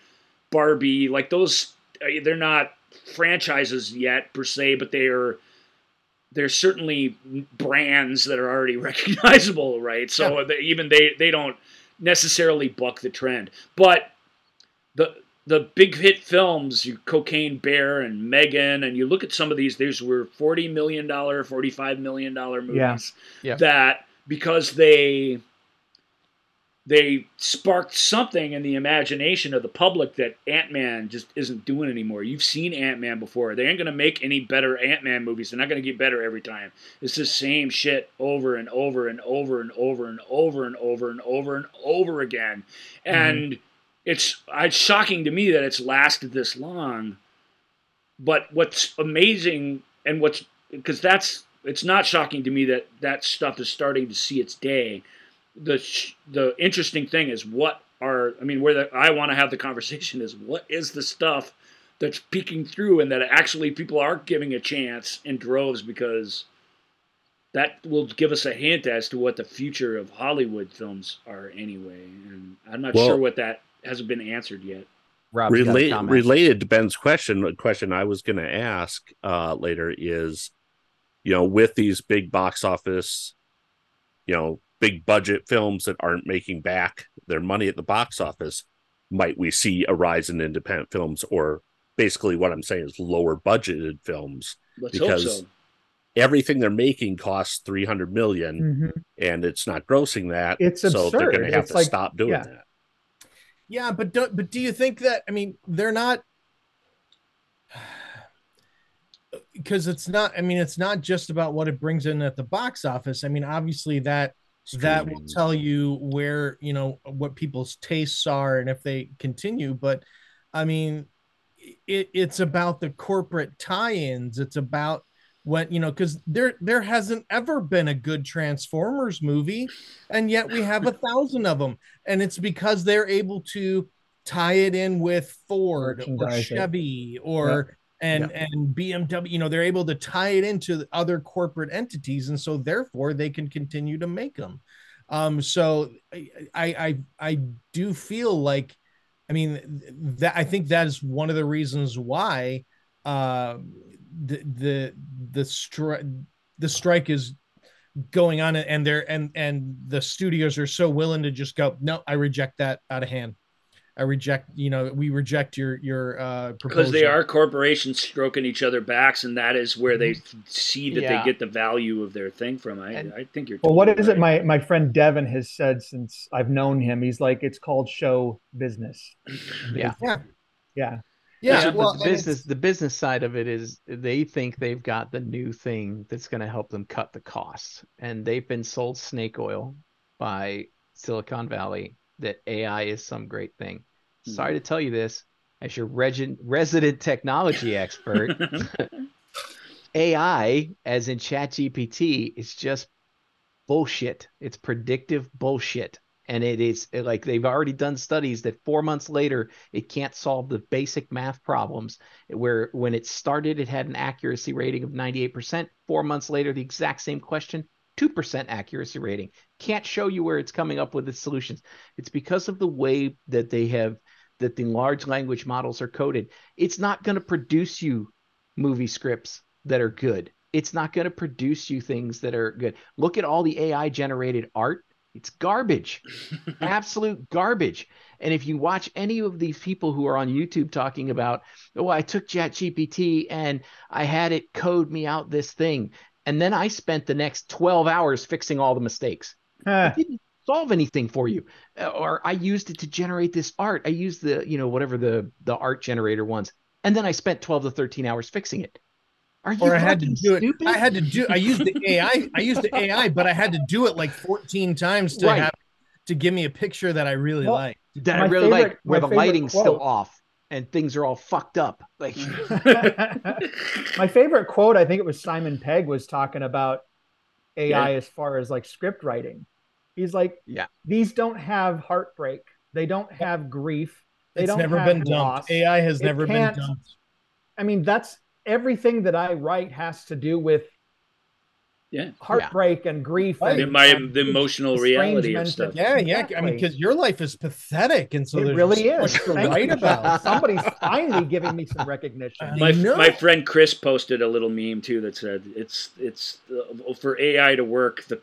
Barbie, like those, uh, they're not franchises yet per se, but they are. They're certainly brands that are already recognizable, right? So they, even they they don't necessarily buck the trend, but the the big hit films, you Cocaine Bear and Megan, and you look at some of these. These were forty million dollar, forty five million dollar movies Yeah. Yeah. that because they they sparked something in the imagination of the public that Ant Man just isn't doing anymore. You've seen Ant Man before. They ain't gonna make any better Ant Man movies. They're not gonna get better every time. It's the same shit over and over and over and over and over and over and over and over again. Mm-hmm. And it's it's shocking to me that it's lasted this long. But what's amazing and what's because that's it's not shocking to me that that stuff is starting to see its day. The sh- the interesting thing is what are I mean where the, I want to have the conversation is what is the stuff that's peeking through and that actually people are giving a chance in droves because that will give us a hint as to what the future of Hollywood films are anyway. And I'm not Well- sure what that hasn't been answered yet. Relate, related to Ben's question, a question I was going to ask uh, later is, you know, with these big box office, you know, big budget films that aren't making back their money at the box office, might we see a rise in independent films, or basically what I'm saying is lower budgeted films Let's hope because so. everything they're making costs 300 million, Mhm. and it's not grossing that, It's so they're going to have It's to like- stop doing yeah. that. Yeah, but do, but do you think that I mean they're not because it's not I mean it's not just about what it brings in at the box office. I mean obviously that that will tell you where, you know, what people's tastes are and if they continue, but I mean it, it's about the corporate tie-ins. It's about what you know because there there hasn't ever been a good transformers movie and yet we have a thousand of them and it's because they're able to tie it in with ford or chevy or and and bmw you know they're able to tie it into other corporate entities and so therefore they can continue to make them um so i i i, I do feel like I mean that I think that is one of the reasons why uh, the the the strike the strike is going on and they're and and the studios are so willing to just go no I reject that out of hand I reject you know we reject your your uh because they are corporations stroking each other backs, and that is where they see that Yeah. they get the value of their thing from. I, I think you're. Well, what totally is it my my friend Devin has said since I've known him? He's like, it's called show business. Yeah. Yeah. Yeah. Yeah, but well, the business the business side of it is they think they've got the new thing that's going to help them cut the costs, and they've been sold snake oil by Silicon Valley that AI is some great thing. Sorry hmm. to tell you this, as your regi- resident technology expert, AI, as in ChatGPT, is just bullshit. It's predictive bullshit. And it is like they've already done studies that four months later, it can't solve the basic math problems. Where when it started, it had an accuracy rating of 98%. Four months later, the exact same question, 2% accuracy rating. Can't show you where it's coming up with its solutions. It's because of the way that they have, that the large language models are coded. It's not going to produce you movie scripts that are good. It's not going to produce you things that are good. Look at all the AI generated art. It's garbage, absolute garbage. And if you watch any of these people who are on YouTube talking about, oh, I took ChatGPT and I had it code me out this thing. And then I spent the next 12 hours fixing all the mistakes. It didn't solve anything for you. Uh, Or I used it to generate this art. I used the, you know, whatever the the art generator ones. And then I spent 12 to 13 hours fixing it. Are you or I had to fucking do it. stupid? I had to do. I used the AI. I used the AI, but I had to do it like 14 times to Right. have to give me a picture that I really Well, like. that I My really like where the favorite lighting's still off and things are all fucked up. Like My favorite quote, I think it was Simon Pegg was talking about AI Yeah. as far as like script writing. He's like, yeah, these don't have heartbreak. They don't have grief. They It's don't never have been dumped. AI has It never been can't- dumped. I mean, that's everything that I write has to do with Yeah. heartbreak and grief. The, and, my, and the emotional reality of stuff. and- Yeah, yeah. I mean, because your life is pathetic, and so it there's really is. much to write about. Somebody's finally giving me some recognition. my know. my friend Chris posted a little meme too that said it's it's uh, for AI to work. The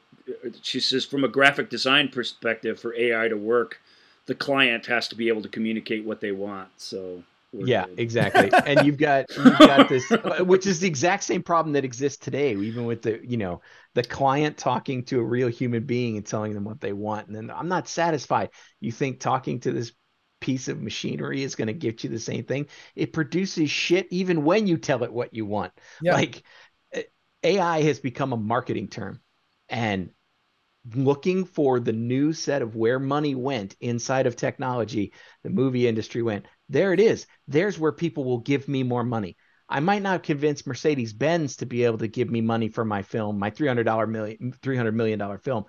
she says from a graphic design perspective, for AI to work, the client has to be able to communicate what they want. So we're yeah, good. exactly. and you've got you've got this, which is the exact same problem that exists today, even with the you know the client talking to a real human being and telling them what they want, and then I'm not satisfied. You think talking to this piece of machinery is going to get you the same thing? It produces shit even when you tell it what you want. Yeah. Like uh, AI has become a marketing term, and looking for the new set of where money went inside of technology, the movie industry went, there it is. There's where people will give me more money. I might not convince Mercedes Benz to be able to give me money for my film, my $300 million, $300 million film,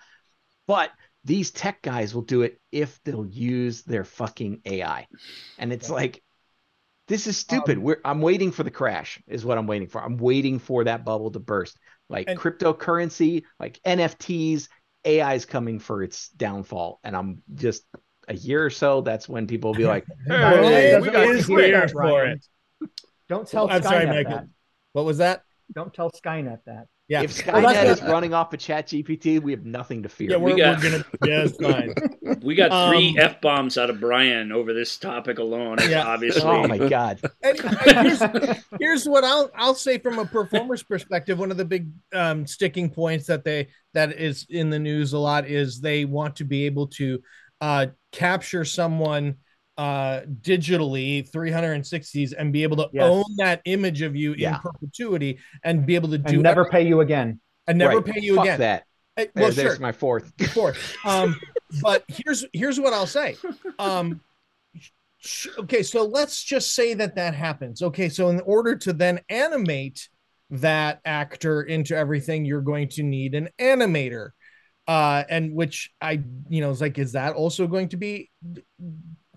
but these tech guys will do it if they'll use their fucking AI. And it's like, this is um, stupid. We're I'm waiting for the crash, is what I'm waiting for. I'm waiting for that bubble to burst. Like And- cryptocurrency, like NFTs, AI is coming for its downfall. And I'm just a year or so, that's when people will be like, Bryan hey, we got is here for it. Don't tell I'm sorry, Skynet Michael. that. What was that? Don't tell Skynet that. Yeah. If Well, Skynet is what- running off a of ChatGPT, we have nothing to fear. Yeah, we're, We got- we're gonna. Yeah, it's fine. We got three Um, f bombs out of Bryan over this topic alone. Yeah. Obviously. oh my god. And- and here's, here's what I'll I'll say from a performer's perspective. One of the big um, sticking points that they that is in the news a lot is they want to be able to uh, capture someone uh digitally 360s and be able to Yes. own that image of you Yeah. in perpetuity and be able to do And never every- pay you again. and never Right. pay you Fuck again that. There- well there's sure my fourth. fourth Um, but here's here's what I'll say. Um, okay, so let's just say that that happens. Okay, so in order to then animate that actor into everything, you're going to need an animator. Uh, and which I, you know, is like, is that also going to be,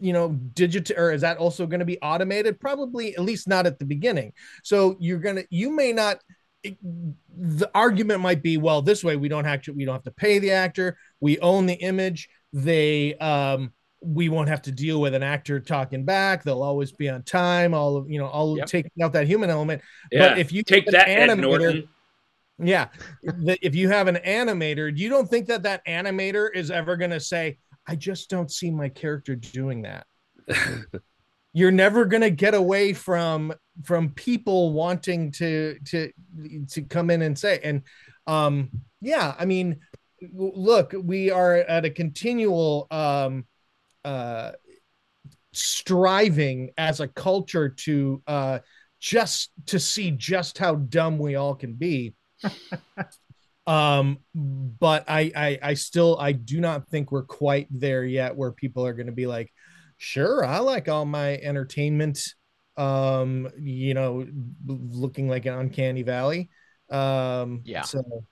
you know, digital, or is that also going to be automated? Probably, at least not at the beginning. So you're gonna, you may not it- the argument might be well this way we don't have to we don't have to pay the actor we own the image they um we won't have to deal with an actor talking back they'll always be on time all of you know all Yep. taking out that human element Yeah. but if you take that, an Ed yeah the, if you have an animator you don't think that that animator is ever going to say i just don't see my character doing that you're never going to get away from from people wanting to to to come in and say and um yeah i mean look we are at a continual um uh striving as a culture to uh, just to see just how dumb we all can be. um, but I, I I still I do not think we're quite there yet where people are going to be like, sure, I like all my entertainment. Um, you know, looking like an uncanny valley. Um, Yeah. So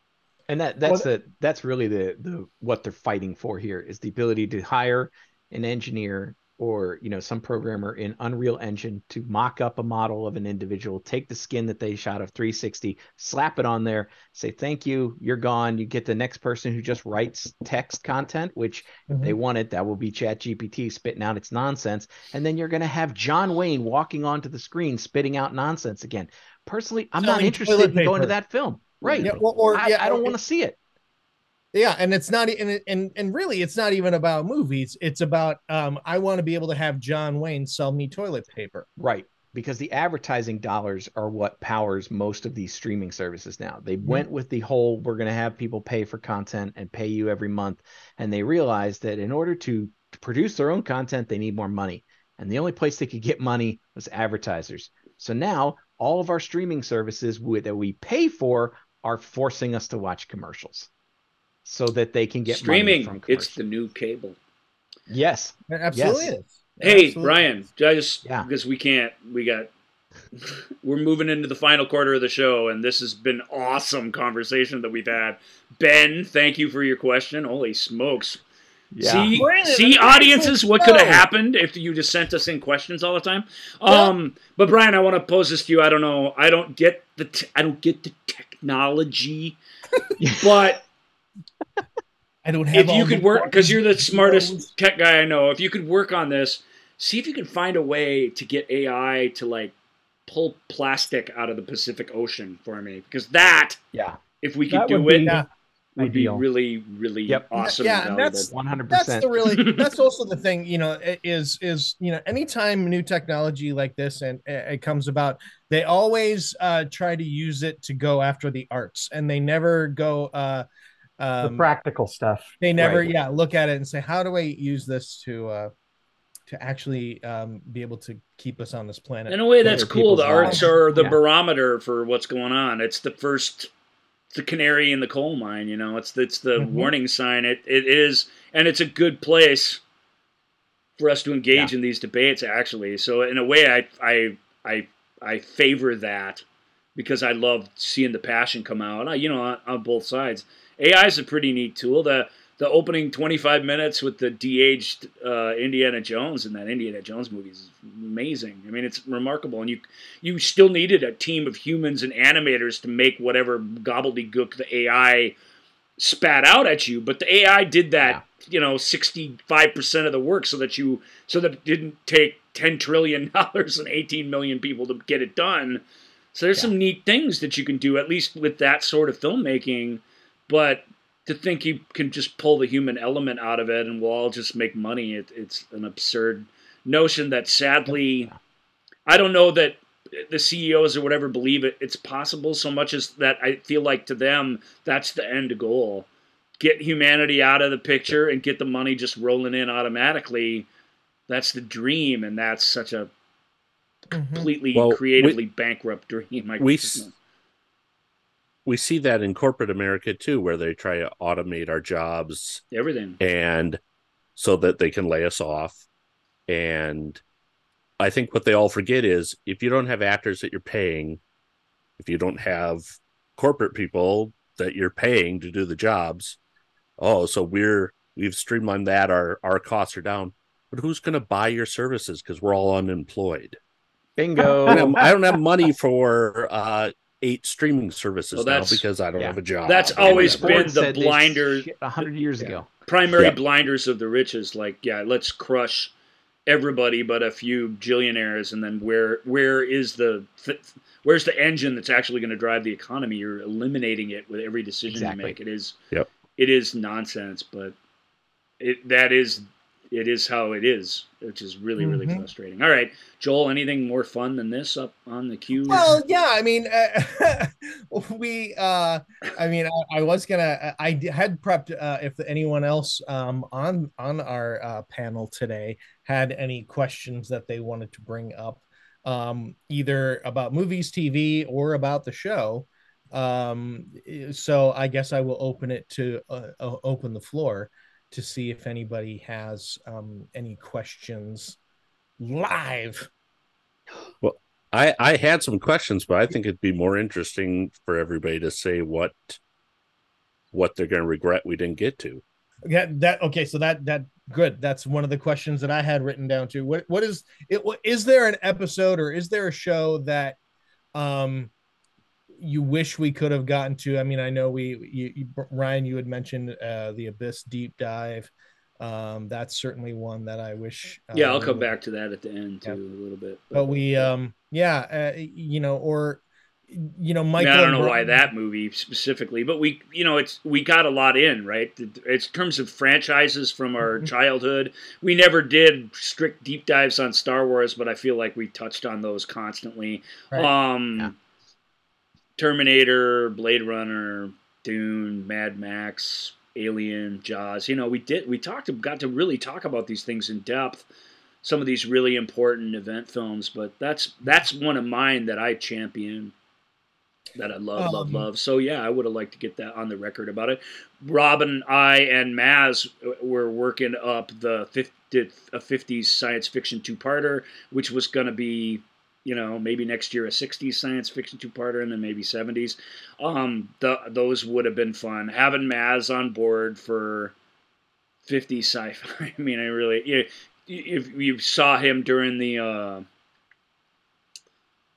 and that that's the that's really the the what they're fighting for here is the ability to hire an engineer or you know some programmer in Unreal Engine to mock up a model of an individual, take the skin that they shot of 360, slap it on there, say thank you, you're gone. You get the next person who just writes text content, which if they want it, that will be Chat GPT spitting out its nonsense, and then you're going to have John Wayne walking onto the screen spitting out nonsense again. Personally, I'm not interested in going to that film. Right. Yeah, well, or- I, yeah, I don't want to see it. Yeah and it's not and and and really it's not even about movies it's about um i want to be able to have john wayne sell me toilet paper Right. Because the advertising dollars are what powers most of these streaming services now. They went with the whole we're going to have people pay for content and pay you every month. And they realized that in order to, to produce their own content, they need more money. And the only place they could get money was advertisers. So now all of our streaming services that we pay for are forcing us to watch commercials so that they can get money Streaming. from It's the new cable. Yes. absolutely Yes. is Hey, Absolutely. Bryan, I just because we can't, we got, we're moving into the final quarter of the show, and this has been awesome conversation that we've had. Ben, thank you for your question. Holy smokes! Yeah. See, Bring see, audiences, what could have happened if you just sent us in questions all the time? Um, but Bryan, I want to pose this to you. I don't know. I don't get the, t- I don't get the technology, but i don't have if you could work because you're the smartest buttons. tech guy I know, if you could work on this, see if you can find a way to get AI to like pull plastic out of the Pacific Ocean for me because that Yeah. if we could That do would it be Yeah. would be really really Yep. awesome Yeah, and and that's- One hundred that's the really that's also the thing you know is is you know anytime new technology like this and uh, it comes about they always uh try to use it to go after the arts and they never go uh the um practical stuff. they never Right. yeah look at it and say how do i use this to uh to actually um be able to keep us on this planet In a way, that's cool. The people's arts are the Yeah. barometer for what's going on. It's the first, it's the canary in the coal mine. You know, it's it's the Mhm. warning sign. It it is, and it's a good place for us to engage in these debates. Actually, so in a way, I I I I favor that because I love seeing the passion come out. I, you know, on, on both sides. AI is a pretty neat tool. The the opening 25 minutes with the de-aged uh, Indiana Jones in that Indiana Jones movie is amazing. I mean, it's remarkable, and you you still needed a team of humans and animators to make whatever gobbledygook the AI spat out at you. But the AI did that, you know, 65 percent of the work, so that you so that it didn't take 10 trillion dollars and 18 million people to get it done. So there's some neat things that you can do, at least with that sort of filmmaking. But to think you can just pull the human element out of it and we'll all just make money, it, it's an absurd notion that sadly, I don't know that the CEOs or whatever believe it. It's possible so much as that I feel like to them that's the end goal. Get humanity out of the picture and get the money just rolling in automatically. That's the dream, and that's such a mm-hmm. completely Well, we- creatively bankrupt dream. I we guess. s- we see that in corporate America too, where they try to automate our jobs everything. and so that they can lay us off. And I think what they all forget is if you don't have actors that you're paying, if you don't have corporate people that you're paying to do the jobs, oh, so we're we've streamlined that, our our costs are down. But who's gonna buy your services because we're all unemployed? Bingo. I don't have, I don't have money for uh eight streaming services Well, now that's- because I don't yeah. have a job. That's always whatever. been the blinder. A hundred years ago. primary Yeah. blinders of the riches like yeah let's crush everybody but a few billionaires and then where where is the th- where's the engine that's actually going to drive the economy you're eliminating it with every decision Exactly. you make it is Yep. it is nonsense but it that is it is how it is, which is really really Mhm. frustrating. All right, Joel, anything more fun than this up on the queue? Well, yeah, I mean, uh, we, uh, I mean, I, I was gonna, I had prepped uh, if anyone else um, on on our uh, panel today had any questions that they wanted to bring up, um, either about movies, TV, or about the show. Um, so I guess I will open it to uh, open the floor to see if anybody has um, any questions live. Well, I I had some questions, but I think it'd be more interesting for everybody to say what what they're going to regret we didn't get to. Yeah, that okay. So that that good. That's one of the questions that I had written down too. What what is it? What, is there an episode or is there a show that um you wish we could have gotten to? I mean, I know we you, you Ryan, you had mentioned uh the Abyss deep dive. Um, that's certainly one that I wish. Uh, yeah, I'll come back to that at the end too, a little bit. But we um yeah, uh, you know, or you know, I, mean, Michael. I don't and know why that movie specifically, but we, you know, it's we got a lot in, right? It's in terms of franchises from our Mm-hmm. childhood. We never did strict deep dives on Star Wars, but I feel like we touched on those constantly. Right. Um, Terminator, Blade Runner, Dune, Mad Max, Alien, Jaws. You know, we did we talked got to really talk about these things in depth. Some of these really important event films, but that's that's one of mine that I champion that I love, love, Um, love. So yeah, I would have liked to get that on the record about it. Robin, I and Maz were working up the 50, a 50s science fiction two-parter, which was going to be, you know, maybe next year a 60s science fiction two-parter and then maybe 70s. Um, the, those would have been fun. Having Maz on board for 50 sci-fi. I mean, I really, if you saw him during the uh,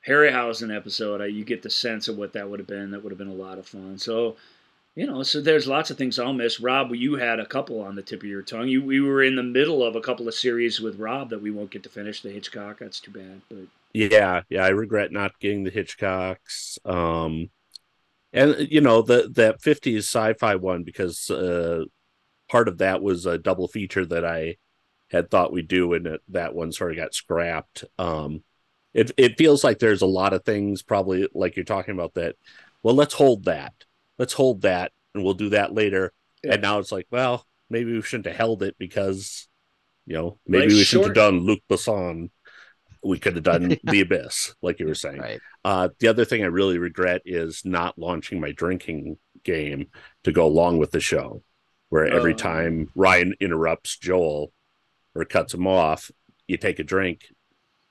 Harryhausen episode, you get the sense of what that would have been. That would have been a lot of fun. So, you know, so there's lots of things I'll miss. Rob, you had a couple on the tip of your tongue. You we were in the middle of a couple of series with Rob that we won't get to finish. The Hitchcock, that's too bad. But Yeah, yeah, I regret not getting the Hitchcocks. Um and you know, the that 50s sci-fi one because uh part of that was a double feature that I had thought we'd do and it, that one sort of got scrapped. Um it it feels like there's a lot of things probably like you're talking about that well, let's hold that. Let's hold that and we'll do that later. Yeah. And now it's like, well, maybe we shouldn't have held it because you know, maybe Life's we shouldn't have done Luc Besson we could have done the abyss like you were saying Right. uh, the other thing i really regret is not launching my drinking game to go along with the show where every Oh. time ryan interrupts joel or cuts him off you take a drink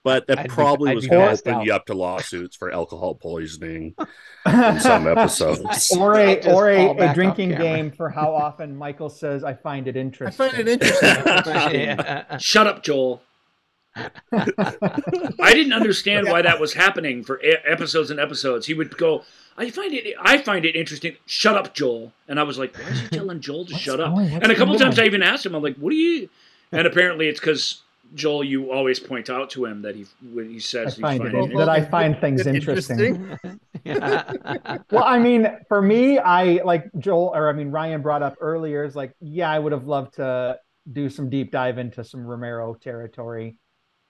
but that I'd probably I'd was going to passed open out. you up to lawsuits for alcohol poisoning in some episodes or a or a, a drinking game for how often Michael says I find it interesting." I find it interesting. Yeah. shut up, Joel. I didn't understand why that was happening for episodes and episodes. He would go, "I find it, I find it interesting." Shut up, Joel. And I was like, "Why is he telling Joel to shut up?" and a couple times? I even asked him, "I'm like, what are you?" And apparently it's because Joel, you always point out to him that he when he I says he's find it finding that I find things It's interesting. Well, I mean, for me, I like Joel, or I mean, Ryan brought up earlier is like, yeah, I would have loved to do some deep dive into some Romero territory.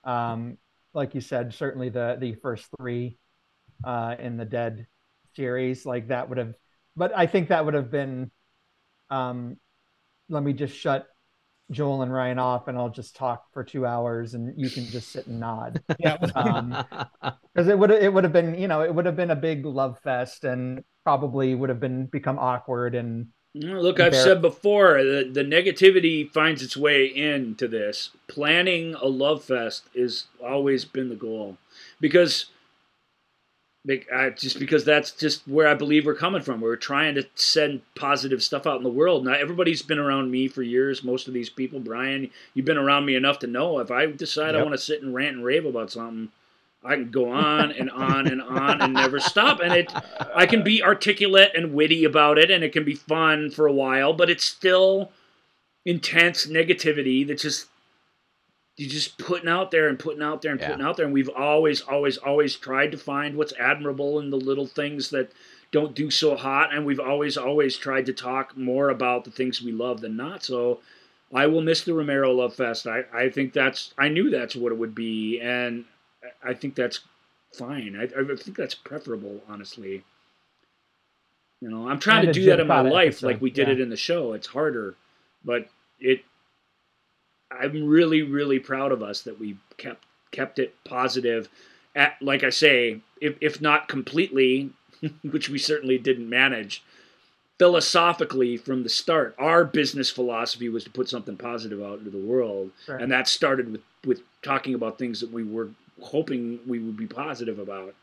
Um, like you said, certainly the the first three uh, in the Dead series, like that would have, but I think that would have been. Um, let me just shut Joel and Ryan off, and I'll just talk for two hours, and you can just sit and nod Yeah. um, because it would it would have been you know it would have been a big love fest and probably would have been become awkward and Look, I've said before, the, the negativity finds its way into this. Planning a love fest has always been the goal, because bec- I, uh, just because that's just where I believe we're coming from. We're trying to send positive stuff out in the world. Now, everybody's been around me for years. Most of these people, Bryan, you've been around me enough to know if I decide I want to sit and rant and rave about something, I can go on and on and on and never stop. And it, I can be articulate and witty about it, and it can be fun for a while, but it's still intense negativity that just you're just putting out there and putting out there and Yeah. putting out there. And we've always, always, always tried to find what's admirable in the little things that don't do so hot. And we've always, always tried to talk more about the things we love than not. So I will miss the Romero Love Fest. I, I think that's I knew that's what it would be, and I think that's fine. I, I think that's preferable, honestly. You know, I'm trying And to do that in my Jim Cotta life, like we did yeah. it in the show. It's harder, but it. I'm really, really proud of us that we kept kept it positive. At like I say, if if not completely, which we certainly didn't manage, philosophically from the start, our business philosophy was to put something positive out into the world, Right. and that started with with talking about things that we were hoping we would be positive about.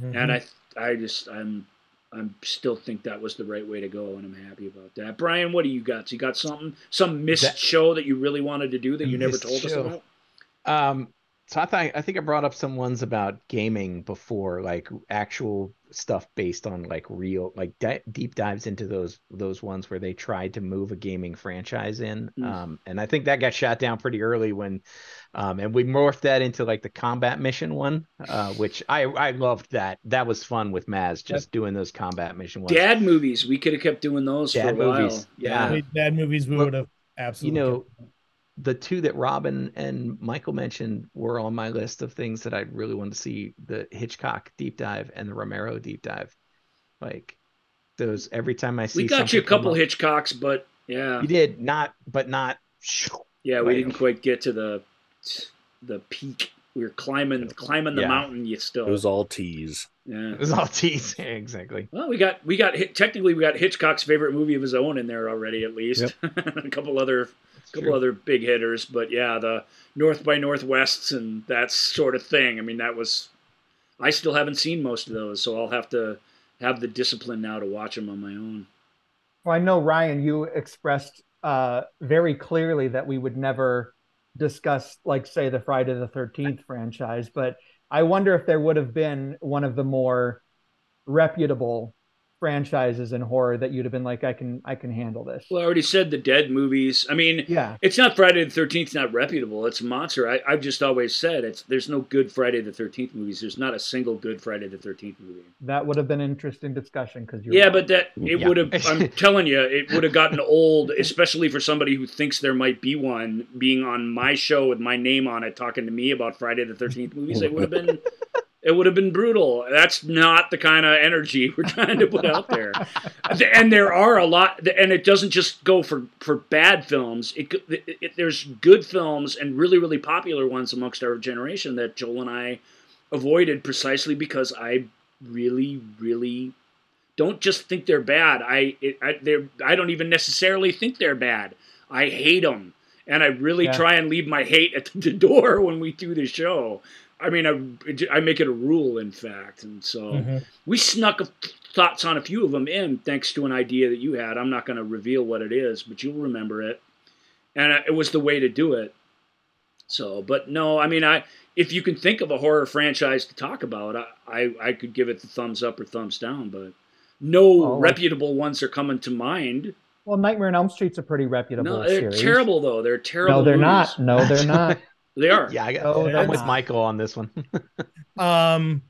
Mm-hmm. And I I just I'm I'm still think that was the right way to go, and I'm happy about that. Bryan, what do you got? You got something some missed That- show that you really wanted to do that you never told us about? Um, so I thought I think I brought up some ones about gaming before, like actual stuff based on like real, like di- deep dives into those those ones where they tried to move a gaming franchise in. Mm. Um, and I think that got shot down pretty early when, um, and we morphed that into like the combat mission one, uh, which I I loved that. That was fun with Maz just doing those combat mission ones. Dad movies. We could have kept doing those Dad for a while. movies, yeah. Wait, Dad movies, we Look, would have you absolutely. know the two that robin and michael mentioned were on my list of things that i really wanted to see the hitchcock deep dive and the romero deep dive like those every time i see We got you a couple up- Hitchcocks, but yeah, you did not but not yeah, we didn't quite get to the the peak. We were climbing climbing the Yeah. mountain. You still It was all tease. yeah. it was all tease exactly Well, we got we got hit, technically we got Hitchcock's favorite movie of his own in there already at least. a couple other couple true. other big hitters, but yeah, the North by Northwests and that sort of thing. I mean, that was I still haven't seen most of those, so I'll have to have the discipline now to watch them on my own. Well, I know Ryan, you expressed uh, very clearly that we would never discuss, like, say, the Friday the Thirteenth franchise, but I wonder if there would have been one of the more reputable franchises in horror that you'd have been like, I can, I can handle this. Well, I already said the Dead movies. I mean, Yeah. it's not Friday the Thirteenth. Not reputable. It's a monster. I, I've just always said it's. There's no good Friday the Thirteenth movies. There's not a single good Friday the Thirteenth movie. That would have been an interesting discussion because you're Yeah, right. but that it Yeah. would have. I'm telling you, it would have gotten old, especially for somebody who thinks there might be one. Being on my show with my name on it, talking to me about Friday the Thirteenth movies, it would have been. It would have been brutal. That's not the kind of energy we're trying to put out there. And there are a lot, and it doesn't just go for, for bad films. It, it, it there's good films and really really popular ones amongst our generation that Joel and I avoided precisely because I really really don't just think they're bad. I it, I they're I don't even necessarily think they're bad. I hate them, and I really Yeah. try and leave my hate at the door when we do the show. I mean, I, I make it a rule, in fact, and so Mhm. we snuck a, thoughts on a few of them in thanks to an idea that you had. I'm not going to reveal what it is, but you'll remember it, and it was the way to do it. So, but no, I mean, I if you can think of a horror franchise to talk about, I I, I could give it the thumbs up or thumbs down, but no Oh, reputable ones are coming to mind. well, Nightmare on Elm Street's a pretty reputable No, they're series. terrible though. They're terrible. No, they're movies. not. No, they're not. They are. yeah i got Oh, i'm with michael on this one Um,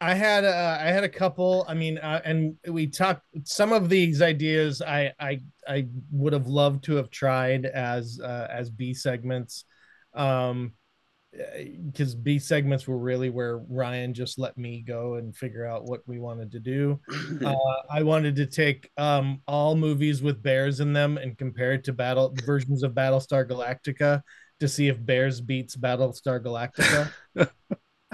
I had uh, I had a couple. I mean, uh, and we talked some of these ideas. I I I would have loved to have tried as uh, as B segments, um, because B segments were really where Ryan just let me go and figure out what we wanted to do. Uh, I wanted to take um all movies with bears in them and compare it to battle versions of Battlestar Galactica to see if Bears beats Battlestar Galactica.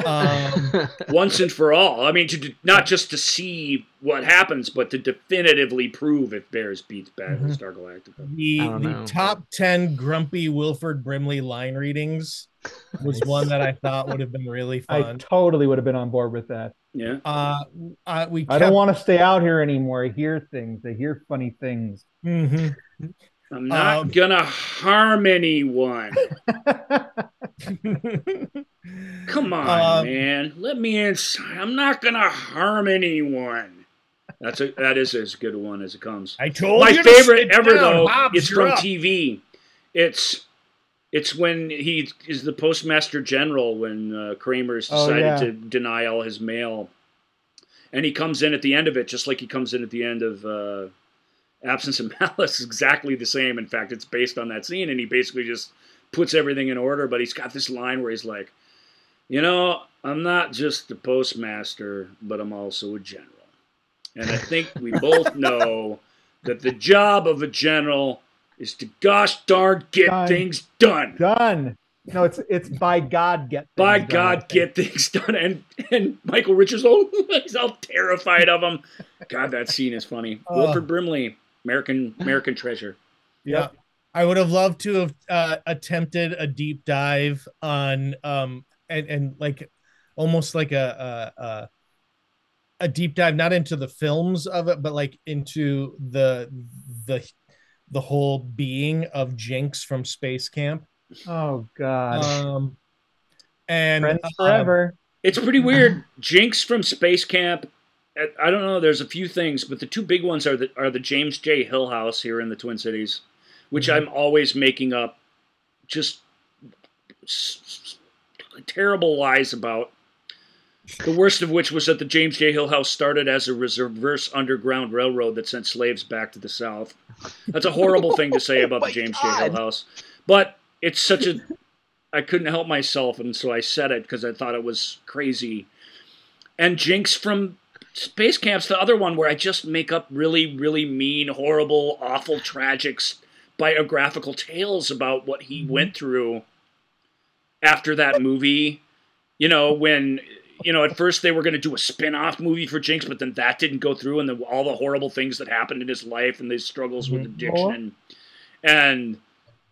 um, Once and for all. I mean, to, to- not just to see what happens, but to definitively prove if Bears beats Mm-hmm. Battlestar Galactica. the the top 10 grumpy Wilford Brimley line readings was one that I thought would have been really fun. I totally would have been on board with that. Yeah. Uh, uh, we I don't want to stay out here anymore. I hear things. I hear funny things. hmm I'm not Um, gonna harm anyone. Come on, Um, man. Let me inside. I'm not gonna harm anyone. That's a that is as good a one as it comes. I told My you favorite ever down, though Hobbs, is you're from up. TV. It's it's when he is the postmaster general when uh, Kramer's Oh, decided yeah. to deny all his mail, and he comes in at the end of it just like he comes in at the end of uh, Absence of Malice is exactly the same. In fact, it's based on that scene, and he basically just puts everything in order. But he's got this line where he's like, "You know, I'm not just the postmaster, but I'm also a general." And I think we both know that the job of a general is to gosh darn get Done. things done. Done. No, it's it's by God get. By things done, God, get things done. And and Michael Richards, oh, he's all terrified of him. God, that scene is funny. Oh. Wilford Brimley, American American Treasure. Yeah. I would have loved to have uh, attempted a deep dive on um and and like almost like a a, a a deep dive not into the films of it but like into the the the whole being of Jinx from Space Camp. Oh God. Um and Friends um, forever. It's pretty weird. Jinx from Space Camp. I- don't know. There's a few things, but the two big ones are the are the James J. Hill House here in the Twin Cities, which mm-hmm. I'm always making up just terrible lies about. The worst of which was that the James J. Hill House started as a reverse underground railroad that sent slaves back to the South. That's a horrible thing to say about the oh James J. Hill House, but it's such a I couldn't help myself, and so I said it because I thought it was crazy. And Jinx from Space Camp's the other one where I just make up really, really mean, horrible, awful, tragic biographical tales about what he mm-hmm. went through after that movie. You know, when you know at first they were going to do a spin-off movie for Jinx, but then that didn't go through, and the, all the horrible things that happened in his life and his struggles with mm-hmm. addiction and and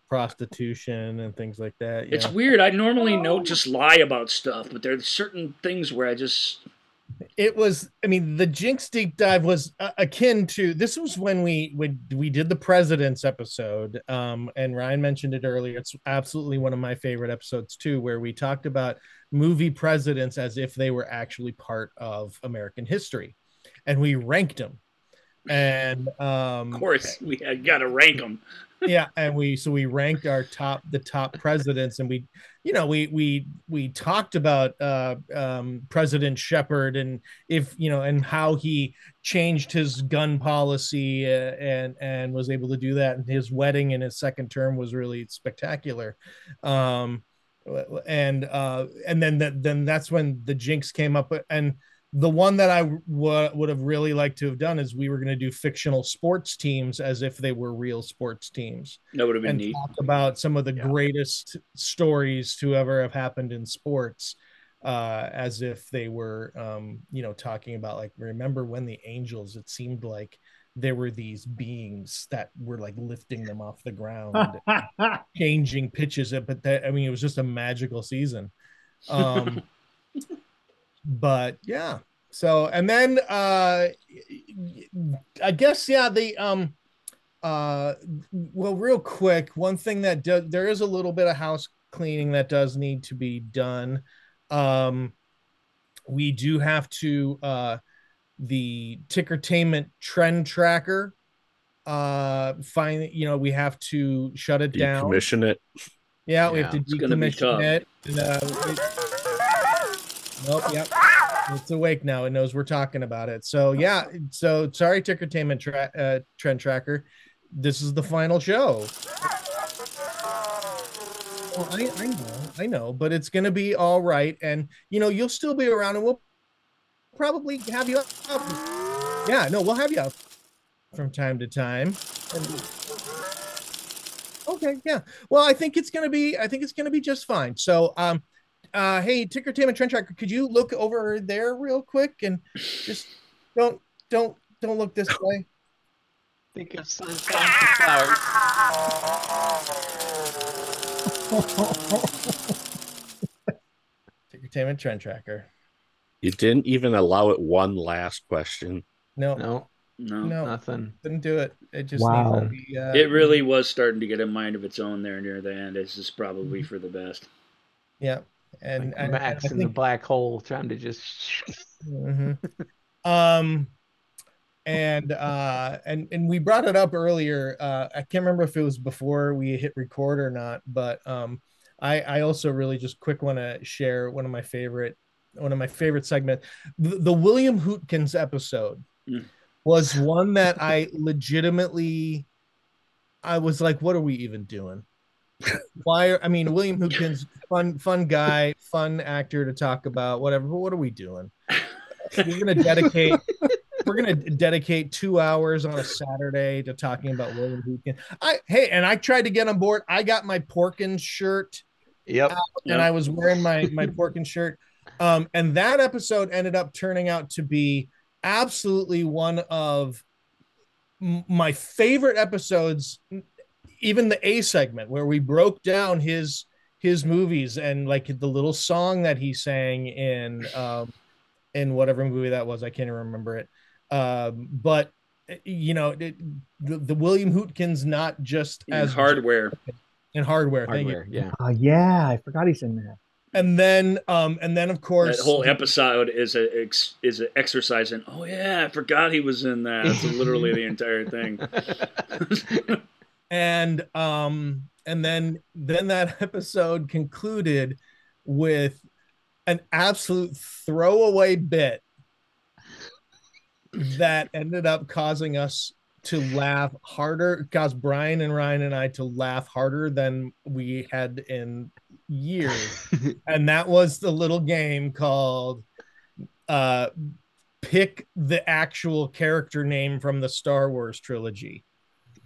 prostitution and things like that. It's weird. I normally oh. don't just lie about stuff, but there are certain things where I just it was i mean the jinx deep dive was uh, akin to this was when we when we did the president's episode um and ryan mentioned it earlier it's absolutely one of my favorite episodes too where we talked about movie presidents as if they were actually part of american history and we ranked them and um of course we had got to rank them. Yeah and we so we ranked our top the top presidents and we you know we we we talked about uh um president shepard and if you know and how he changed his gun policy uh, and and was able to do that and his wedding in his second term was really spectacular. Um and uh and then that then that's when the jinx came up and the one that I w- would have really liked to have done is we were going to do fictional sports teams as if they were real sports teams. That would have been and neat. talk about some of the greatest stories to ever have happened in sports, uh, as if they were, um, you know, talking about like remember when the Angels? It seemed like there were these beings that were like lifting them off the ground, changing pitches. But that I mean, it was just a magical season. Um, but yeah so and then uh i guess yeah the um uh well real quick one thing that do, there is a little bit of house cleaning that does need to be done um we do have to uh the tickertainment trend tracker uh find you know we have to shut it down Decommission it. yeah, we have to it's gonna be decommission it. And, uh, it- Nope. Yep. It's awake now. It knows we're talking about it. So yeah. So sorry, Tickertainment tra- uh, Trend Tracker. This is the final show. Well, I, I know, I know, but it's gonna be all right, and you know you'll still be around, and we'll probably have you up. Yeah, no, we'll have you up from time to time. And- Okay, yeah. Well, I think it's gonna be. I think it's gonna be just fine. So, um, uh, hey, Tickertainment Trend Tracker, could you look over there real quick and just don't, don't, don't look this way. Think of sunshine flowers. Tickertainment Trend Tracker. You didn't even allow it one last question. No, no, no, no, nothing. Didn't do it. It just Wow. needs to be. Uh, it really was starting to get a mind of its own there near the end. This is probably for the best. Yeah, and, and Max in the black hole trying to just. Mhm. um and uh and and we brought it up earlier uh i can't remember if it was before we hit record or not but um i i also really just quick want to share one of my favorite one of my favorite segments the, the william hootkins episode Mm. was one that I legitimately I was like, what are we even doing? Why I mean William Hootkins, fun, fun guy, fun actor to talk about, whatever, but what are we doing? We're gonna dedicate we're gonna dedicate two hours on a Saturday to talking about William Hootkins. I hey, and I tried to get on board. I got my Porkins shirt Yep. out, and I was wearing my my Porkins shirt. Um, and that episode ended up turning out to be absolutely one of my favorite episodes. Even the A segment where we broke down his his movies and like the little song that he sang in um, in whatever movie that was. I can't even remember it. Um, but you know, it, the, the William Hootkins not just In as hardware. in hardware. thank you. Hardware, yeah. Oh yeah, I forgot he's in there. And then, um, and then of course, That whole episode is a ex, is an exercise in. Oh yeah, I forgot he was in that. It's literally the entire thing. and um and then then that episode concluded with an absolute throwaway bit that ended up causing us to laugh harder caused Bryan and ryan and i to laugh harder than we had in years. And that was the little game called uh pick the actual character name from the star wars trilogy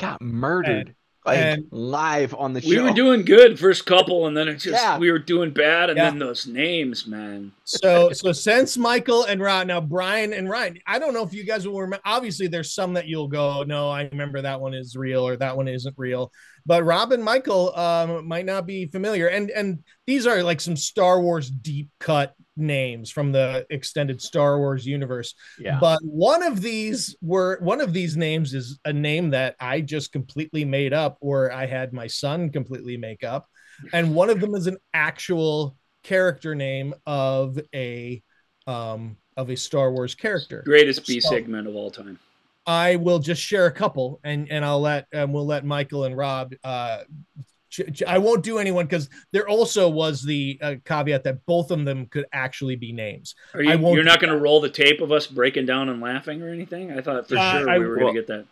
Got murdered And- like and- live on the show. we were doing good first couple, and then it just Yeah. we were doing bad, and Yeah. then those names, man. so so since Michael and Ryan now Bryan and Ryan, I don't know if you guys will remember. Obviously, there's some that you'll go, no, I remember that one is real or that one isn't real. But Rob and Michael um, might not be familiar, and and these are like some Star Wars deep cut names from the extended Star Wars universe. Yeah. But one of these were one of these names is a name that I just completely made up, or I had my son completely make up, and one of them is an actual character name of a um of a Star Wars character. Greatest B So- segment of all time. I will just share a couple, and and I'll let and we'll let Michael and Rob. Uh, I won't do anyone because there also was the uh, caveat that both of them could actually be names. Are you, I won't you're not going to roll the tape of us breaking down and laughing or anything? I thought for Uh, sure I- we were going to get that.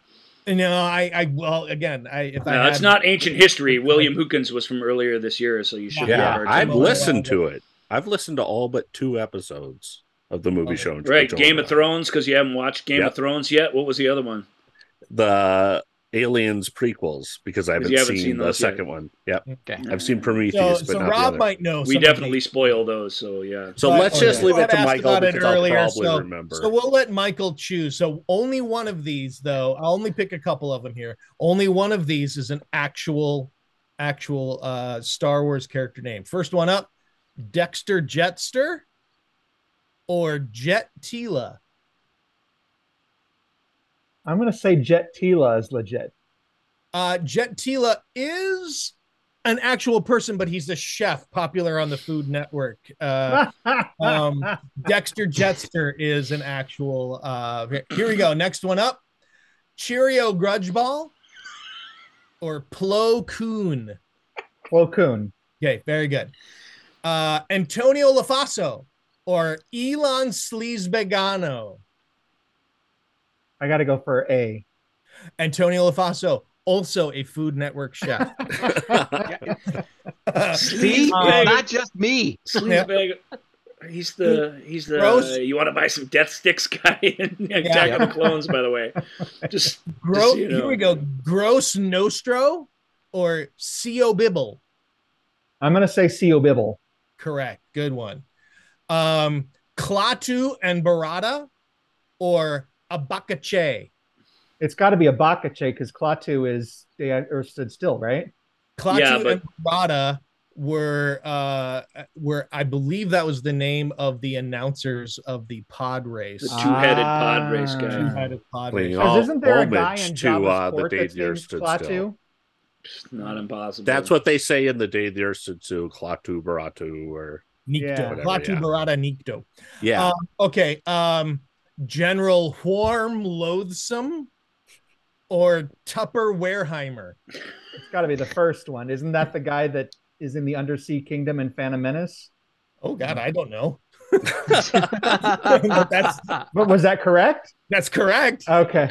No, I, I well again, I if I No, had, that's not ancient history. William Hootkins was from earlier this year, so you should. Yeah, have our I've attention. listened to it. I've listened to all but two episodes of the movie show. Right, Game of Thrones because you haven't watched Game Yep. of Thrones yet. What was the other one? the Aliens prequels because I haven't, haven't seen, seen the those yet. second one. Yep. Okay. I've seen so, Prometheus, but so not the Rob other. might know. we definitely spoil those. So yeah. So But- let's just okay. leave it Had to asked Michael about it because I'll earlier, probably so- remember. So we'll let Michael choose. So only one of these, though. I'll only pick a couple of them here. Only one of these is an actual, actual uh, Star Wars character name. First one up, Dexter Jetster or Jet Tila. I'm gonna say Jet Tila is legit. Uh, Jet Tila is an actual person, but he's a chef popular on the Food Network. Uh, um, Dexter Jetster is an actual. Uh, here we go. Next one up Cheerio Grudgeball or Plo Koon. Plo Koon. Okay, very good. Uh, Antonia Lofaso or Elan Sleazebaggano. I got to go for A. Antonia Lofaso, also a Food Network chef. See, Um, not just me. Sleazebag. He's the he's the Gross. you want to buy some death sticks guy in Attack of the Clones by the way. Just, Gro- just, you Here we go. Gross Nostro or Co Bibble. I'm gonna say Co Bibble. Correct. Good one. Um, Klaatu and Barada or Abakache. It's got to be a Bakache because Klaatu is they or stood still, right? Klaatu Yeah, but- and Barada were uh were I believe that was the name of the announcers of the pod race. The two-headed pod race Ah. guy. Two-headed pod race. all- isn't there a guy in to, Jabba's uh, the day that's the earth stood Klaatu? still. It's not impossible. That's what they say in the day the earth stood still, Klaatu Baratu, or Nikto. Yeah. Whatever, Klaatu yeah. Barada Nikto. yeah. Um, okay. Um, General Warm Loathsome or Tupper Wareheimer. It's got to be the first one. Isn't that the guy that is in the Undersea Kingdom in Phantom Menace? Oh God, I don't know. but that's But was that correct? that's correct. Okay.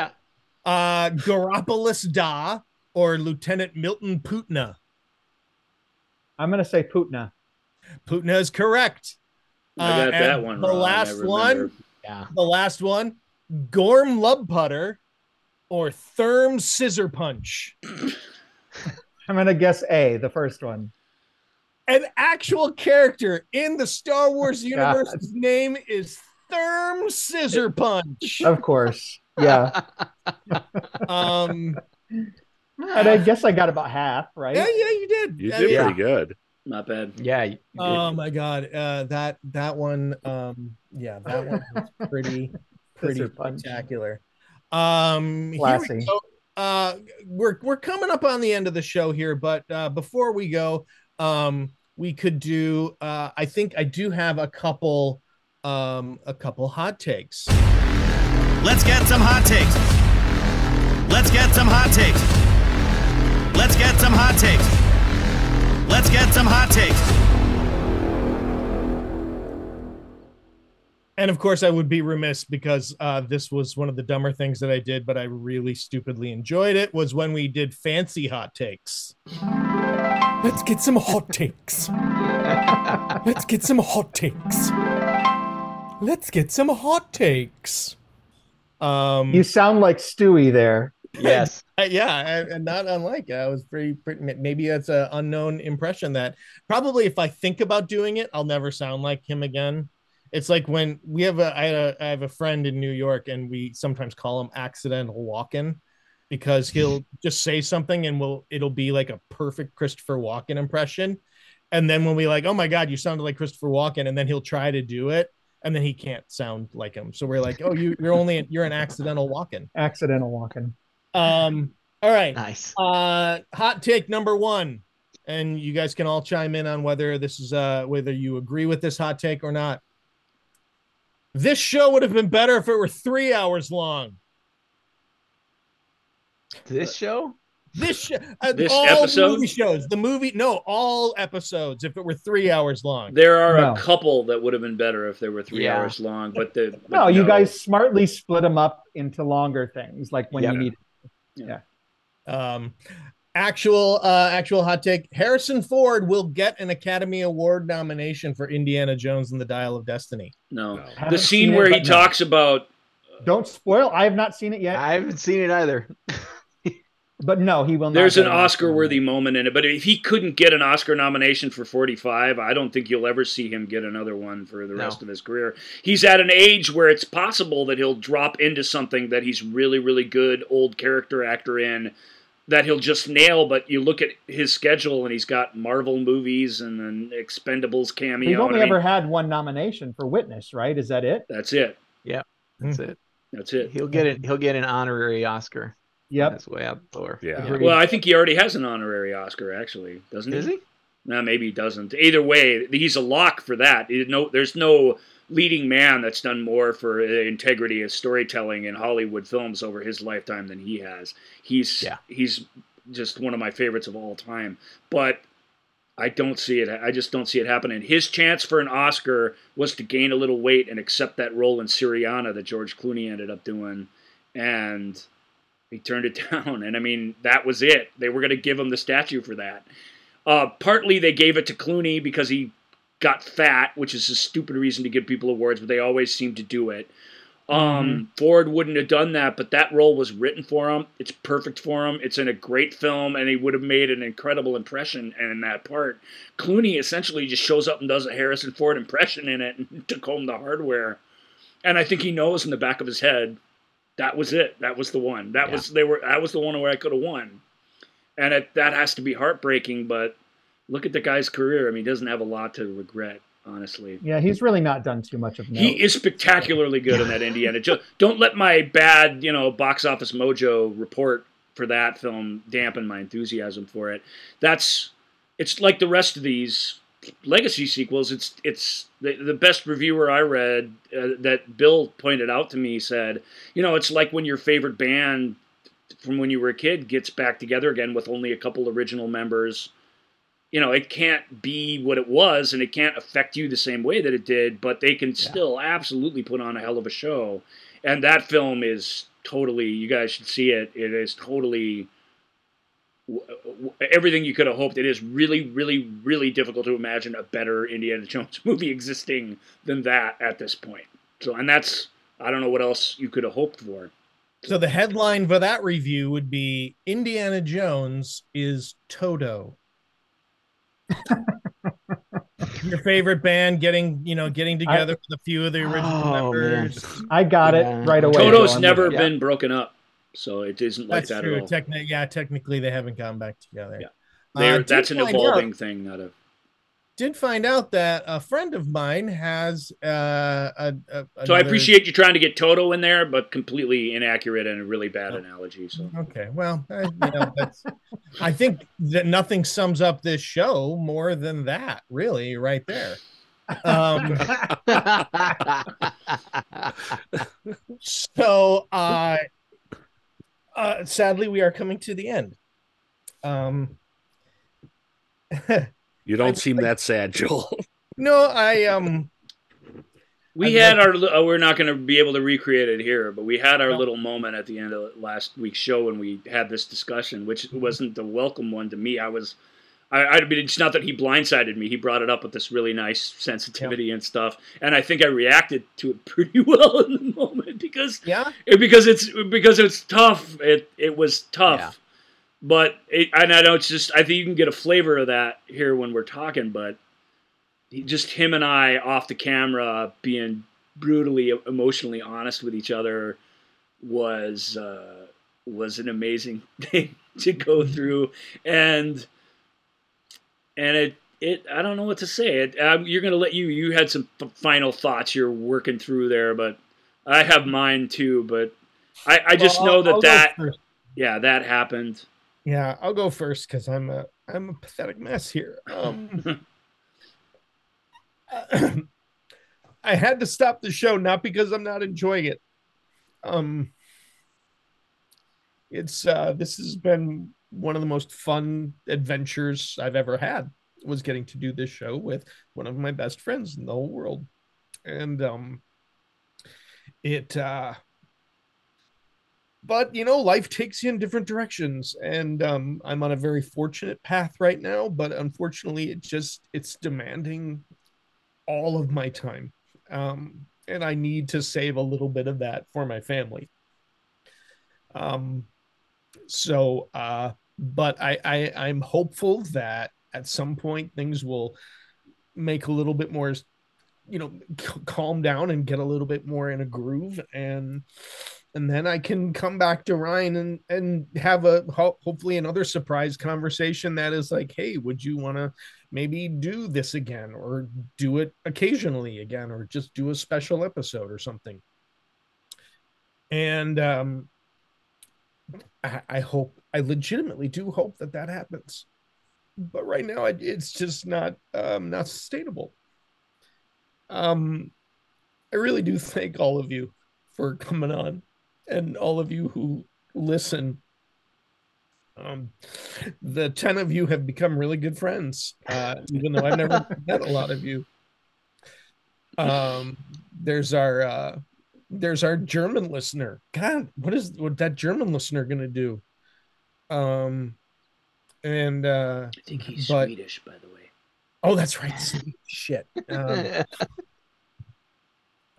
Uh, Garopolis Da or Lieutenant Milton Putna. I'm gonna say Putna. Putna is correct. I got Uh, that one The wrong, I last remember. one, Yeah. the last one, Gorm Lubputter or Therm Scissor Punch. I'm gonna guess A, the first one. An actual character in the Star Wars God. universe. Name is Therm Scissor Punch. Of course. Yeah. Um, and I guess I got about half, right? yeah, yeah, you did. You I did mean, pretty good. Not bad. Yeah. Oh my god, uh, that that one, um, yeah, that one was pretty pretty spectacular. Um, here we go. Uh, we're we're coming up on the end of the show here, but uh, before we go, um, we could do. Uh, I think I do have a couple, um, a couple hot takes. Let's get some hot takes. Let's get some hot takes. Let's get some hot takes. Let's get some hot takes. And of course, I would be remiss because uh, this was one of the dumber things that I did, but I really stupidly enjoyed it. Was when we did fancy hot takes. Let's get some hot takes. Let's get some hot takes. Let's get some hot takes. Um, You sound like Stewie there. Yes. Uh, yeah, and, not unlike I was pretty, pretty. Maybe that's an unknown impression that probably if I think about doing it, I'll never sound like him again. It's like when we have a I, had a I have a friend in New York, and we sometimes call him accidental Walken because he'll just say something and we'll it'll be like a perfect Christopher Walken impression, and then when we like, oh my god, you sounded like Christopher Walken, and then he'll try to do it, and then he can't sound like him. So we're like, oh, you you're only you're an accidental Walken. Accidental Walken. Um. All right. Nice. Uh, hot take number one, and you guys can all chime in on whether this is uh whether you agree with this hot take or not. This show would have been better if it were three hours long. This show? This show, uh, This all episode? movie shows, the movie, no, all episodes. If it were three hours long, There are No. a couple that would have been better if they were three Yeah. hours long, but the but No, you guys smartly split them up into longer things, like when Yep. you need. Um, actual uh actual hot take: Harrison Ford will get an Academy Award nomination for Indiana Jones and the Dial of Destiny. no. No. The scene seen it, where he but no. talks about Don't spoil. I have not seen it yet, I haven't seen it either. but no, he will not. there's an Oscar worthy moment in it, but if he couldn't get an Oscar nomination for 45, I don't think you'll ever see him get another one for the No. rest of his career. He's at an age where it's possible that he'll drop into something that he's really, really good old character actor in that he'll just nail. But you look at his schedule and he's got Marvel movies and then Expendables cameo. We've only I mean, ever had one nomination for Witness, right? Is that it? that's it. Yeah, that's hmm. it. That's it. He'll get it. He'll get an honorary Oscar. Yep. That's way out the door. Yeah. Agreed. Well, I think he already has an honorary Oscar, actually, doesn't he? Is he? No, maybe he doesn't. Either way, he's a lock for that. No, there's no leading man that's done more for uh, integrity of storytelling in Hollywood films over his lifetime than he has. He's Yeah. he's just one of my favorites of all time. But I don't see it. I just don't see it happening. His chance for an Oscar was to gain a little weight and accept that role in Syriana that George Clooney ended up doing, and he turned it down. And I mean, that was it. They were going to give him the statue for that. Uh, partly they gave it to Clooney because he got fat, which is a stupid reason to give people awards, but they always seem to do it. Um, Ford wouldn't have done that, but that role was written for him. It's perfect for him. It's in a great film, and he would have made an incredible impression in that part. Clooney essentially just shows up and does a Harrison Ford impression in it and took home the hardware. And I think he knows in the back of his head that was it. That was the one. That Yeah. was they were. That was the one where I could have won. And it, that has to be heartbreaking. But look at the guy's career. I mean, he doesn't have a lot to regret, honestly. Yeah, he's really not done too much of note. He is spectacularly good in that Indiana Jones. Don't let my bad, you know, box office mojo report for that film dampen my enthusiasm for it. That's it's like the rest of these legacy sequels. It's it's the, the best reviewer I read uh, that Bill pointed out to me said, you know, it's like when your favorite band from when you were a kid gets back together again with only a couple original members you know, it can't be what it was and it can't affect you the same way that it did, but they can still absolutely put on a hell of a show. And that film is totally, you guys should see it. It is totally everything you could have hoped. It is really, really, really difficult to imagine a better Indiana Jones movie existing than that at this point. So, and that's, I don't know what else you could have hoped for. So the headline for that review would be Indiana Jones is Toto. Your favorite band getting, you know, getting together with a few of the original Oh, members. I got Yeah. it right away. Toto's Joe. never Yeah. been broken up, so it isn't like That's that true. at all. Techni- yeah, technically they haven't gone back together. Yeah. Uh, that's an find evolving out- thing, not a. Did find out that a friend of mine has uh, a, a So I appreciate you trying to get Toto in there, but completely inaccurate and a really bad analogy. So Okay, well, I, you know, that's, I think that nothing sums up this show more than that, really, right there. Um, so, uh, uh, sadly, we are coming to the end. Um, You don't seem that sad, Joel. no, I um, we I'd had like our. li- uh, We're not going to be able to recreate it here, but we had our little moment at the end of last week's show when we had this discussion, which wasn't a welcome one to me. I was. I, I mean, it's not that he blindsided me. He brought it up with this really nice sensitivity and stuff, and I think I reacted to it pretty well in the moment because yeah, because it's because it's tough. It it was tough, but it, and I know it's just I think you can get a flavor of that here when we're talking, but he- just him and I off the camera being brutally emotionally honest with each other was uh, was an amazing thing to go through, and and it it I don't know what to say. It um, you're gonna let you you had some f- final thoughts you're working through there, but I have mine too. But I I just Well, know I'll- that I'll that yeah that happened. Yeah, I'll go first because I'm a I'm a pathetic mess here. Um, I had to stop the show not because I'm not enjoying it. Um, it's uh, this has been one of the most fun adventures I've ever had. Was getting to do this show with one of my best friends in the whole world, and um, it uh, but you know life takes you in different directions. And um, i'm on a very fortunate path right now but unfortunately it just it's demanding all of my time. Um, and i need to save a little bit of that for my family. Um, so uh, but I, I i'm hopeful that at some point things will make a little bit more you know c- calm down and get a little bit more in a groove and and then I can come back to Ryan and and have a ho- hopefully another surprise conversation that is like, hey, would you want to maybe do this again or do it occasionally again or just do a special episode or something? And um, I, I hope I legitimately do hope that that happens, but right now it, it's just not um, not sustainable. Um, I really do thank all of you for coming on and all of you who listen. Um, the 10 of you have become really good friends, uh, even though I've never met a lot of you. Um, there's our uh, there's our German listener. God, what is what that German listener gonna do? Um, and uh, I think he's but- Swedish, by the way. Oh, that's right. Shit. Um,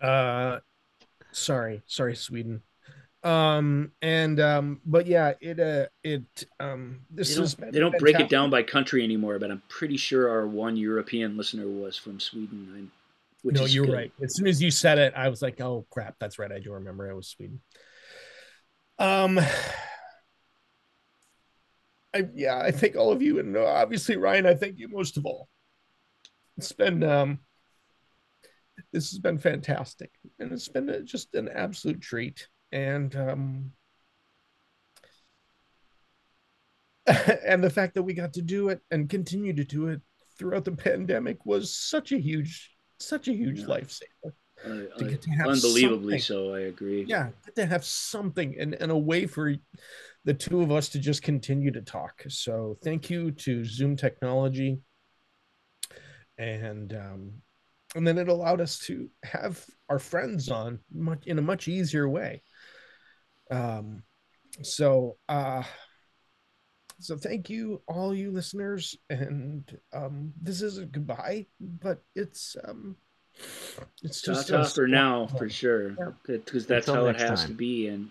uh, sorry, sorry, Sweden. Um, and um, but yeah, it uh, it um, this They has they don't break it down by country anymore, but I'm pretty sure our one European listener was from Sweden. I'm, which no, is you're good. right. As soon as you said it, I was like, oh crap, that's right. I do remember it was Sweden. Um, I yeah, I thank all of you, and obviously Ryan, I thank you most of all. It's been um, this has been fantastic, and it's been just an absolute treat, and um, and the fact that we got to do it and continue to do it throughout the pandemic was such a huge, such a huge lifesaver. Uh, to uh, get to have unbelievably something. so. I agree. Yeah, to have something and, and a way for the two of us to just continue to talk. So thank you to Zoom technology. And um, and then it allowed us to have our friends on much in a much easier way. Um, so uh so thank you all you listeners and um this is a goodbye but it's um it's Ta just ta us- for now, for sure, because that's Until how it has time. to be. And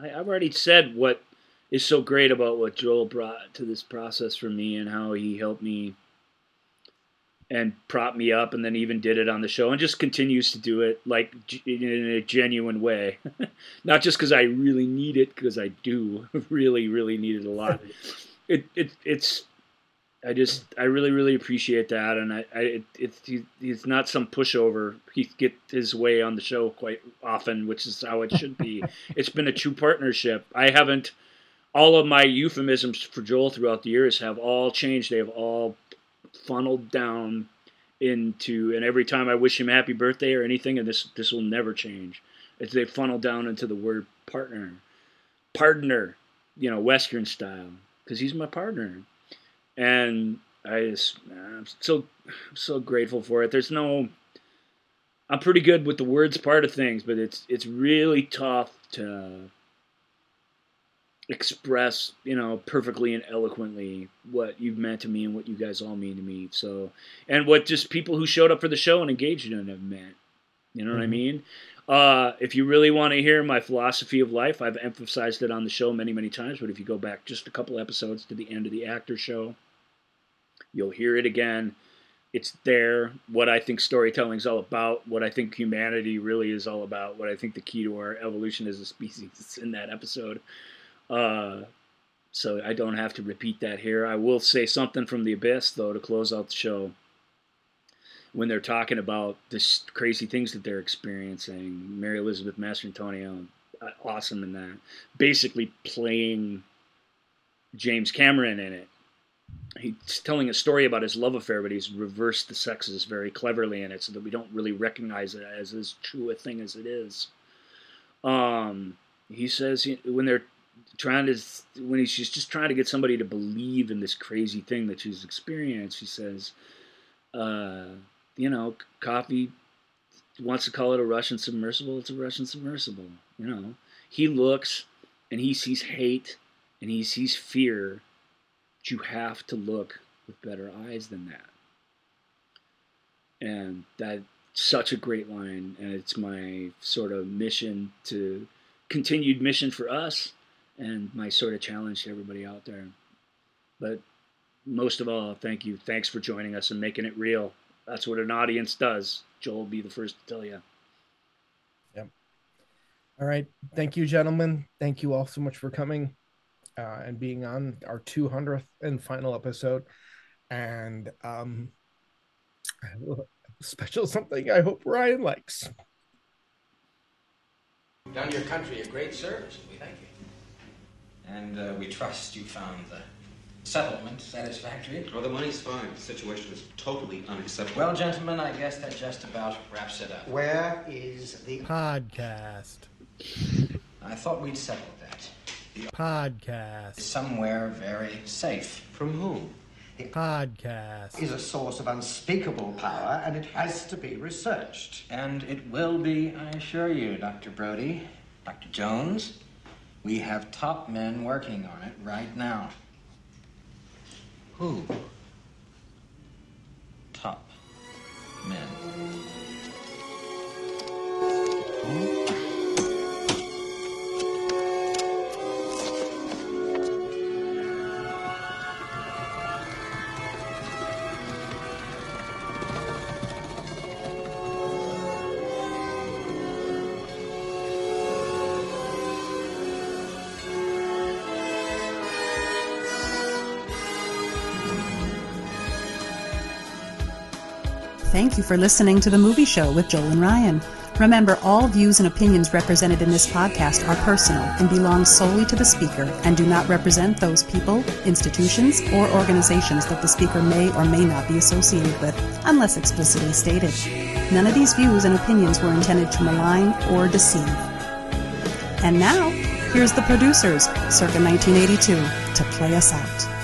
I, I've already said what is so great about what Joel brought to this process for me, and how he helped me and propped me up, and then even did it on the show, and just continues to do it like in a genuine way, not just because I really need it, because I do really, really need it a lot. it, it it's I just I really really appreciate that, and I, I it, it's he, he's not some pushover. He get his way on the show quite often, which is how it should be. it's been a true partnership. I haven't all of my euphemisms for Joel throughout the years have all changed. They have all funneled down into, and every time I wish him happy birthday or anything, and this this will never change. It's they funnel down into the word partner, partner, you know, Western style, because he's my partner and I just I'm so so grateful for it. There's no I'm pretty good with the words part of things, but it's it's really tough to express, you know, perfectly and eloquently what you've meant to me and what you guys all mean to me. So, and what just people who showed up for the show and engaged in it have meant. You know what I Mhm. mean? Uh, if you really want to hear my philosophy of life, I've emphasized it on the show many, many times. But if you go back just a couple episodes to the end of the actor show, you'll hear it again. It's there. What I think storytelling is all about. What I think humanity really is all about. What I think the key to our evolution as a species is in that episode. Uh, so I don't have to repeat that here. I will say something from the abyss though to close out the show when they're talking about this crazy things that they're experiencing. Mary Elizabeth Mastrantonio, uh, awesome in that. Basically playing James Cameron in it. He's telling a story about his love affair, but he's reversed the sexes very cleverly in it, so that we don't really recognize it as as true a thing as it is. Um, he says he- when they're trying to when she's just trying to get somebody to believe in this crazy thing that she's experienced, she says, uh, you know, Coffey wants to call it a Russian submersible. It's a Russian submersible. You know, he looks and he sees hate and he sees fear. But you have to look with better eyes than that. And that's such a great line, and it's my sort of mission to continued mission for us, and my sort of challenge to everybody out there. But most of all, thank you. Thanks for joining us and making it real. That's what an audience does. Joel will be the first to tell you. Yep. All right. Thank you, gentlemen. Thank you all so much for coming uh, and being on our 200th and final episode. And um, special something I hope Ryan likes. Done your country a great service, and we thank you. And uh, we trust you found the settlement satisfactory. Oh, the money's fine. The situation is totally unacceptable. Well, gentlemen, I guess that just about wraps it up. Where is the podcast? I thought we'd settled that. The podcast. Somewhere very safe. From whom? The podcast. is a source of unspeakable power, and it has to be researched. And it will be, I assure you, Dr. Brody, Dr. Jones. We have top men working on it right now. Who? Top men. Hmm? Thank you for listening to The Movie Show with Joel and Ryan. Remember, all views and opinions represented in this podcast are personal and belong solely to the speaker and do not represent those people, institutions, or organizations that the speaker may or may not be associated with, unless explicitly stated. None of these views and opinions were intended to malign or deceive. And now, Here's the producers, circa 1982, to play us out.